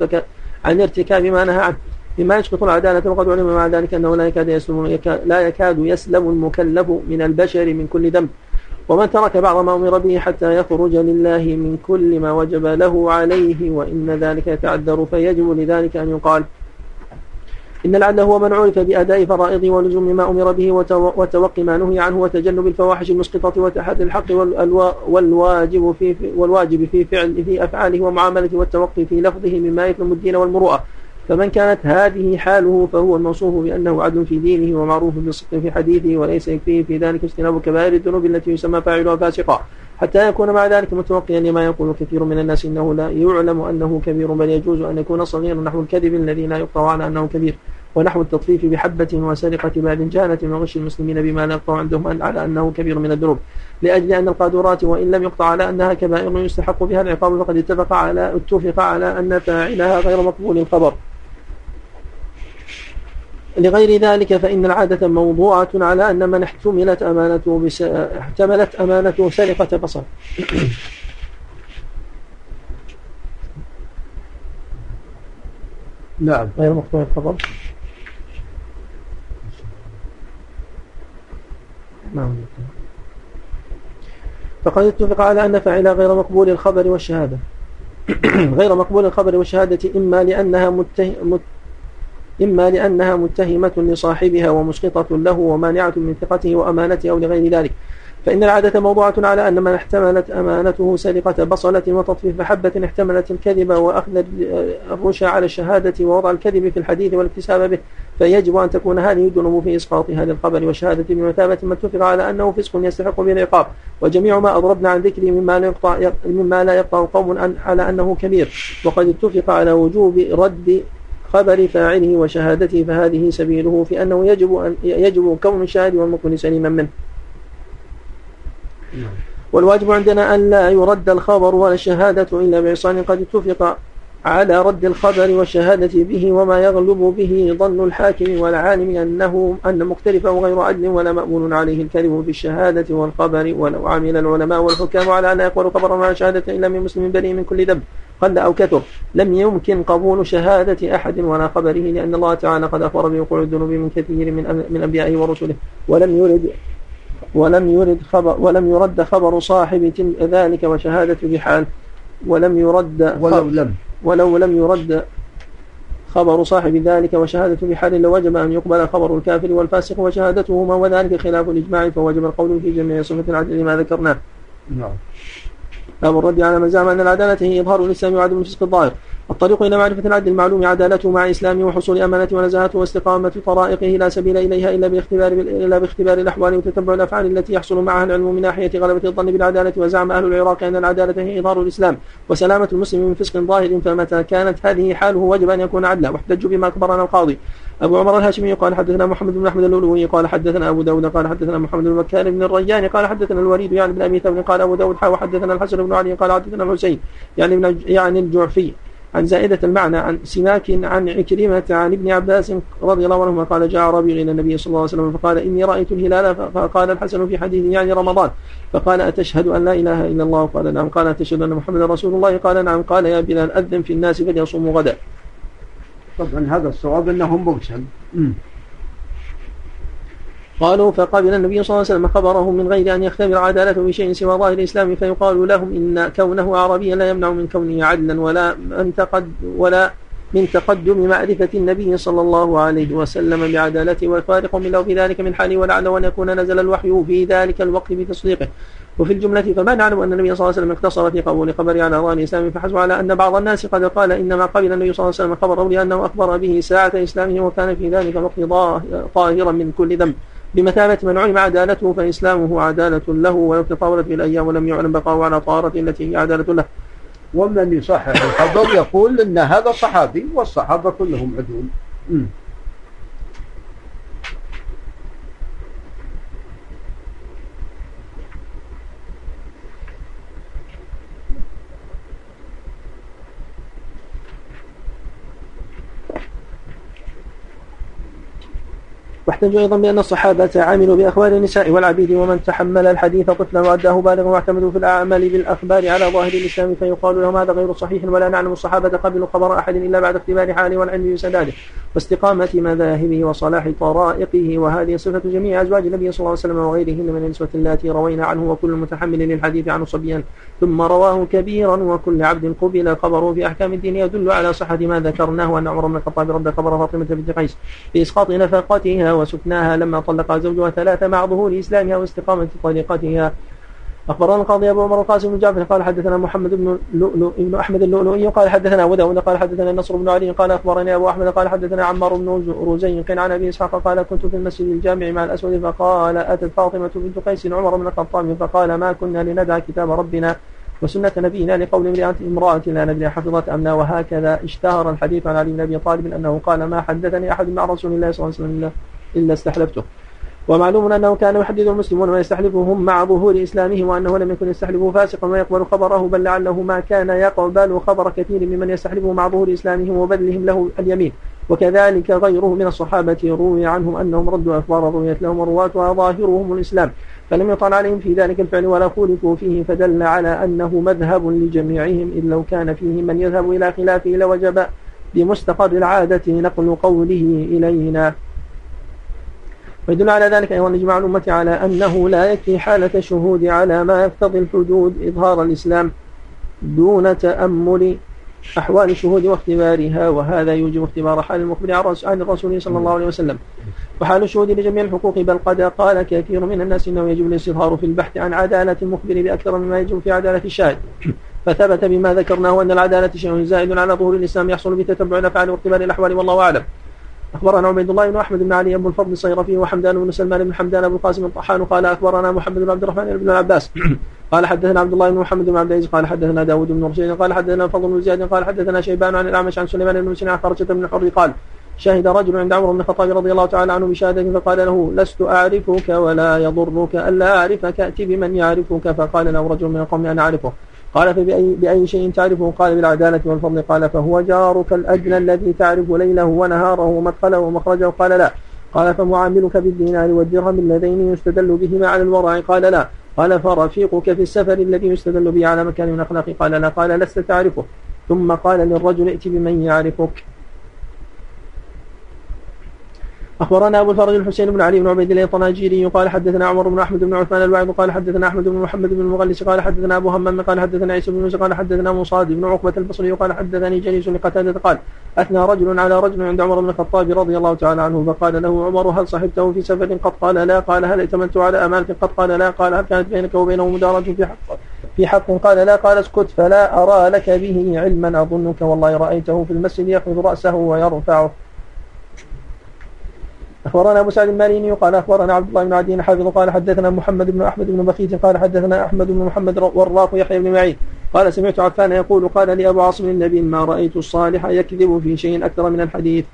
[SPEAKER 2] عن ارتكاب ما نهى عنه مما يشقط العدالة وقد علم مع ذلك أنه لا يكاد يسلم لا يكاد يسلم المكلف من البشر من كل ذنب ومن ترك بعض ما أمر به حتى يخرج لله من كل ما وجب له عليه وإن ذلك يتعذر فيجب لذلك أن يقال إن العدل هو من عرف بأداء فرائضه ولزوم ما أمر به وتوقي ما نهي عنه وتجنب الفواحش المسقطة وتحري الحق والواجب في والواجب في فعل في أفعاله ومعاملته والتوقي في لفظه مما يثلم الدين والمروءة فمن كانت هذه حاله فهو الموصوف بأنه عدل في دينه ومعروف بالصدق في حديثه وليس يكفيه في ذلك اجتناب كبائر الذنوب التي يسمى فاعلها فاسقا حتى يكون مع ذلك متوقيا لما يقول كثير من الناس انه لا يعلم انه كبير بل يجوز ان يكون صغيرا نحو الكذب الذي لا يقطع على انه كبير ونحو التطفيف بحبة وسرقة بال جهلة وغش المسلمين بما لا يقطع عندهم على أنه كبير من الذنوب لأجل أن القادورات وإن لم يقطع على أنها كبائر يستحق بها العقاب فقد اتفق على اتفق على أن فاعلها غير مقبول الخبر لغير ذلك فإن العادة موضوعة على أن من احتملت أمانته بس... احتملت أمانته سرقة بصر نعم غير مقطوع الخبر نعم فقد اتفق على أن فعلها غير مقبول الخبر والشهادة *clears throat* غير مقبول الخبر والشهادة إما لأنها متهم إما لأنها متهمة لصاحبها ومسقطة له ومانعة من ثقته وأمانته أو لغير ذلك فإن العادة موضوعة على أن من احتملت أمانته سرقة بصلة وتطفيف حبة احتملت الكذب وأخذ الرشا على الشهادة ووضع الكذب في الحديث والاكتساب به فيجب أن تكون هذه الذنوب في إسقاطها الخبر والشهادة بمثابة ما اتفق على أنه فسق يستحق به العقاب وجميع ما أضربنا عن ذكره مما لا يقطع مما لا يقطع قوم على أنه كبير وقد اتفق على وجوب رد خبر فاعله وشهادته فهذه سبيله في أنه يجب أن يجب كون الشاهد والمكمل سليما منه نعم. والواجب عندنا أن لا يرد الخبر ولا الشهادة إلا بإحصان قد اتفق على رد الخبر والشهادة به وما يغلب به ظن الحاكم والعالم أنه أن مختلفه غير عدل ولا مأمون عليه الكذب بالشهادة والخبر ولو عمل العلماء والحكام على أن يقول خبرا على شهادة إلا من مسلم بريء من كل ذنب قل أو كثر لم يمكن قبول شهادة أحد ولا خبره لأن الله تعالى قد أخبر بوقوع الذنوب من كثير من من أنبيائه ورسله ولم يرد ولم يرد خبر ولم يرد خبر صاحب ذلك وشهادة بحال ولم يرد ولو لم ولو لم يرد خبر صاحب ذلك وشهادة بحال لوجب أن يقبل خبر الكافر والفاسق وشهادتهما وذلك خلاف الإجماع فوجب القول في جميع صفة العدل لما ذكرناه نعم باب الرد على من زعم أن العدالة هي إظهار الإسلام وعدم الفسق الظاهر الطريق إلى معرفة العدل المعلوم عدالته مع الاسلام وحصول أمانته ونزاهته واستقامة طرائقه لا سبيل إليها إلا باختبار إلا باختبار الأحوال وتتبع الأفعال التي يحصل معها العلم من ناحية غلبة الظن بالعدالة وزعم أهل العراق أن العدالة هي إظهار الإسلام وسلامة المسلم من فسق ظاهر فمتى كانت هذه حاله وجب أن يكون عدلا واحتجوا بما أخبرنا القاضي أبو عمر الهاشمي قال حدثنا محمد بن أحمد الألوي قال حدثنا أبو داود قال حدثنا محمد بن مكان بن الريان قال حدثنا الوليد يعني بن أبي ثور قال أبو داود حا وحدثنا الحسن بن علي قال حدثنا الحسين يعني بن يعني الجعفي عن زائدة المعنى عن سماك عن عكرمة عن ابن عباس رضي الله عنهما قال جاء ربيع إلى النبي صلى الله عليه وسلم فقال إني رأيت الهلال فقال الحسن في حديث يعني رمضان فقال أتشهد أن لا إله إلا الله قال نعم قال أتشهد أن محمدا رسول الله قال نعم قال يا بلال أذن في الناس فليصوموا غدا
[SPEAKER 4] طبعا هذا الصواب أنه مبسم
[SPEAKER 2] قالوا فقبل النبي صلى الله عليه وسلم خبرهم من غير أن يختبر عدالته بشيء سوى ظاهر الإسلام فيقال لهم إن كونه عربيا لا يمنع من كونه عدلا ولا من تقد ولا من تقدم معرفة النبي صلى الله عليه وسلم بعدالته والفارق من لو في ذلك من حاله ولعل أن يكون نزل الوحي في ذلك الوقت بتصديقه وفي الجملة فما نعلم أن النبي صلى الله عليه وسلم اقتصر في قبول خبر على أعضاء الإسلام فحسب على أن بعض الناس قد قال إنما قبل النبي صلى الله عليه وسلم خبره لأنه أخبر به ساعة إسلامه وكان في ذلك الوقت طاهرا من كل ذنب بمثابة من علم عدالته فإسلامه عدالة له ولو تطاولت بالأيام ولم يعلم بقاؤه على طهارته التي هي عدالة له
[SPEAKER 4] ومن يصحح الخبر يقول ان هذا صحابي والصحابه كلهم عدول
[SPEAKER 2] واحتجوا أيضا بأن الصحابة عملوا بأخبار النساء والعبيد ومن تحمل الحديث طفلا وأداه بالغا واعتمدوا في الأعمال بالأخبار على ظاهر الإسلام فيقال لهم هذا غير صحيح ولا نعلم الصحابة قبلوا خبر أحد إلا بعد اختبار حاله والعلم بسداده واستقامة مذاهبه وصلاح طرائقه وهذه صفة جميع أزواج النبي صلى الله عليه وسلم وغيرهن من النسوة اللاتي روينا عنه وكل متحمل للحديث عنه صبيا ثم رواه كبيرا وكل عبد قبل خبره في أحكام الدين يدل على صحة ما ذكرناه وان عمر بن الخطاب رد خبر فاطمة بنت قيس بإسقاط نفقتها وسكناها لما طلق زوجها ثلاثة مع ظهور إسلامها واستقامة طريقتها أخبرنا القاضي أبو عمر القاسم بن جعفر قال حدثنا محمد بن لؤلؤ بن أحمد اللؤلؤي قال حدثنا وداود قال حدثنا نصر بن علي قال أخبرني أبو أحمد قال حدثنا عمار بن رزين عن أبي إسحاق قال كنت في المسجد الجامع مع الأسود فقال أتت فاطمة بنت قيس عمر بن الخطاب فقال ما كنا لندع كتاب ربنا وسنة نبينا لقول امرأة امرأة لا ندري حفظت أمنا وهكذا اشتهر الحديث عن علي بن أبي طالب أنه قال ما حدثني أحد مع رسول الله صلى الله عليه وسلم إلا استحلفته ومعلوم أنه كان يحدد المسلمون ويستحلفهم مع ظهور إسلامهم وأنه لم يكن يستحلفه فاسقا ويقبل خبره بل لعله ما كان يقبل خبر كثير ممن يستحلفه مع ظهور إسلامهم وبذلهم له اليمين وكذلك غيره من الصحابة روي عنهم أنهم ردوا أخبار رويت لهم ورواتها ظاهرهم الإسلام فلم يطعن عليهم في ذلك الفعل ولا خولفوا فيه فدل على أنه مذهب لجميعهم إن لو كان فيه من يذهب إلى خلافه لوجب بمستقر العادة نقل قوله إلينا ويدل على ذلك أيضا إجماع الأمة على أنه لا يكفي حالة الشهود على ما يقتضي الحدود إظهار الإسلام دون تأمل أحوال الشهود واختبارها وهذا يوجب اختبار حال المخبر عن الرسول صلى الله عليه وسلم وحال الشهود لجميع الحقوق بل قد قال كثير من الناس إنه يجب الاستظهار في البحث عن عدالة المخبر بأكثر مما يجب في عدالة الشاهد فثبت بما ذكرناه أن العدالة شيء زائد على ظهور الإسلام يحصل بتتبع الأفعال واختبار الأحوال والله أعلم أخبرنا عبيد الله بن أحمد بن علي أبو الفضل الصيرفي وحمدان بن سلمان بن حمدان أبو القاسم الطحان قال أخبرنا محمد بن عبد الرحمن بن العباس *clears throat* قال حدثنا عبد الله بن محمد بن عبد العزيز قال حدثنا داود بن رشيد قال حدثنا فضل بن زياد قال حدثنا شيبان عن الأعمش عن سليمان بن مسلم عن خرجة بن حر قال شهد رجل عند عمر بن الخطاب رضي الله تعالى عنه بشهادة فقال له لست أعرفك ولا يضرك ألا أعرفك أتي بمن يعرفك فقال له رجل من القوم أنا أعرفه قال فبأي بأي شيء تعرفه قال بالعدالة والفضل قال فهو جارك الأدنى الذي تعرف ليله ونهاره ومدخله ومخرجه قال لا قال فمعاملك بالدينار والدرهم اللذين يستدل بهما على الورع قال لا قال فرفيقك في السفر الذي يستدل به على مكان الأخلاق قال لا قال لست تعرفه ثم قال للرجل ائت بمن يعرفك اخبرنا ابو الفرج الحسين بن علي بن عبيد الله الطناجيري قال حدثنا عمر بن احمد بن عثمان الواعظ قال حدثنا احمد بن محمد بن المغلس قال حدثنا ابو همام قال حدثنا عيسى بن موسى قال حدثنا مصاد بن عقبه البصري قال حدثني جليس لقتاده قال اثنى رجل على رجل عند عمر بن الخطاب رضي الله تعالى عنه فقال له عمر هل صحبته في سفر قد قال لا قال هل ائتمنت على امانه قد قال لا قال هل كانت بينك وبينه مدارجه في حق في حق قال لا قال اسكت فلا ارى لك به علما اظنك والله رايته في المسجد يخفض راسه ويرفعه أخبرنا أبو سعد الماليني قال أخبرنا عبد الله بن عدي حافظ قال حدثنا محمد بن أحمد بن بخيت قال حدثنا أحمد بن محمد والراق يحيى بن معين قال سمعت عفان يقول قال لي أبو عاصم النبي ما رأيت الصالح يكذب في شيء أكثر من الحديث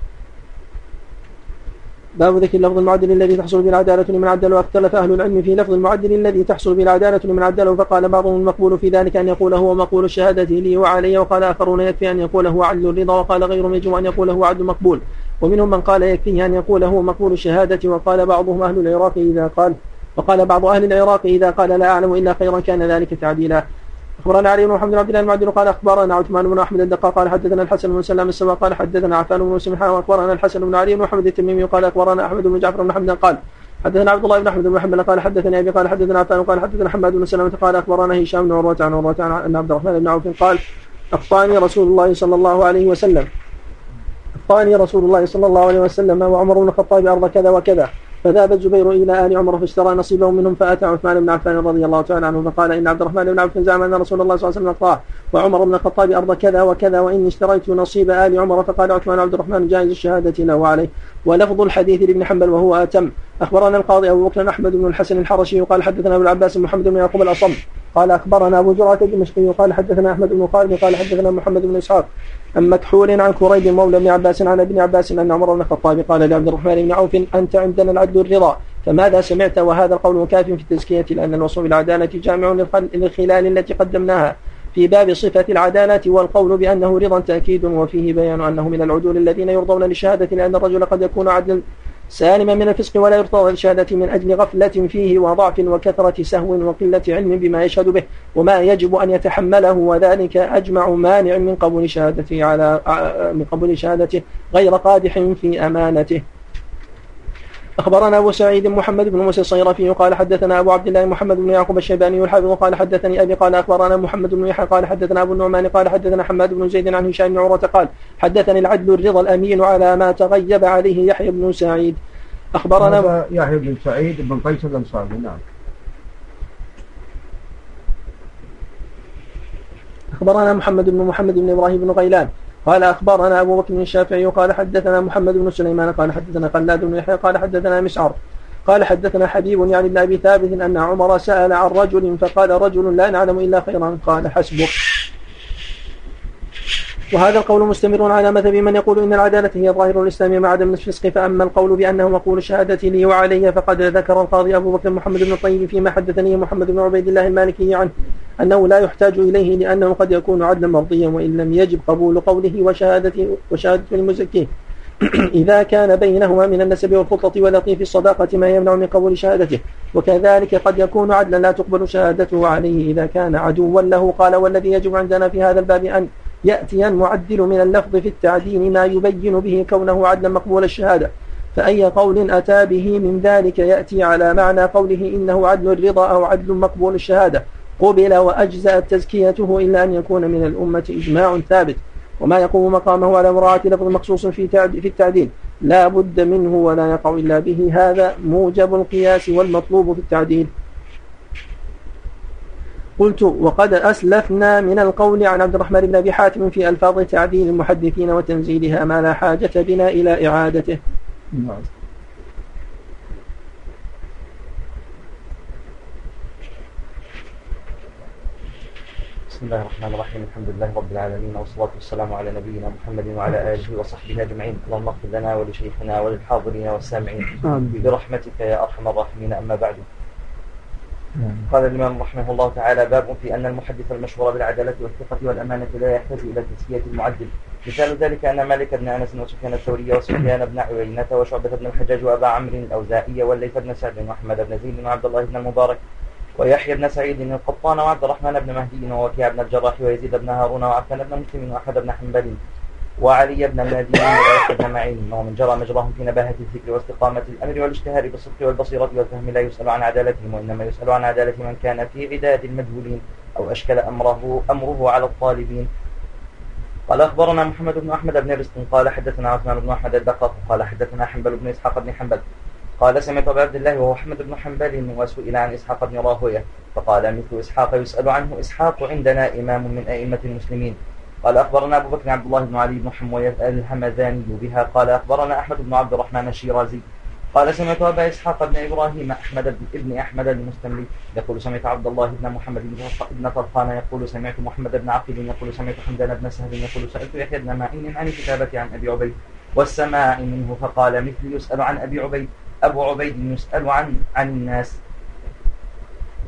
[SPEAKER 2] باب ذكر اللفظ المعدل الذي تحصل به العدالة لمن عدله واختلف أهل العلم في لفظ المعدل الذي تحصل به العدالة لمن عدله فقال بعضهم المقبول في ذلك أن يقول هو مقبول الشهادة لي وعلي وقال آخرون يكفي أن يقول هو عدل الرضا وقال غيرهم يجب أن يقول هو عدل مقبول ومنهم من قال يكفيه أن يقول هو مقبول الشهادة وقال بعضهم أهل العراق إذا قال وقال بعض أهل العراق إذا قال لا أعلم إلا خيرا كان ذلك تعديلا أخبرنا علي بن محمد بن عبد الله المعدل قال أخبرنا عثمان بن أحمد الدقاق قال حدثنا الحسن بن سلام السبع قال حدثنا عفان بن سمحاء وأخبرنا الحسن بن علي بن محمد التميمي قال أخبرنا أحمد بن جعفر بن حمد قال حدثنا عبد الله بن احمد بن حنبل قال حدثنا ابي قال حدثنا عفان قال حدثنا حماد بن سلمه قال اخبرنا هشام بن عروه عن عروه عن عبد الرحمن بن عوف قال اخطاني رسول الله صلى الله عليه وسلم قال رسول الله صلى الله عليه وسلم وعمر بن الخطاب أرض كذا وكذا فذهب الزبير إلى آل عمر فاشترى نصيبه منهم فأتى عثمان بن عفان رضي الله تعالى عنه فقال إن عبد الرحمن بن عوف زعم أن رسول الله صلى الله عليه وسلم قال وعمر بن الخطاب أرض كذا وكذا وإني اشتريت نصيب آل عمر فقال عثمان عبد الرحمن جائز الشهادة له عليه ولفظ الحديث لابن حنبل وهو أتم أخبرنا القاضي أبو بكر أحمد بن الحسن الحرشي قال حدثنا أبو العباس محمد بن يعقوب الأصم قال أخبرنا أبو زرعة الدمشقي قال حدثنا أحمد بن خالد قال حدثنا محمد بن إسحاق عن مكحول عن كريب مولى بن عباس عن ابن عباس أن عمر بن الخطاب قال لعبد الرحمن بن عوف أنت عندنا العدل الرضا فماذا سمعت وهذا القول كاف في التزكية لأن الوصف بالعدالة جامع للخلال التي قدمناها في باب صفة العدالة والقول بأنه رضا تأكيد وفيه بيان أنه من العدول الذين يرضون للشهادة لأن الرجل قد يكون عدلا سالما من الفسق ولا يرتضى الشهادة من أجل غفلة فيه وضعف وكثرة سهو وقلة علم بما يشهد به وما يجب أن يتحمله وذلك أجمع مانع من قبول شهادته على آه، من قبول شهادته غير قادح في أمانته أخبرنا أبو سعيد محمد بن موسى الصيرفي قال حدثنا أبو عبد الله محمد بن يعقوب الشيباني الحافظ قال حدثني أبي قال أخبرنا محمد بن يحيى قال حدثنا أبو النعمان قال حدثنا حماد بن زيد عن هشام بن عروة قال حدثني العدل الرضا الأمين على ما تغيب عليه يحيى بن سعيد
[SPEAKER 4] أخبرنا يحيى بن سعيد بن قيس الأنصاري نعم
[SPEAKER 2] أخبرنا محمد بن محمد بن إبراهيم بن غيلان قال أخبرنا أبو بكر الشافعي قال حدثنا محمد بن سليمان قال حدثنا قلاد بن يحيى قال حدثنا مسعر قال حدثنا حبيب يعني بن أبي ثابت أن عمر سأل عن رجل فقال رجل لا نعلم إلا خيرا قال حسبك وهذا القول مستمر على مذهب من يقول إن العدالة هي ظاهر الإسلام مع عدم الفسق فأما القول بأنه مقول الشهادة لي وعلي فقد ذكر القاضي أبو بكر محمد بن الطيب فيما حدثني محمد بن عبيد الله المالكي عنه أنه لا يحتاج إليه لأنه قد يكون عدلا مرضيا وإن لم يجب قبول قوله وشهادته وشهادة المزكي *clears throat* إذا كان بينهما من النسب والخطة ولطيف الصداقة ما يمنع من قبول شهادته وكذلك قد يكون عدلا لا تقبل شهادته عليه إذا كان عدوا له قال والذي يجب عندنا في هذا الباب أن يأتي المعدل من اللفظ في التعدين ما يبين به كونه عدلا مقبول الشهادة فأي قول أتى به من ذلك يأتي على معنى قوله إنه عدل الرضا أو عدل مقبول الشهادة قبل وأجزأت تزكيته إلا أن يكون من الأمة إجماع ثابت وما يقوم مقامه على مراعاة لفظ مخصوص في في التعديل لا بد منه ولا يقع إلا به هذا موجب القياس والمطلوب في التعديل قلت وقد أسلفنا من القول عن عبد الرحمن بن أبي حاتم في ألفاظ تعديل المحدثين وتنزيلها ما لا حاجة بنا إلى إعادته نعم.
[SPEAKER 5] بسم الله الرحمن الرحيم الحمد لله رب العالمين والصلاة والسلام على نبينا محمد وعلى آله وصحبه أجمعين اللهم اغفر لنا ولشيخنا وللحاضرين والسامعين برحمتك يا أرحم الراحمين أما بعد نعم. قال الإمام رحمه الله تعالى باب في أن المحدث المشهور بالعدالة والثقة والأمانة لا يحتاج إلى تزكية المعدل مثال ذلك أن مالك بن أنس وسفيان الثوري وسفيان بن عيينة وشعبة بن الحجاج وأبا عمرو الأوزاعي والليث بن سعد وأحمد بن زيد وعبد الله بن المبارك ويحيى بن سعيد القطان وعبد الرحمن بن مهدي ووكيع بن الجراح ويزيد بن هارون وعفان بن مسلم وأحمد بن حنبل وعلي بن الذين وعيسى بن معين ومن جرى مجراهم في نباهة الذكر واستقامة الأمر والاشتهار بالصدق والبصيرة والفهم لا يسأل عن عدالتهم وإنما يسأل عن عدالة من كان في عداد المجهولين أو أشكل أمره أمره على الطالبين قال أخبرنا محمد بن أحمد بن رزق قال حدثنا عثمان بن أحمد الدقاق قال حدثنا حنبل بن إسحاق بن حنبل قال سمعت أبا عبد الله وهو أحمد بن حنبل وسئل عن إسحاق بن راهوية فقال مثل إسحاق يسأل عنه إسحاق عندنا إمام من أئمة المسلمين قال أخبرنا أبو بكر عبد الله بن علي بن حموية الهمذاني بها قال أخبرنا أحمد بن عبد الرحمن الشيرازي قال سمعت أبا إسحاق بن إبراهيم أحمد بن أحمد المستملي يقول سمعت عبد الله بن محمد بن طرخان يقول سمعت محمد بن عقيل يقول سمعت حمدان بن سهل يقول سألت يحيى بن معين عن كتابة عن أبي عبيد والسماع منه فقال مثل يسأل عن أبي عبيد أبو عبيد يسأل عن عن الناس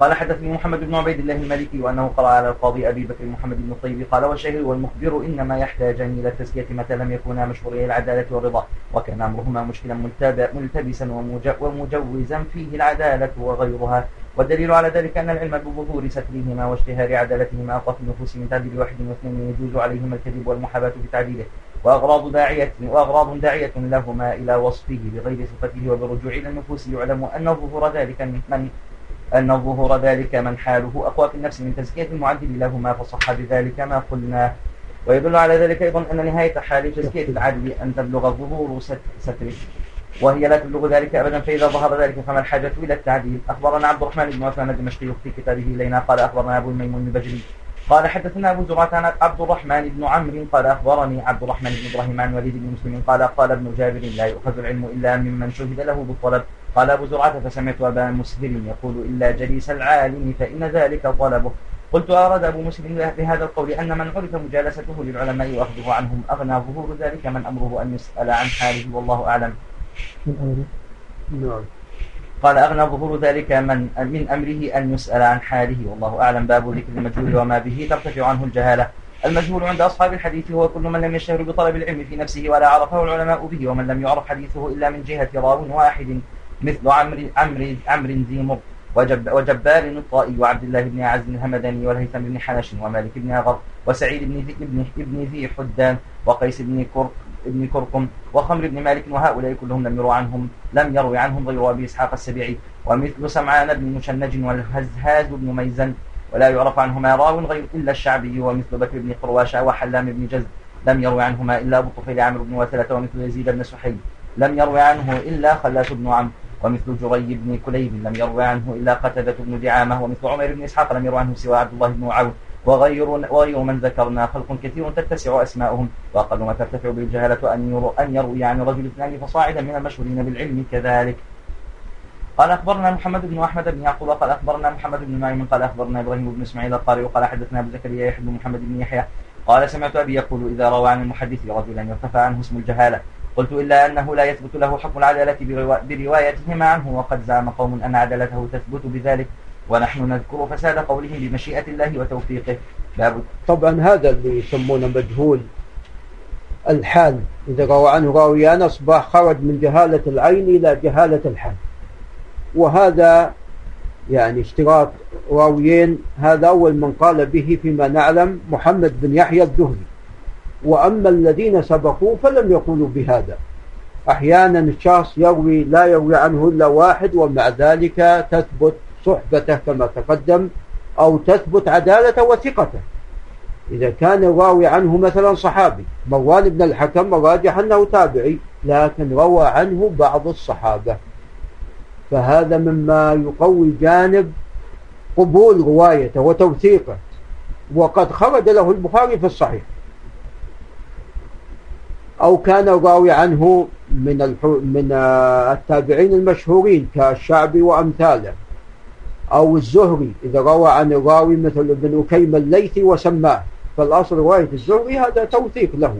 [SPEAKER 5] قال حدثني محمد بن عبيد الله المالكي وأنه قرأ على القاضي أبي بكر محمد بن الطيب قال والشاهد والمخبر إنما يحتاجان إلى التزكية متى لم يكونا مشهوري العدالة والرضا وكان أمرهما مشكلا ملتبسا ومجوزا فيه العدالة وغيرها والدليل على ذلك أن العلم بظهور سترهما واشتهار عدالتهما أقوى في النفوس من تعديل واحد واثنين يجوز عليهما الكذب والمحاباة بتعديله وأغراض داعية وأغراض داعية لهما إلى
[SPEAKER 2] وصفه بغير صفته وبالرجوع إلى النفوس يعلم أن ظهور ذلك من أن الظهور ذلك من حاله أقوى في النفس من تزكية المعدل لهما فصح بذلك ما قلناه ويدل على ذلك أيضا أن نهاية حال تزكية العدل أن تبلغ الظهور ستره وهي لا تبلغ ذلك أبدا فإذا ظهر ذلك فما الحاجة إلى التعديل أخبرنا عبد الرحمن بن عثمان الدمشقي في كتابه إلينا قال أخبرنا أبو الميمون البجري قال حدثنا أبو زرعة عن عبد الرحمن بن عمرو قال أخبرني عبد الرحمن بن إبراهيم عن وليد بن مسلم قال قال ابن جابر لا يؤخذ العلم إلا ممن شهد له بالطلب قال أبو زرعة فسمعت أبا مسلم يقول إلا جليس العالم فإن ذلك طلبه قلت أراد أبو مسلم بهذا القول أن من عرف مجالسته للعلماء وأخذه عنهم أغنى ظهور ذلك من أمره أن يسأل عن حاله والله أعلم من أمره نعم قال أغنى ظهور ذلك من من أمره أن يسأل عن حاله والله أعلم باب ذكر المجهول وما به ترتفع عنه الجهالة المجهول عند أصحاب الحديث هو كل من لم يشتهر بطلب العلم في نفسه ولا عرفه العلماء به ومن لم يعرف حديثه إلا من جهة راو واحد مثل عمرو عمرو عمرو ذي مر وجب وجبار الطائي وعبد الله بن عز الهمداني والهيثم بن حنش ومالك بن اغر وسعيد بن ذي ابن ابن ذي حدان وقيس بن كرق ابن كركم وخمر بن مالك وهؤلاء كلهم لم يروا عنهم لم يروي عنهم غير ابي اسحاق السبيعي ومثل سمعان بن مشنج والهزهاز بن ميزن ولا يعرف عنهما راو غير الا الشعبي ومثل بكر بن قرواشة وحلام بن جز لم يروي عنهما الا ابو طفيل عمرو بن وثلاثه ومثل يزيد بن سحيل لم يروي عنه الا خلاس بن عمرو ومثل جري بن كليب لم يروي عنه إلا قتادة بن دعامة ومثل عمر بن إسحاق لم يروي عنه سوى عبد الله بن عون وغير وغير من ذكرنا خلق كثير تتسع أسماؤهم وأقل ما ترتفع به الجهالة أن أن يروي عن رجل اثنان فصاعدا من المشهورين بالعلم كذلك قال أخبرنا محمد بن أحمد بن يعقوب قال أخبرنا محمد بن مايمن قال أخبرنا إبراهيم بن إسماعيل القاري قال حدثنا أبو زكريا يحيى بن محمد بن يحيى قال سمعت أبي يقول إذا روى عن المحدث رجلا يرتفع عنه اسم الجهالة قلت إلا أنه لا يثبت له حكم العدالة بروايتهما عنه وقد زعم قوم أن عدالته تثبت بذلك ونحن نذكر فساد قوله بمشيئة الله وتوفيقه باب
[SPEAKER 4] طبعا هذا اللي يسمونه مجهول الحال إذا روى عنه راويان أصبح خرج من جهالة العين إلى جهالة الحال وهذا يعني اشتراط راويين هذا أول من قال به فيما نعلم محمد بن يحيى الذهبي وأما الذين سبقوا فلم يقولوا بهذا أحيانا الشخص يروي لا يروي عنه إلا واحد ومع ذلك تثبت صحبته كما تقدم أو تثبت عدالته وثقته إذا كان الراوي عنه مثلا صحابي مروان بن الحكم راجح أنه تابعي لكن روى عنه بعض الصحابة فهذا مما يقوي جانب قبول روايته وتوثيقه وقد خرج له البخاري في الصحيح أو كان الراوي عنه من من آه، التابعين المشهورين كالشعبي وأمثاله أو الزهري إذا روى عن الراوي مثل ابن أكيم الليثي وسماه فالأصل رواية الزهري هذا توثيق له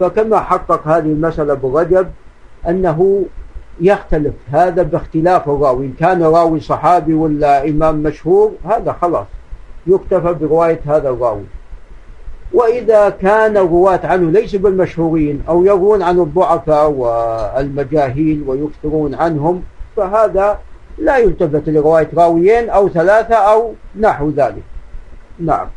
[SPEAKER 4] فكما حقق هذه المسألة أبو رجب أنه يختلف هذا باختلاف الراوي إن كان راوي صحابي ولا إمام مشهور هذا خلاص يكتفى برواية هذا الراوي وإذا كان الرواة عنه ليسوا بالمشهورين أو يروون عن الضعفاء والمجاهيل ويكثرون عنهم فهذا لا يلتفت لرواية راويين أو ثلاثة أو نحو ذلك نعم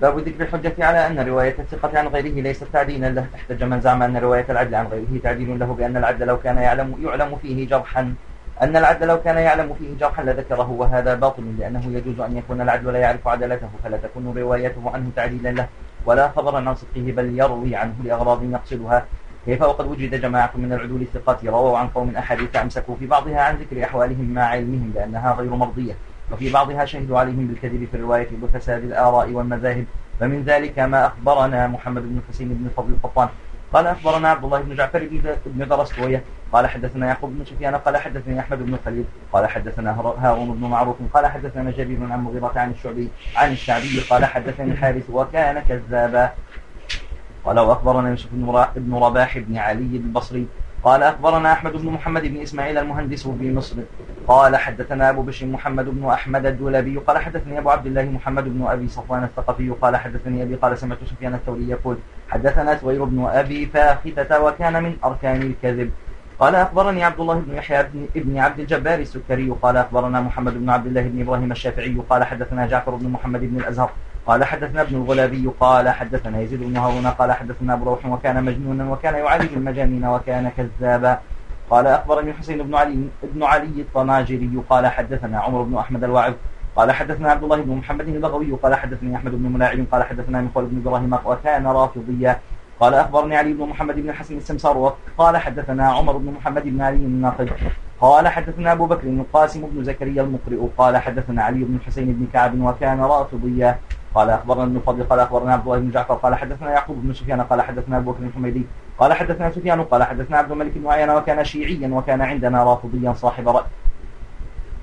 [SPEAKER 2] باب ذكر الحجة على أن رواية الثقة عن غيره ليست تعديلا له احتج من زعم أن رواية العدل عن غيره تعديل له بأن العدل لو كان يعلم يعلم فيه جرحا أن العدل لو كان يعلم فيه جرحا لذكره وهذا باطل لأنه يجوز أن يكون العدل لا يعرف عدالته فلا تكون روايته عنه تعديلا له ولا خبرا عن صدقه بل يروي عنه لأغراض يقصدها كيف وقد وجد جماعة من العدول الثقات رووا عن قوم أحاديث أمسكوا في بعضها عن ذكر أحوالهم مع علمهم لأنها غير مرضية وفي بعضها شهدوا عليهم بالكذب في الرواية بفساد الآراء والمذاهب فمن ذلك ما أخبرنا محمد بن حسين بن فضل القطان قال أخبرنا عبد الله بن جعفر بن درستوية قال حدثنا يعقوب بن سفيان قال حدثني أحمد بن خليل قال حدثنا هارون بن معروف قال حدثنا بن عن مغيرة عن الشعبي عن الشعبي قال حدثني الحارث وكان كذابا قال وأخبرنا يوسف بن رباح بن علي البصري قال أخبرنا أحمد بن محمد بن إسماعيل المهندس بمصر قال حدثنا أبو بشر محمد بن أحمد الدولبي قال حدثني أبو عبد الله محمد بن أبي صفوان الثقفي قال حدثني أبي قال سمعت سفيان الثوري يقول حدثنا سوير بن أبي فاخذة وكان من أركان الكذب قال أخبرني عبد الله بن يحيى بن ابن عبد الجبار السكري قال أخبرنا محمد بن عبد الله بن إبراهيم الشافعي قال حدثنا جعفر بن محمد بن الأزهر قال حدثنا ابن الغلابي قال حدثنا يزيد بن هارون قال حدثنا ابو روح وكان مجنونا وكان يعالج المجانين وكان كذابا قال اخبرني حسين بن علي بن علي الطناجري قال حدثنا عمر بن احمد الواعظ قال حدثنا عبد الله بن محمد اللغوي قال حدثني احمد بن ملاعب قال حدثنا مخول بن ابراهيم وكان رافضيا قال اخبرني علي بن محمد بن الحسن السمسار قال حدثنا عمر بن محمد بن علي الناقد قال حدثنا ابو بكر القاسم بن زكريا المقرئ قال حدثنا علي بن حسين بن كعب وكان رافضيا قال اخبرنا ابن الفضل قال اخبرنا عبد الله بن جعفر قال حدثنا يعقوب بن سفيان قال حدثنا ابو بكر الحميدي قال حدثنا سفيان قال حدثنا عبد الملك بن عيان وكان شيعيا وكان عندنا رافضيا صاحب راي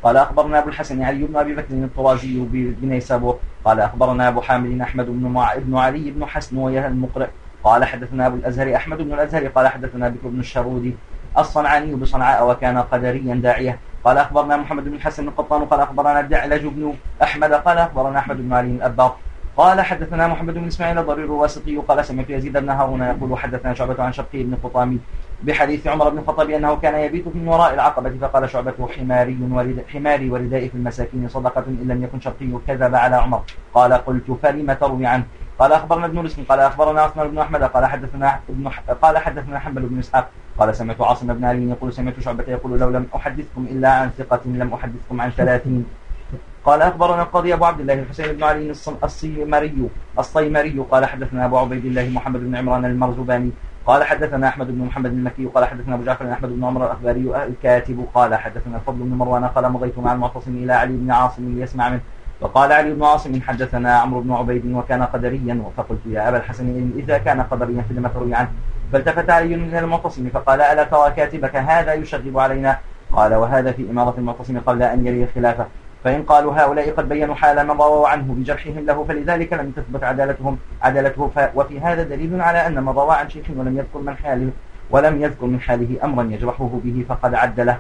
[SPEAKER 2] قال اخبرنا ابو الحسن علي يعني بن ابي بكر الطرازي بنيسابور قال اخبرنا ابو حامد احمد بن مع... ابن علي بن حسن وياه المقرئ قال حدثنا ابو الازهر احمد بن الازهر قال حدثنا بكر بن الشرودي الصنعاني بصنعاء وكان قدريا داعيه قال أخبرنا محمد بن الحسن بن قطان قال أخبرنا الدعلج بن أحمد قال أخبرنا أحمد بن علي الأباق قال حدثنا محمد بن إسماعيل ضرير الواسطي قال سمعت يزيد بن هارون يقول حدثنا شعبة عن شقي بن قطامي بحديث عمر بن الخطاب أنه كان يبيت من وراء العقبة فقال شعبة حماري ورد حماري وردائي في المساكين صدقة إن لم يكن شقي كذب على عمر قال قلت فلم تروي عنه قال أخبرنا ابن رسم قال أخبرنا عثمان بن أحمد قال حدثنا ابن قال حدثنا حنبل بن إسحاق قال سمعت عاصم بن علي يقول سمعت شعبة يقول لو لم أحدثكم إلا عن ثقة لم أحدثكم عن ثلاثين قال أخبرنا القاضي أبو عبد الله الحسين بن علي الصيمري الصيمري قال حدثنا أبو عبيد الله محمد بن عمران المرزباني قال حدثنا أحمد بن محمد المكي قال حدثنا أبو جعفر أحمد بن عمر الأخباري الكاتب قال حدثنا الفضل بن مروان قال مضيت مع المعتصم إلى علي بن عاصم ليسمع منه فقال علي بن عاصم حدثنا عمرو بن عبيد وكان قدريا فقلت يا أبا الحسن إذا كان قدريا فلم تروي عنه فالتفت علي من المعتصم فقال ألا ترى كاتبك هذا يشغب علينا قال وهذا في إمارة المعتصم قبل أن يلي الخلافة فإن قالوا هؤلاء قد بينوا حال ما رووا عنه بجرحهم له فلذلك لم تثبت عدالتهم عدالته وفي هذا دليل على أن ما روى عن شيخ ولم يذكر من حاله ولم يذكر من حاله أمرا يجرحه به فقد عدله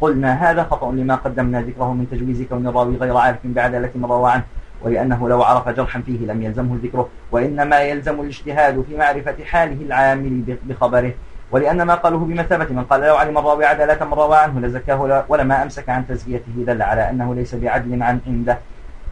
[SPEAKER 2] قلنا هذا خطأ لما قدمنا ذكره من تجويز كون الراوي غير عارف بعدالة ما روى عنه ولأنه لو عرف جرحا فيه لم يلزمه ذكره وإنما يلزم الاجتهاد في معرفة حاله العامل بخبره ولأن ما قاله بمثابة من قال لو علم الراوي عدالة من روى عنه لزكاه ولما أمسك عن تزكيته دل على أنه ليس بعدل عن عنده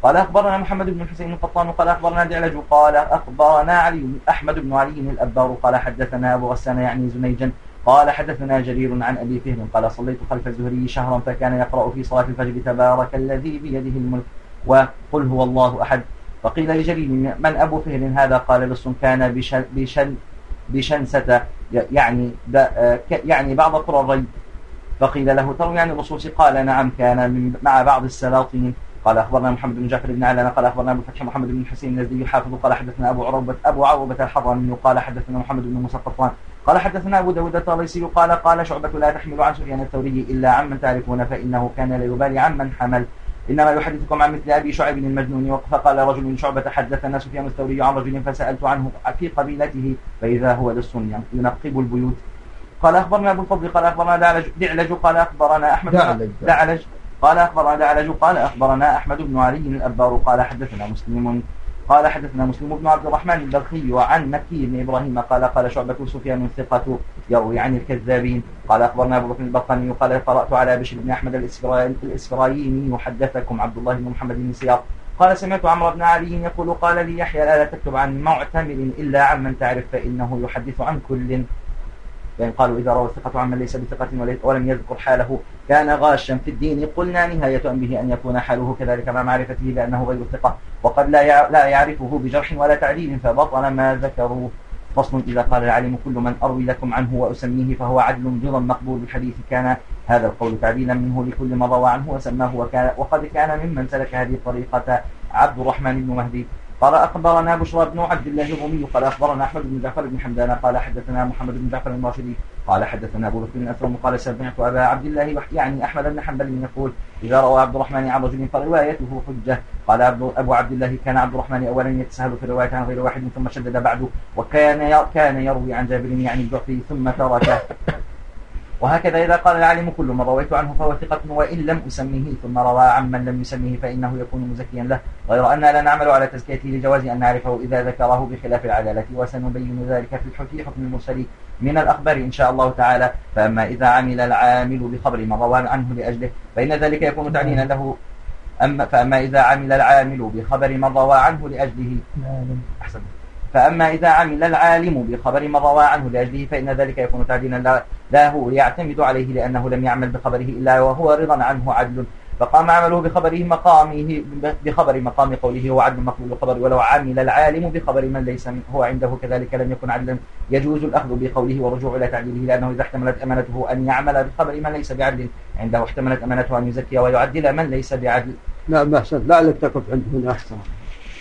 [SPEAKER 2] قال أخبرنا محمد بن حسين القطان قال أخبرنا دعلج قال أخبرنا علي أحمد بن علي الأبار قال حدثنا أبو غسان يعني زنيجا قال حدثنا جرير عن أبي فهم قال صليت خلف الزهري شهرا فكان يقرأ في صلاة الفجر تبارك الذي بيده الملك وقل هو الله أحد فقيل لجليل من أبو فهر هذا قال لص كان بشن بشنسة يعني يعني بعض قرى الري فقيل له تروي عن يعني الرسول قال نعم كان من مع بعض السلاطين قال أخبرنا محمد بن جعفر بن علان قال أخبرنا أبو الفتح محمد بن حسين الذي يحافظ قال حدثنا أبو عروبة أبو عروبة الحضرمي قال حدثنا محمد بن مسقطان قال حدثنا أبو داود الطليسي قال قال شعبة لا تحمل عن سفيان الثوري إلا عمن تعرفون فإنه كان لا يبالي عمن حمل إنما يحدثكم عن مثل أبي شعب المجنون وقف قال رجل من شعبة الناس سفيان الثوري عن رجل فسألت عنه في قبيلته فإذا هو لص ينقب البيوت قال أخبرنا أبو الفضل قال أخبرنا دعلج, دعلج قال أخبرنا أحمد دعلج, دعلج قال أخبرنا دعلج قال أخبرنا أحمد بن علي الأبار قال حدثنا مسلم قال حدثنا مسلم بن عبد الرحمن البلخي وعن مكي بن إبراهيم قال قال شعبة سفيان ثقة يروي عن الكذابين قال أخبرنا أبو بكر البطني قال قرأت على بشر بن أحمد الاسرائيلي يحدثكم عبد الله بن محمد بن سياق قال سمعت عمرو بن علي يقول قال لي يحيى لا تكتب عن معتمر إلا عمن تعرف فإنه يحدث عن كل وإن قالوا إذا روى الثقة عمن ليس بثقة ولم يذكر حاله كان غاشا في الدين قلنا نهاية أمره أن يكون حاله كذلك مع معرفته بأنه غير الثقة وقد لا لا يعرفه بجرح ولا تعديل فبطل ما ذكروه فصل إذا قال العالم كل من أروي لكم عنه وأسميه فهو عدل جرا مقبول الحديث كان هذا القول تعديلا منه لكل ما روى عنه وسماه وكان وقد كان ممن سلك هذه الطريقة عبد الرحمن بن مهدي قال أخبرنا بشرى بن عبد الله الرومي قال أخبرنا أحمد بن جعفر بن حمدان قال حدثنا محمد بن جعفر المرشدي قال حدثنا أبو بكر بن اسلم قال سمعت أبا عبد الله يعني أحمد بن حنبل يقول إذا روى عبد الرحمن عن رجل فروايته حجة قال أبو عبد الله كان عبد الرحمن أولا يتسهل في الرواية عن غير واحد ثم شدد بعده وكان كان يروي عن جابر يعني الجعفي ثم تركه وهكذا إذا قال العالم كل ما رويت عنه فهو ثقة وإن لم أسميه ثم روى عمن لم يسميه فإنه يكون مزكيا له غير أننا لا نعمل على تزكيته لجواز أن نعرفه إذا ذكره بخلاف العدالة وسنبين ذلك في حكم المرسل من الأخبار إن شاء الله تعالى فأما إذا عمل العامل بخبر من روى عنه لأجله فإن ذلك يكون تعنينا له أما فأما إذا عمل العامل بخبر من روى عنه لأجله نعم. أحسن فأما إذا عمل العالم بخبر ما روى عنه لأجله فإن ذلك يكون تعديلا له يعتمد عليه لأنه لم يعمل بخبره إلا وهو رضا عنه عدل فقام عمله بخبره مقامه بخبر مقام قوله هو عدل مقبول الخبر ولو عمل العالم بخبر من ليس هو عنده كذلك لم يكن عدلا يجوز الأخذ بقوله والرجوع إلى تعديله لأنه إذا احتملت أمانته أن يعمل بخبر من ليس بعدل عنده احتملت أمانته أن يزكي ويعدل من ليس بعدل نعم أحسن
[SPEAKER 4] لعلك تقف عند من أحسن